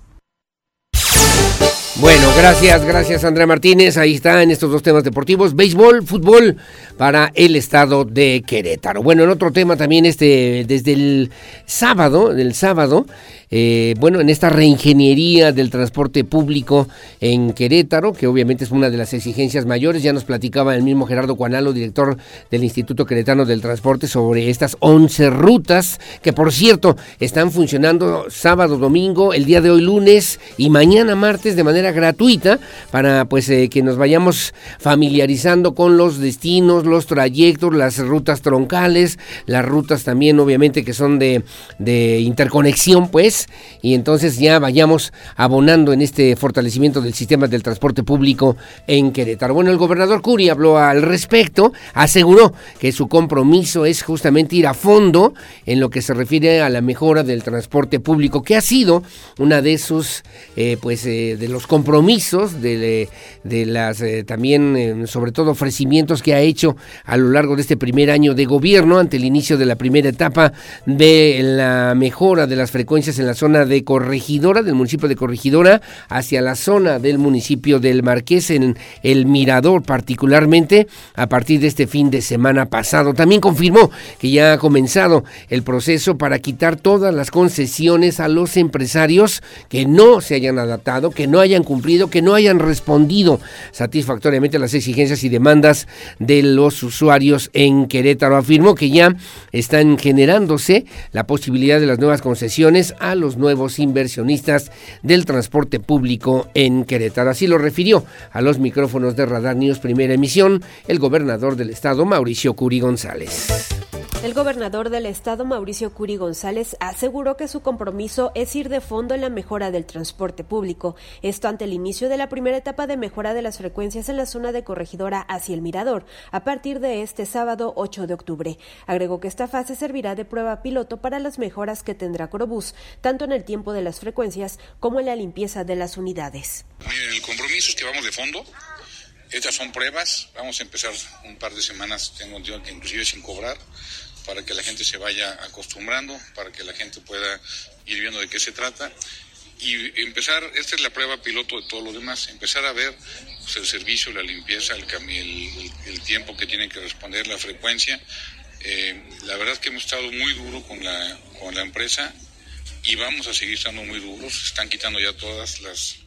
B: Bueno, gracias, gracias Andrea Martínez. Ahí está en estos dos temas deportivos, béisbol, fútbol para el estado de Querétaro. Bueno, en otro tema también este desde el sábado, del sábado, eh, bueno, en esta reingeniería del transporte público en Querétaro, que obviamente es una de las exigencias mayores, ya nos platicaba el mismo Gerardo Cuanalo, director del Instituto Queretano del Transporte, sobre estas 11 rutas, que por cierto están funcionando sábado, domingo, el día de hoy lunes y mañana martes de manera gratuita, para pues eh, que nos vayamos familiarizando con los destinos, los trayectos, las rutas troncales, las rutas también obviamente que son de, de interconexión, pues, y entonces ya vayamos abonando en este fortalecimiento del sistema del transporte público en Querétaro. Bueno, el gobernador Curi habló al respecto, aseguró que su compromiso es justamente ir a fondo en lo que se refiere a la mejora del transporte público, que ha sido una de sus, eh, pues, eh, de los compromisos, de, de las eh, también, sobre todo, ofrecimientos que ha hecho a lo largo de este primer año de gobierno ante el inicio de la primera etapa de la mejora de las frecuencias en la zona de Corregidora, del municipio de Corregidora, hacia la zona del municipio del Marqués, en el Mirador particularmente, a partir de este fin de semana pasado. También confirmó que ya ha comenzado el proceso para quitar todas las concesiones a los empresarios que no se hayan adaptado, que no hayan cumplido, que no hayan respondido satisfactoriamente a las exigencias y demandas de los usuarios en Querétaro. Afirmó que ya están generándose la posibilidad de las nuevas concesiones a los nuevos inversionistas del transporte público en Querétaro. Así lo refirió a los micrófonos de Radar News Primera Emisión el gobernador del estado, Mauricio Curi González.
P: El gobernador del estado, Mauricio Curi González, aseguró que su compromiso es ir de fondo en la mejora del transporte público, esto ante el inicio de la primera etapa de mejora de las frecuencias en la zona de corregidora hacia el Mirador, a partir de este sábado 8 de octubre. Agregó que esta fase servirá de prueba piloto para las mejoras que tendrá Corobús, tanto en el tiempo de las frecuencias como en la limpieza de las unidades.
Q: Miren, el compromiso es que vamos de fondo. Estas son pruebas. Vamos a empezar un par de semanas, tengo que inclusive sin cobrar para que la gente se vaya acostumbrando, para que la gente pueda ir viendo de qué se trata y empezar, esta es la prueba piloto de todo lo demás, empezar a ver pues, el servicio, la limpieza, el, tiempo que tiene que responder, la frecuencia. Eh, la verdad es que hemos estado muy duro con la, con la empresa y vamos a seguir estando muy duros. Están quitando ya todas las,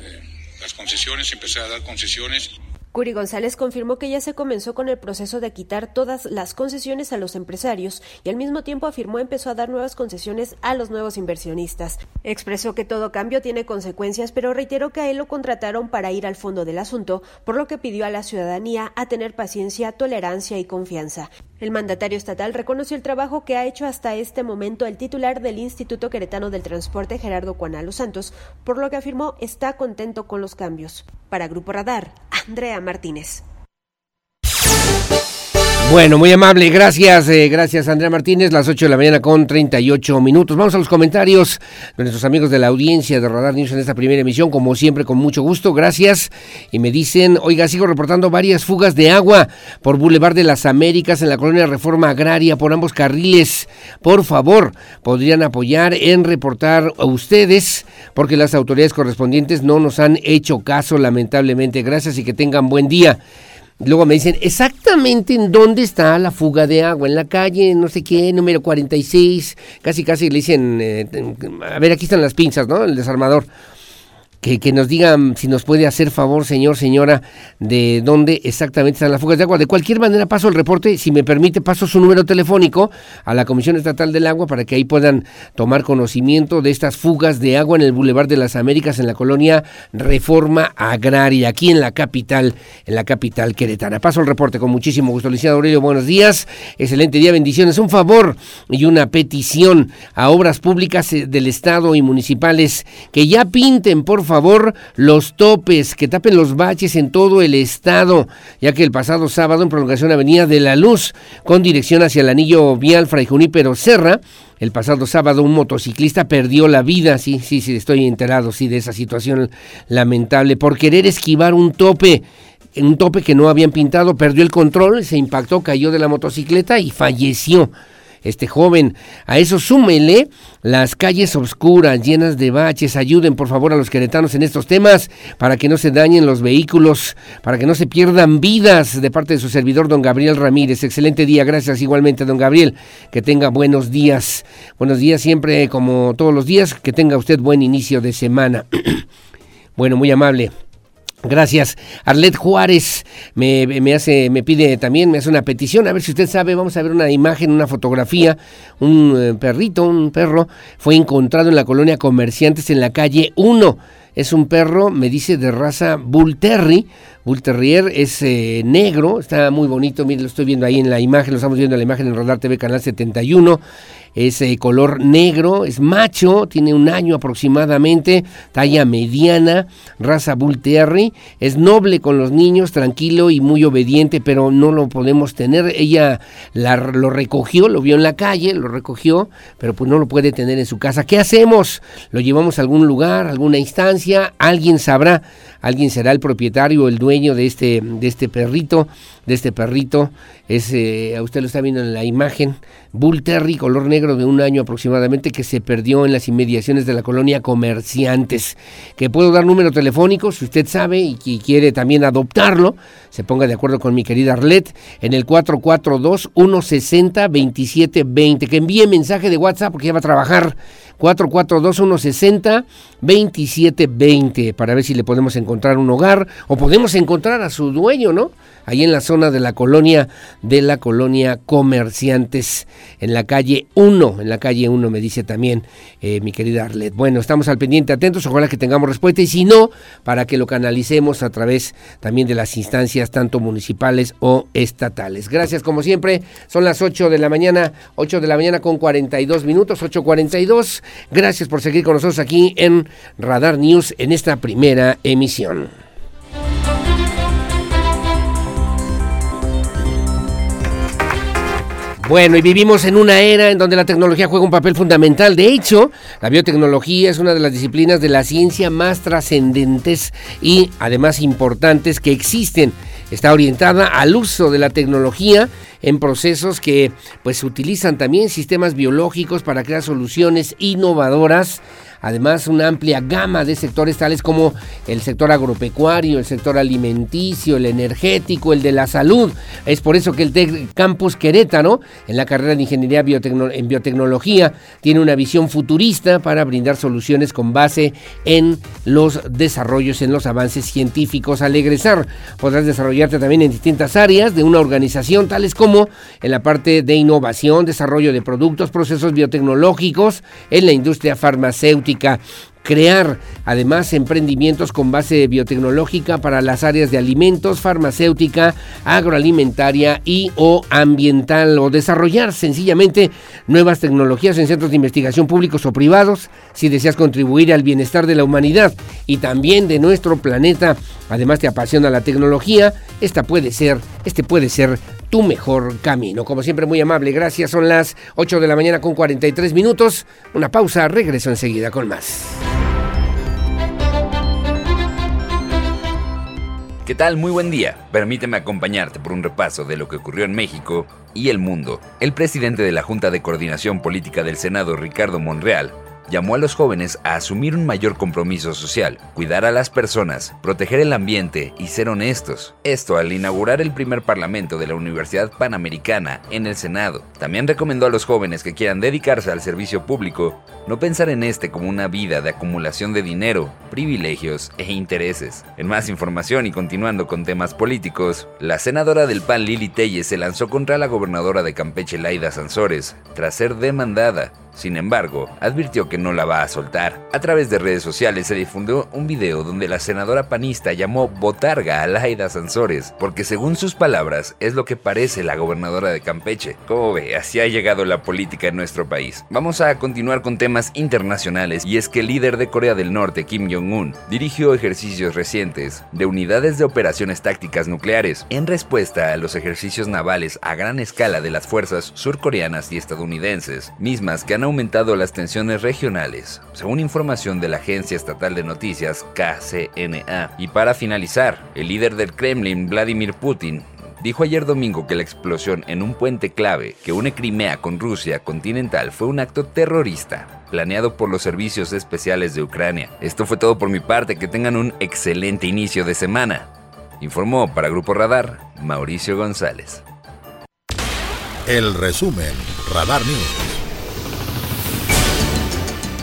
Q: eh, las concesiones, empezar a dar concesiones.
P: Curi González confirmó que ya se comenzó con el proceso de quitar todas las concesiones a los empresarios y al mismo tiempo afirmó empezó a dar nuevas concesiones a los nuevos inversionistas. Expresó que todo cambio tiene consecuencias, pero reiteró que a él lo contrataron para ir al fondo del asunto, por lo que pidió a la ciudadanía a tener paciencia, tolerancia y confianza. El mandatario estatal reconoció el trabajo que ha hecho hasta este momento el titular del Instituto Queretano del Transporte, Gerardo Cuanalo Santos, por lo que afirmó está contento con los cambios. Para Grupo Radar, Andrea Martínez.
B: Bueno, muy amable, gracias, eh, gracias Andrea Martínez, las 8 de la mañana con 38 minutos. Vamos a los comentarios de nuestros amigos de la audiencia de Radar News en esta primera emisión, como siempre, con mucho gusto, gracias. Y me dicen, oiga, sigo reportando varias fugas de agua por Boulevard de las Américas en la colonia Reforma Agraria por ambos carriles. Por favor, podrían apoyar en reportar a ustedes, porque las autoridades correspondientes no nos han hecho caso, lamentablemente. Gracias y que tengan buen día. Luego me dicen exactamente en dónde está la fuga de agua, en la calle, no sé qué, número 46, casi casi le dicen, eh, a ver, aquí están las pinzas, ¿no? El desarmador que, nos digan si nos puede hacer favor, señor, señora, de dónde exactamente están las fugas de agua. De cualquier manera, paso el reporte, si me permite, paso su número telefónico a la Comisión Estatal del Agua para que ahí puedan tomar conocimiento de estas fugas de agua en el Boulevard de las Américas, en la colonia Reforma Agraria, aquí en la capital, en la capital queretana. Paso el reporte con muchísimo gusto. Licenciado Aurelio, buenos días. Excelente día, bendiciones. Un favor y una petición a obras públicas eh, del Estado y municipales que ya pinten, por favor, los topes, que tapen los baches en todo el estado, ya que el pasado sábado en prolongación Avenida de la Luz, con dirección hacia el anillo vial Fray Junípero Serra, el pasado sábado un motociclista perdió la vida, sí, sí, sí, estoy enterado, sí, de esa situación lamentable, por querer esquivar un tope un tope que no habían pintado, perdió el control, se impactó, cayó de la motocicleta y falleció este joven. A eso súmele las calles oscuras, llenas de baches. Ayuden por favor a los queretanos en estos temas para que no se dañen los vehículos, para que no se pierdan vidas de parte de su servidor, don Gabriel Ramírez. Excelente día, gracias igualmente, don Gabriel. Que tenga buenos días. Buenos días siempre, como todos los días. Que tenga usted buen inicio de semana. *clears throat* bueno, muy amable. Gracias. Arlet Juárez me, me, hace, me pide también, me hace una petición, a ver si usted sabe, vamos a ver una imagen, una fotografía, un eh, perrito, un perro, fue encontrado en la colonia Comerciantes en la calle 1. Es un perro, me dice, de raza Bull Terry. Bull Terrier es eh, negro, está muy bonito, mire, lo estoy viendo ahí en la imagen, lo estamos viendo en la imagen en Radar TV Canal 71 es eh, color negro, es macho, tiene un año aproximadamente, talla mediana, raza Bull es noble con los niños, tranquilo y muy obediente, pero no lo podemos tener. Ella lo recogió, lo vio en la calle, lo recogió, pero pues no lo puede tener en su casa. ¿Qué hacemos? ¿Lo llevamos a algún lugar, alguna instancia? ¿Alguien sabrá? ¿Alguien será el propietario o el dueño de este, de este perrito? De este perrito, es, eh, usted lo está viendo en la imagen, Bull Terry, color negro de un año aproximadamente, que se perdió en las inmediaciones de la colonia Comerciantes. Que puedo dar número telefónico, si usted sabe y, quiere también adoptarlo, se ponga de acuerdo con mi querida Arlet, en el 442-160-2720. Que envíe mensaje de WhatsApp porque ya va a trabajar. 442-160-2720 para ver si le podemos encontrar un hogar o podemos encontrar a su dueño, ¿no? Ahí en la zona de la colonia, de la colonia Comerciantes, en la calle 1, en la calle 1 me dice también eh, mi querida Arlet. Bueno, estamos al pendiente, atentos, ojalá que tengamos respuesta y si no, para que lo canalicemos a través también de las instancias tanto municipales o estatales. Gracias como siempre, son las 8 de la mañana, 8 de la mañana con 42 minutos, 8.42. Gracias por seguir con nosotros aquí en Radar News en esta primera emisión. Bueno, y vivimos en una era en donde la tecnología juega un papel fundamental. De hecho, la biotecnología es una de las disciplinas de la ciencia más trascendentes y además importantes que existen. Está orientada al uso de la tecnología en procesos que pues utilizan también sistemas biológicos para crear soluciones innovadoras además una amplia gama de sectores tales como el sector agropecuario, el sector alimenticio, el energético, el de la salud. Es por eso que el Campus Querétaro, en la carrera de Ingeniería en Biotecnología, tiene una visión futurista para brindar soluciones con base en los desarrollos, en los avances científicos. Al egresar podrás desarrollarte también en distintas áreas de una organización, tales como en la parte de innovación, desarrollo de productos, procesos biotecnológicos, en la industria farmacéutica, crear además emprendimientos con base biotecnológica para las áreas de alimentos, farmacéutica, agroalimentaria y o ambiental o desarrollar sencillamente nuevas tecnologías en centros de investigación públicos o privados si deseas contribuir al bienestar de la humanidad y también de nuestro planeta. Además te apasiona la tecnología, esta puede ser, este puede ser tu mejor camino. Como siempre, muy amable, gracias. Son las 8 de la mañana con 43 minutos. Una pausa, regreso enseguida con más.
R: ¿Qué tal? Muy buen día. Permíteme acompañarte por un repaso de lo que ocurrió en México y el mundo. El presidente de la Junta de Coordinación Política del Senado, Ricardo Monreal, llamó a los jóvenes a asumir un mayor compromiso social, cuidar a las personas, proteger el ambiente y ser honestos. Esto al inaugurar el primer parlamento de la Universidad Panamericana en el Senado. También recomendó a los jóvenes que quieran dedicarse al servicio público no pensar en este como una vida de acumulación de dinero, privilegios e intereses. En más información y continuando con temas políticos, la senadora del PAN Lili Telles se lanzó contra la gobernadora de Campeche Laida Sansores tras ser demandada sin embargo, advirtió que no la va a soltar. A través de redes sociales se difundió un video donde la senadora panista llamó botarga a Laida Sansores, porque según sus palabras es lo que parece la gobernadora de Campeche. Como ve, así ha llegado la política en nuestro país. Vamos a continuar con temas internacionales y es que el líder de Corea del Norte, Kim Jong-un, dirigió ejercicios recientes de unidades de operaciones tácticas nucleares en respuesta a los ejercicios navales a gran escala de las fuerzas surcoreanas y estadounidenses, mismas que han aumentado las tensiones regionales, según información de la agencia estatal de noticias KCNA. Y para finalizar, el líder del Kremlin, Vladimir Putin, dijo ayer domingo que la explosión en un puente clave que une Crimea con Rusia continental fue un acto terrorista planeado por los servicios especiales de Ucrania. Esto fue todo por mi parte, que tengan un excelente inicio de semana. Informó para Grupo Radar Mauricio González.
A: El resumen, Radar News.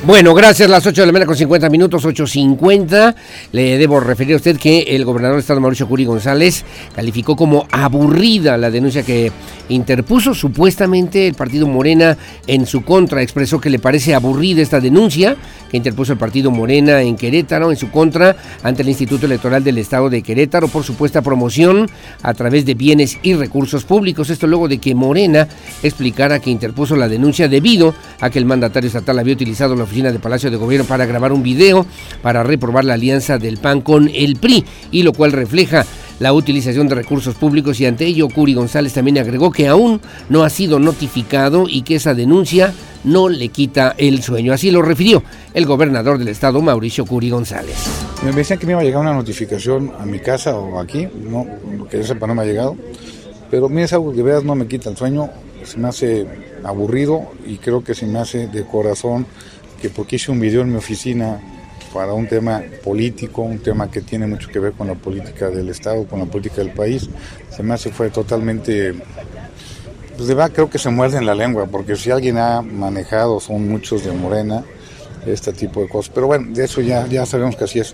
B: Bueno, gracias. Las 8 de la mañana con 50 minutos, 8.50. Le debo referir a usted que el gobernador del estado Mauricio Curi González calificó como aburrida la denuncia que interpuso supuestamente el partido Morena en su contra. Expresó que le parece aburrida esta denuncia que interpuso el partido Morena en Querétaro en su contra ante el Instituto Electoral del Estado de Querétaro por supuesta promoción a través de bienes y recursos públicos. Esto luego de que Morena explicara que interpuso la denuncia debido a que el mandatario estatal había utilizado la de Palacio de Gobierno para grabar un video para reprobar la alianza del PAN con el PRI y lo cual refleja la utilización de recursos públicos y ante ello Curi González también agregó que aún no ha sido notificado y que esa denuncia no le quita el sueño. Así lo refirió el gobernador del estado, Mauricio Curi González.
S: Me decían que me iba a llegar una notificación a mi casa o aquí, no, que yo sepa no me ha llegado, pero mira, es algo que veas no me quita el sueño, se me hace aburrido y creo que se me hace de corazón que porque hice un video en mi oficina para un tema político, un tema que tiene mucho que ver con la política del Estado, con la política del país, se me hace fue totalmente, pues de verdad creo que se muerde en la lengua, porque si alguien ha manejado, son muchos de Morena, este tipo de cosas. Pero bueno, de eso ya, ya sabemos que así es.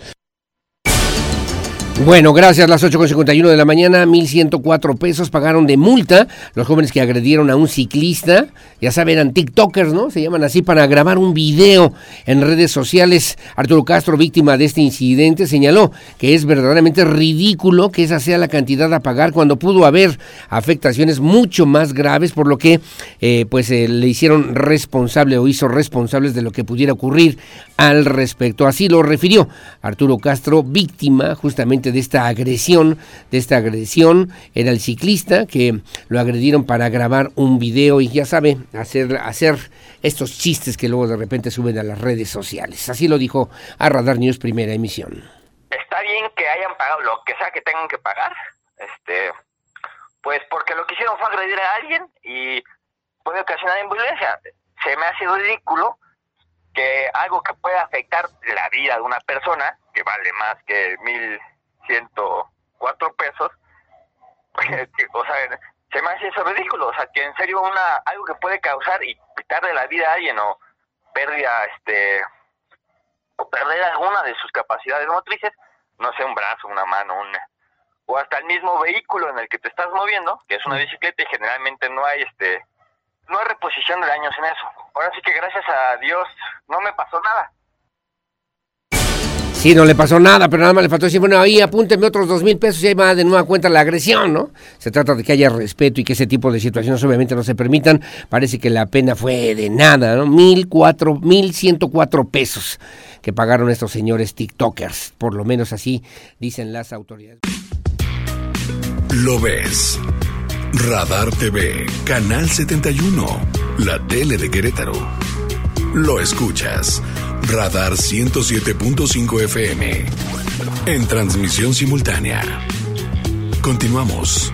B: Bueno, gracias. Las 8.51 de la mañana, 1.104 pesos pagaron de multa los jóvenes que agredieron a un ciclista. Ya saben, eran TikTokers, ¿no? Se llaman así para grabar un video en redes sociales. Arturo Castro, víctima de este incidente, señaló que es verdaderamente ridículo que esa sea la cantidad a pagar cuando pudo haber afectaciones mucho más graves, por lo que eh, pues eh, le hicieron responsable o hizo responsables de lo que pudiera ocurrir al respecto. Así lo refirió Arturo Castro, víctima justamente de esta agresión, de esta agresión, era el ciclista que lo agredieron para grabar un video y ya sabe, hacer, hacer estos chistes que luego de repente suben a las redes sociales. Así lo dijo a Radar News primera emisión.
T: Está bien que hayan pagado lo que sea que tengan que pagar, este, pues porque lo que hicieron fue agredir a alguien y puede ocasionar violencia. Se me hace ridículo que algo que puede afectar la vida de una persona, que vale más que mil 104 pesos, o sea, se me hace eso ridículo, o sea, que en serio una algo que puede causar y quitarle la vida a alguien o pérdida, este, o perder alguna de sus capacidades motrices, no sé, un brazo, una mano, un, o hasta el mismo vehículo en el que te estás moviendo, que es una bicicleta y generalmente no hay, este, no hay reposición de daños en eso. Ahora sí que gracias a Dios no me pasó nada.
B: Sí, no le pasó nada, pero nada más le faltó decir, bueno, ahí apúntenme otros dos mil pesos y ahí va de nueva cuenta la agresión, ¿no? Se trata de que haya respeto y que ese tipo de situaciones obviamente no se permitan. Parece que la pena fue de nada, ¿no? Mil cuatro, mil ciento cuatro pesos que pagaron estos señores TikTokers. Por lo menos así dicen las autoridades.
A: Lo ves.
U: Radar TV, Canal 71, la tele de Querétaro. Lo escuchas. Radar 107.5 FM. En transmisión simultánea. Continuamos.